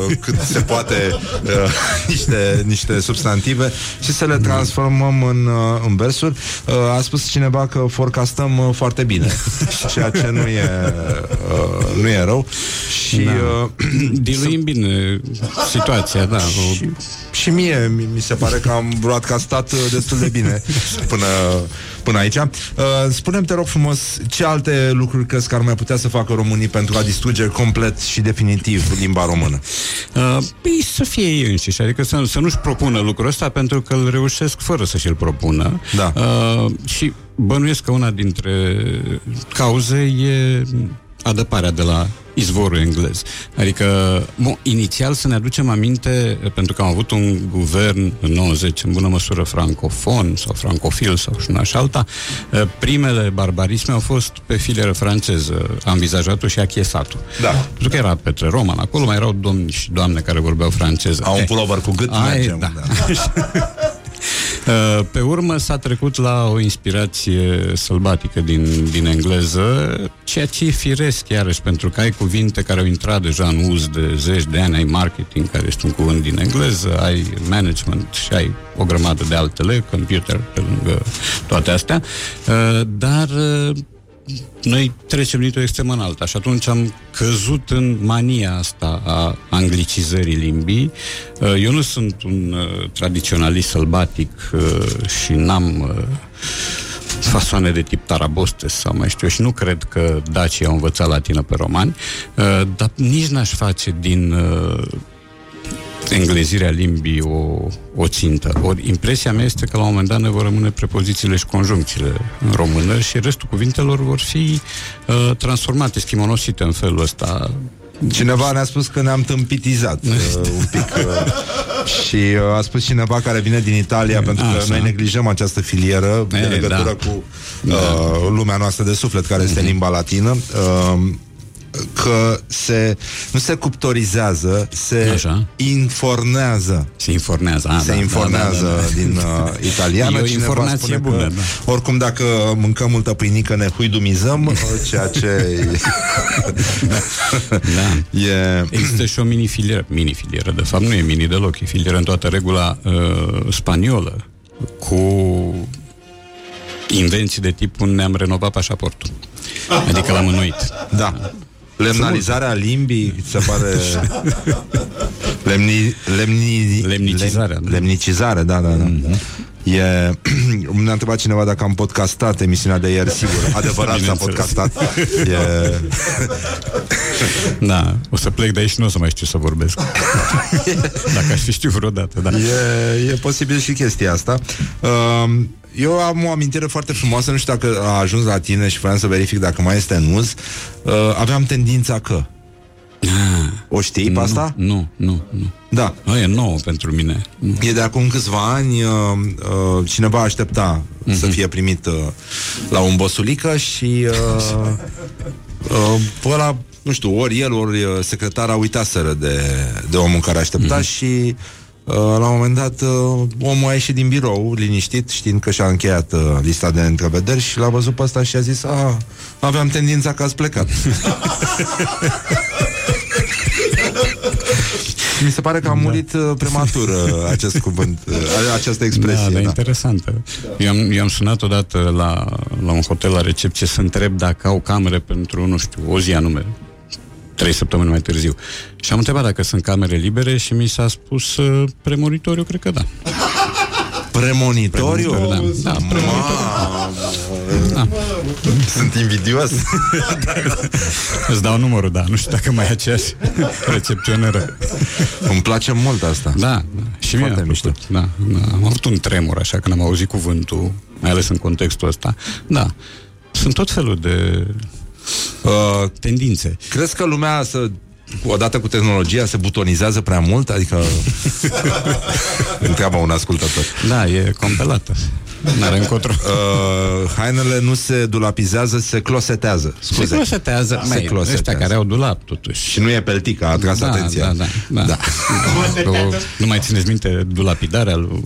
Speaker 1: uh, cât se poate uh, niște, niște substantive și să le transformăm în, uh, în versuri. Uh, a spus cineva că forecastăm uh, foarte bine, ceea ce nu e, uh, nu e rău. Și
Speaker 20: Da.
Speaker 1: uh,
Speaker 20: Diluim bine situația, da. O...
Speaker 1: și, și mie mi, mi se pare că am broadcastat uh, destul de bine până, până aici. Uh, spune-mi, te rog frumos, ce alte lucruri crezi că ar mai putea să facă românii pentru a distruge complet și definitiv limba română?
Speaker 20: Uh, păi să fie ei înșiși, adică să, să nu-și propună lucrul ăsta pentru că îl reușesc fără să și-l propună.
Speaker 1: Da.
Speaker 20: Uh, și bănuiesc că una dintre cauze e adăparea de la izvorul englez. Adică, mo, inițial să ne aducem aminte, pentru că am avut un guvern în 90 în bună măsură francofon sau francofil sau și una și alta, uh, primele barbarisme au fost pe filieră franceză, anvizajat-o și achiesat-o.
Speaker 1: Da.
Speaker 20: Pentru că era Petre Roman, acolo mai erau domni și doamne care vorbeau franceză.
Speaker 1: Au un
Speaker 20: Eh,
Speaker 1: pulover cu gât,
Speaker 20: ai,
Speaker 1: mergem.
Speaker 20: da. Uh, Pe urmă s-a trecut la o inspirație sălbatică din, din engleză, ceea ce e firesc iarăși, pentru că ai cuvinte care au intrat deja în uz de zeci de ani, ai marketing, care este un cuvânt din engleză, ai management și ai o grămadă de altele, computer, pe lângă toate astea, Uh, dar uh, noi trecem dintr-o extremă în alta și atunci am căzut în mania asta a anglicizării limbii. Uh, Eu nu sunt un uh, tradiționalist sălbatic uh, și n-am uh, fasoane de tip Tarabostes sau mai știu eu, și nu cred că dacii au învățat latină pe romani, uh, dar nici n-aș face din uh, englezirea limbii o, o țintă. Ori impresia mea este că la un moment dat ne vor rămâne prepozițiile și conjuncțiile în română și restul cuvintelor vor fi uh, transformate, schimonosite în felul ăsta.
Speaker 1: Cineva ne-a spus că ne-am tâmpitizat uh, un pic uh, și uh, a spus cineva care vine din Italia pentru că
Speaker 20: Așa.
Speaker 1: noi neglijăm această filieră de
Speaker 20: E,
Speaker 1: legătură
Speaker 20: da.
Speaker 1: cu uh, lumea noastră de suflet care este limba latină. Uh, că se, nu se cuptorizează, se
Speaker 20: Așa.
Speaker 1: infornează.
Speaker 20: Se infornează, a,
Speaker 1: se
Speaker 20: da,
Speaker 1: infornează
Speaker 20: da, da, da.
Speaker 1: din uh, italiană.
Speaker 20: E o
Speaker 1: Cineva
Speaker 20: informație
Speaker 1: spune
Speaker 20: bună,
Speaker 1: că,
Speaker 20: da.
Speaker 1: Oricum, dacă mâncăm multă pâinică, ne huidumizăm, uh, ceea ce
Speaker 20: Da.
Speaker 1: e...
Speaker 20: Există și o mini-filieră, mini-filieră, de fapt nu e mini deloc, e filieră în toată regula uh, spaniolă, cu invenții de tipul ne-am renovat pașaportul. Adică l-am înnoit.
Speaker 1: Da. Lemnalizarea limbii, se pare... Lemni, lemni,
Speaker 20: Lemnicizarea,
Speaker 1: Lem, lemnicizare, da, da, da. Mm-hmm. E... Ne-a întrebat cineva dacă am podcastat emisiunea de ieri, sigur. Adevărat s-a
Speaker 20: Bineînțeles.
Speaker 1: podcastat. E...
Speaker 20: Da, o să plec de aici și nu o să mai știu să vorbesc. Dacă aș fi știut vreodată, da.
Speaker 1: E, e posibil și chestia asta. Um, eu am o amintire foarte frumoasă, nu știu dacă a ajuns la tine și vreau să verific dacă mai este în uz. Uh, aveam tendința că. O știi pe asta?
Speaker 20: Nu, nu, nu.
Speaker 1: Da.
Speaker 20: Nu, e nouă pentru mine. Nu.
Speaker 1: E de acum câțiva ani uh, uh, cineva aștepta
Speaker 20: Mhm.
Speaker 1: uh-huh. să fie primit uh, la un bosulică și uh, uh, ăla, nu știu, ori el, ori uh, secretara uitaseră de, de omul care aștepta uh-huh. și uh, la un moment dat uh, omul a ieșit din birou liniștit, știind că și-a încheiat uh, lista de întrevederi și l-a văzut pe ăsta și a zis, a, aveam tendința că ați plecat. Mi se pare că a murit da. prematur uh, acest cuvânt, uh, această expresie.
Speaker 20: Da, da,
Speaker 1: da.
Speaker 20: interesantă. Eu am, eu am sunat odată la, la un hotel la recepție să întreb dacă au camere pentru, nu știu, o zi anume, trei săptămâni mai târziu. Și am întrebat dacă sunt camere libere și mi s-a spus uh, premonitoriu, cred că da.
Speaker 1: Premonitoriu?
Speaker 20: Premonitoriu, da. Da, premonitoriu.
Speaker 1: Da. Sunt invidios.
Speaker 20: Îți dau numărul, da. Nu știu dacă mai e aceeași recepționeră.
Speaker 1: Îmi place mult asta.
Speaker 20: Da, da. și mie
Speaker 1: Foarte
Speaker 20: mi-a plăcut. Da, da. Am avut un tremur așa când am auzit cuvântul, mai ales în contextul ăsta. Da. Sunt tot felul de
Speaker 1: uh,
Speaker 20: tendințe.
Speaker 1: Crezi că lumea să odată cu tehnologia se butonizează prea mult? Adică întreabă un ascultător.
Speaker 20: Da, e compelată. N-are încotro.
Speaker 1: Uh, hainele nu se dulapizează, se closetează. Scuze.
Speaker 20: Se closetează.
Speaker 1: Se
Speaker 20: Mai,
Speaker 1: closetează.
Speaker 20: ăștia care au dulap, totuși.
Speaker 1: Și nu e peltica, a atras
Speaker 20: da,
Speaker 1: atenția.
Speaker 20: Da, da, da. da. O, nu mai țineți minte dulapidarea lui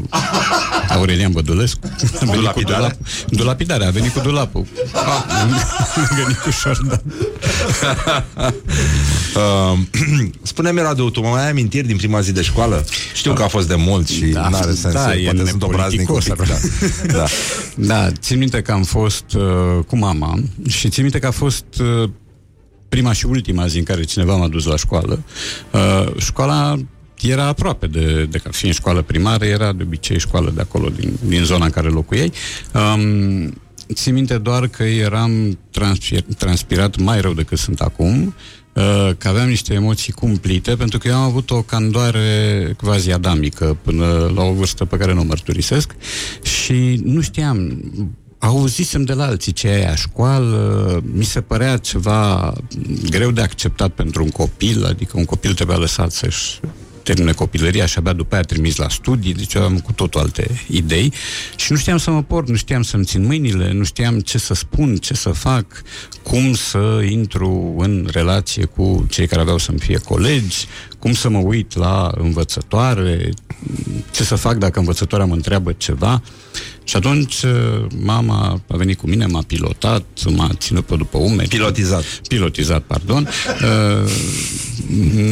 Speaker 20: Aurelian Bădulescu? A venit cu
Speaker 1: Dulapidarea?
Speaker 20: dulap- Dulapidarea, a venit cu dulapul. Lângă Nicușor, da.
Speaker 1: Uh, Spune-mi, Radu, tu mai ai amintiri din prima zi de școală? Știu că a fost de mult și
Speaker 20: Da,
Speaker 1: n-are sens.
Speaker 20: da, e
Speaker 1: poate sunt obraznic un pic,
Speaker 20: nepoliticos,
Speaker 1: da. da.
Speaker 20: Da, țin minte că am fost uh, cu mama și țin minte că a fost uh, prima și ultima zi în care cineva m-a dus la școală. Uh, școala era aproape de, de ca fiind școală primară, era de obicei școală de acolo, din, din zona în care locuiei. Um, țin minte doar că eram transpir, transpirat mai rău decât sunt acum, uh, că aveam niște emoții cumplite, pentru că eu am avut o candoare quasi adamică până la o vârstă pe care nu o mărturisesc și nu știam, auzisem de la alții ce e aia școală, mi se părea ceva greu de acceptat pentru un copil, adică un copil trebuia lăsat să-și termine copilăria și abia după aia trimis la studii, deci eu am cu totul alte idei și nu știam să mă port, nu știam să-mi țin mâinile, nu știam ce să spun, ce să fac, cum să intru în relație cu cei care aveau să-mi fie colegi, cum să mă uit la învățătoare, ce să fac dacă învățătoarea mă întreabă ceva. Și atunci uh, mama a venit cu mine, m-a pilotat, m-a ținut pe după umeri.
Speaker 1: Pilotizat.
Speaker 20: Pilotizat, pardon. Uh,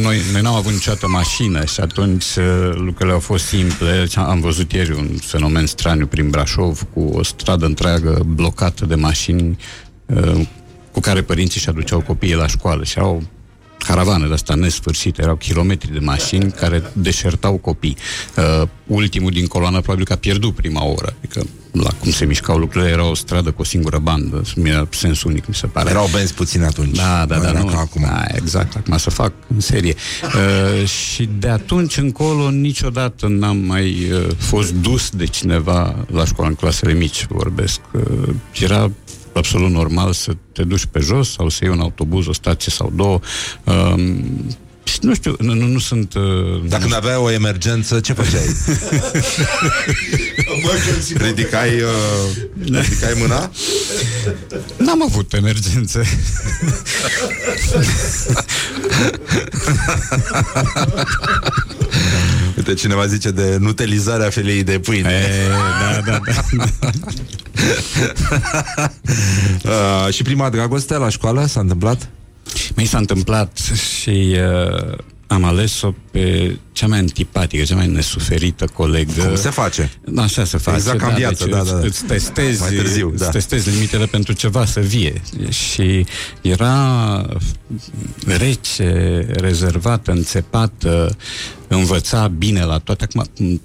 Speaker 20: Noi, noi n-am avut niciodată mașină și atunci uh, lucrurile au fost simple. Am văzut ieri un fenomen straniu prin Brașov cu o stradă întreagă blocată de mașini uh, cu care părinții și aduceau copiii la școală și au caravană de asta nesfârșită, erau kilometri de mașini care deșertau copii. Uh, ultimul din coloană probabil că a pierdut prima oră, adică la cum se mișcau lucrurile, era o stradă cu o singură bandă, mi-a sens unic, mi se pare.
Speaker 1: Erau benzi puțin atunci.
Speaker 20: Da, da,
Speaker 1: Nu
Speaker 20: da,
Speaker 1: era
Speaker 20: nu,
Speaker 1: ca acum.
Speaker 20: Da, exact, acum să fac în serie. Uh, și de atunci încolo niciodată n-am mai uh, fost dus de cineva la școală în clasele mici, vorbesc. Uh, era absolut normal să te duci pe jos sau să iei un autobuz, o stație sau două. Um, și nu știu, nu, nu, nu sunt... Uh,
Speaker 1: Dacă nu aveai o emergență, ce făceai? ridicai, uh, ridicai mâna?
Speaker 20: N-am avut emergențe.
Speaker 1: Uite, cineva zice de nutelizarea feliei de pâine.
Speaker 20: E, da, da, da.
Speaker 1: uh, și prima dragoste la școală s-a întâmplat?
Speaker 20: Mi s-a întâmplat și uh, am ales-o pe cea mai antipatică, cea mai nesuferită colegă.
Speaker 1: Cum se face?
Speaker 20: Așa se face.
Speaker 1: Exact ca în viață,
Speaker 20: deci
Speaker 1: da,
Speaker 20: îți,
Speaker 1: da.
Speaker 20: Îți testezi,
Speaker 1: Mai târziu, da.
Speaker 20: îți testezi limitele pentru ceva să vie. Și era rece, rezervată, înțepată, învăța bine la toate. Acum, în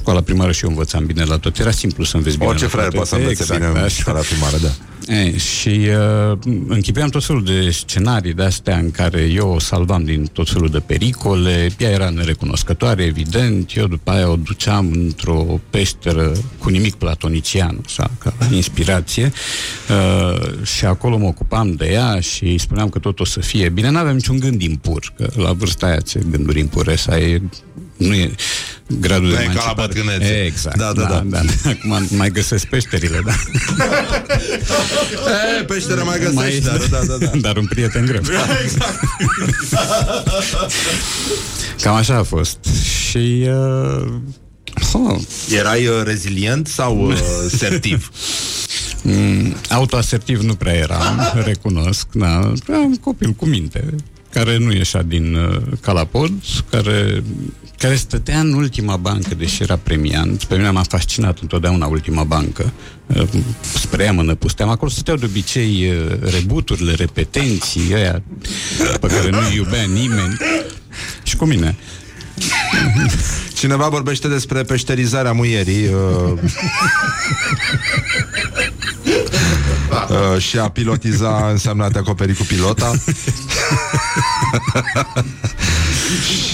Speaker 20: școala primară și eu învățam bine la tot. Era simplu să înveți bine
Speaker 1: Orice
Speaker 20: la
Speaker 1: fraier
Speaker 20: toate.
Speaker 1: poate să învețe
Speaker 20: Exact,
Speaker 1: bine în
Speaker 20: așa.
Speaker 1: școala primară, da.
Speaker 20: E, și uh, închipuiam tot felul de scenarii de astea în care eu o salvam din tot felul de pericole, ea era nerecunoscătoare, evident, eu după aia o duceam într-o peșteră cu nimic platonician, așa, ca inspirație, uh, și acolo mă ocupam de ea și îi spuneam că tot o să fie bine. N-aveam niciun gând impur, că la vârsta aia ce gânduri impure să ai, nu e gradul
Speaker 1: Nu
Speaker 20: de
Speaker 1: e ca la
Speaker 20: emancipare.
Speaker 1: bătrânețe.
Speaker 20: Exact.
Speaker 1: Da, da, da.
Speaker 20: da. Acum mai găsesc peșterile, da.
Speaker 1: E, peșteră mai găsești, dar, da, da, da.
Speaker 20: Dar un prieten greu.
Speaker 1: Exact.
Speaker 20: Cam așa a fost. Și... Uh, oh,
Speaker 1: Erai uh, rezilient sau uh, sertiv?
Speaker 20: mm, autoasertiv nu prea eram, recunosc. Da, am copil cu minte, care nu ieșea din uh, calapod, care care stătea în ultima bancă, deși era premiant. Pe mine m-a fascinat întotdeauna ultima bancă. Uh, Spre ea mă năpusteam. Acolo stăteau de obicei uh, rebuturile, repetenții, ăia pe care nu iubea nimeni. Și cu mine.
Speaker 1: Cineva vorbește despre peșterizarea muierii uh, uh, Și a pilotiza înseamnă a te acoperi cu pilota.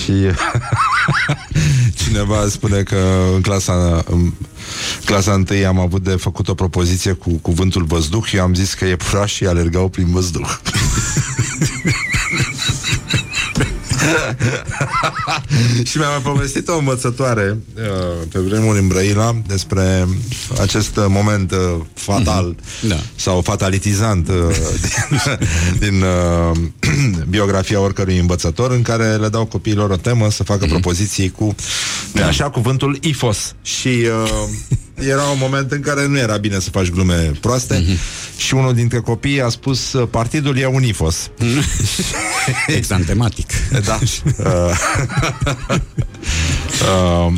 Speaker 1: Și Cineva spune că în clasa în clasa întâi am avut de făcut o propoziție cu cuvântul văzduh. Eu am zis că e și alergau prin văzduh și mi-a mai povestit o învățătoare uh, pe vremuri în Brăila despre acest uh, moment uh, fatal
Speaker 20: Da.
Speaker 1: sau fatalitizant uh, din, din uh, biografia oricărui învățător în care le dau copiilor o temă să facă propoziții cu de așa cuvântul ifos. Și uh, era un moment în care nu era bine să faci glume proaste și unul dintre copii a spus uh, partidul e un ifos
Speaker 20: Exantematic.
Speaker 1: da. Uh, uh,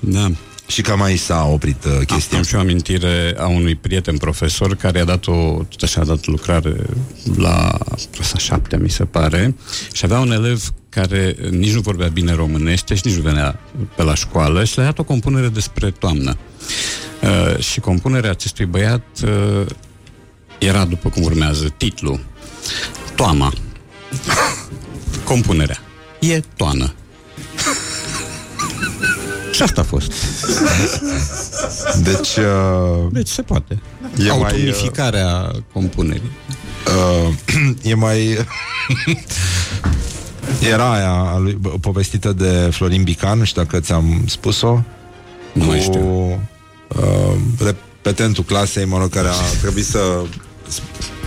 Speaker 20: Da.
Speaker 1: Și cam aici s-a oprit uh, chestia.
Speaker 20: Am și o amintire a unui prieten profesor care a dat o, tot așa, a dat lucrare la clasa șaptea, mi se pare, și avea un elev care nici nu vorbea bine românește și nici nu venea pe la școală și le-a dat o compunere despre toamnă. Uh, și compunerea acestui băiat uh, era după cum urmează, titlul Toama. Compunerea. E toană. Și asta a fost.
Speaker 1: Deci, uh,
Speaker 20: Deci se poate.
Speaker 1: E mai,
Speaker 20: Autonificarea compunerii.
Speaker 1: uh, e mai... Era aia a lui, bă, povestită de Florin Bican, nu știu dacă ți-am spus-o.
Speaker 20: Nu mai știu.
Speaker 1: Uh, repetentul clasei, mă rog, care a trebuit să s-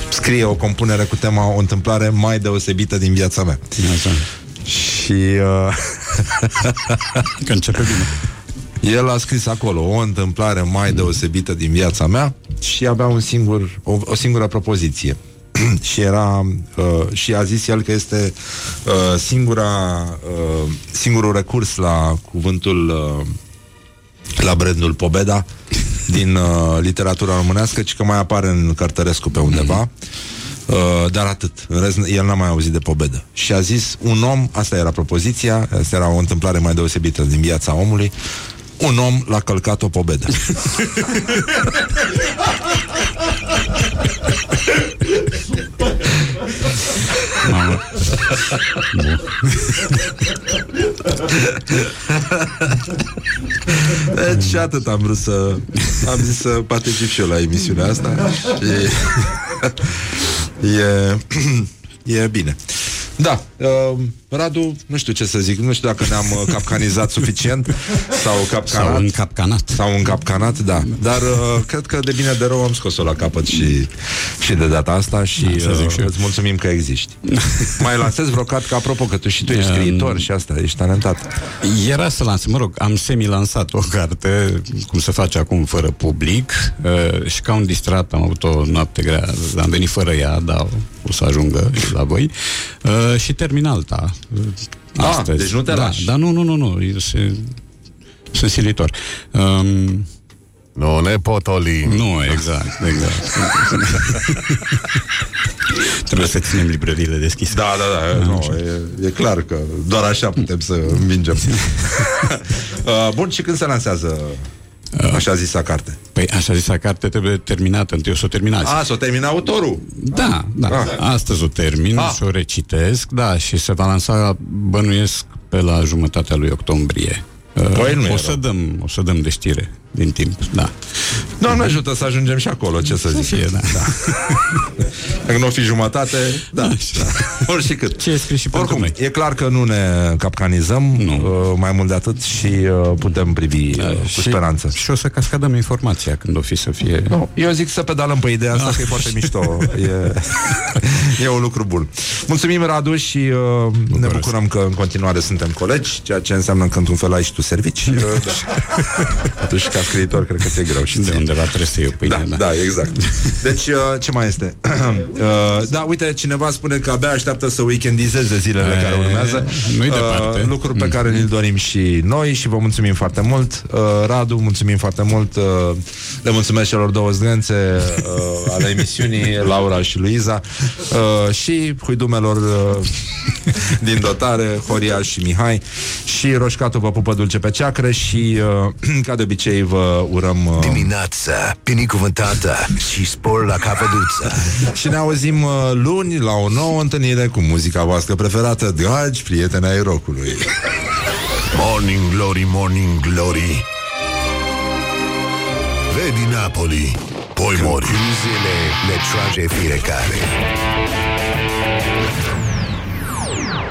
Speaker 1: scrie o compunere cu tema o întâmplare mai deosebită din viața mea.
Speaker 20: Așa.
Speaker 1: Și uh,
Speaker 20: Că începe bine.
Speaker 1: el a scris acolo o întâmplare mai deosebită din viața mea și avea un singur, o, o singură propoziție. și era uh, și a zis el că este uh, singura uh, singurul recurs la cuvântul uh, la brandul Pobeda din uh, literatura românească, ci că mai apare în Cărtărescu pe undeva. Uh, dar atât. În rest, el n-a mai auzit de pobedă. Și a zis, un om, asta era propoziția, asta era o întâmplare mai deosebită din viața omului, un om l-a călcat o pobedă.
Speaker 20: Mamă. Bun.
Speaker 1: Deci și atât am vrut să Am zis să particip și eu la emisiunea asta Și E E bine. Da, uh, Radu, nu știu ce să zic, nu știu dacă ne-am uh, capcanizat suficient sau capcanat.
Speaker 20: Sau încapcanat.
Speaker 1: Sau încapcanat, da. Dar uh, cred că de bine de rău am scos-o la capăt și, și de data asta și
Speaker 20: Da, să zic
Speaker 1: uh,
Speaker 20: și eu.
Speaker 1: îți mulțumim că existi. Mai lansezi vreo carte, că apropo că tu și tu ești
Speaker 20: Um,
Speaker 1: scriitor și asta, ești talentat.
Speaker 20: Era să lansez, mă rog, am semi-lansat o carte, cum se face acum, fără public, uh, și ca un distrat am avut o noapte grea, am venit fără ea, dar o să ajungă și la voi, uh, și termin alta. uh,
Speaker 1: Ah,
Speaker 20: Astăzi.
Speaker 1: deci nu te
Speaker 20: da,
Speaker 1: lași.
Speaker 20: Da, nu, nu, nu, nu, eu se, sunt silitor. Um,
Speaker 3: nu ne potolim.
Speaker 20: Nu, exact, exact. Trebuie să ținem librăriile deschise.
Speaker 1: Da, da, da, nu, e, e clar că doar așa putem să învingem. uh, bun, și când se lansează așa zisa carte?
Speaker 20: Păi așa zisa carte trebuie terminată, întâi o să o terminați.
Speaker 1: A, să o termine autorul?
Speaker 20: Da, da.
Speaker 1: Ah.
Speaker 20: Astăzi o termin
Speaker 1: Ah.
Speaker 20: și o recitesc, da, și se va lansa, bănuiesc, pe la jumătatea lui octombrie.
Speaker 1: Păi nu e
Speaker 20: o să
Speaker 1: rău.
Speaker 20: dăm, o să dăm de știre din timp, da.
Speaker 1: Doamne ajută să ajungem și acolo, ce să zic.
Speaker 20: fie, da.
Speaker 1: Dacă nu o fi jumătate, da. da. Ori și cât.
Speaker 20: Ce e scris și pentru
Speaker 1: Oricum,
Speaker 20: noi.
Speaker 1: e clar că nu ne capcanizăm nu. Uh, mai mult de atât și uh, putem privi uh, cu
Speaker 20: și,
Speaker 1: speranță.
Speaker 20: Și o să cascadăm informația când o fi să fie...
Speaker 1: Nu, eu zic să pedalăm pe ideea asta, că e foarte mișto. E, e un lucru bun. Mulțumim, Radu, și uh, ne bucurăm că în continuare suntem colegi, ceea ce înseamnă că într-un fel ai și tu servici. Uh, da. Atunci, ca scriitor, cred că ți-e greu. Și
Speaker 20: De
Speaker 1: ție.
Speaker 20: undeva trebuie să iei o pâine,
Speaker 1: Da, da, exact. Deci, uh, ce mai este? uh, da, uite, cineva spune că abia așteaptă să weekendizeze zilele
Speaker 20: E,
Speaker 1: care urmează.
Speaker 20: nu-i departe. Mm.
Speaker 1: lucruri pe care ni-l dorim și noi și vă mulțumim foarte mult. Uh, Radu, mulțumim foarte mult. Uh, le mulțumesc celor două zdrențe uh, ale emisiunii, Laura și Luiza. Uh, și huidumelor uh, din dotare, Horia și Mihai. Și Roșcatu vă pupă dulce pe ceacră și, uh, ca de obicei, vă urăm... Uh,
Speaker 2: Dimineața, binecuvântată și spor la capăduță.
Speaker 1: și ne auzim uh, luni la o nouă întâlnire cu muzica voastră preferată, dragi prieteni ai rockului.
Speaker 3: Morning Glory, Morning Glory
Speaker 2: Vedi Napoli, poi mori. Concluziile le trage fiecare.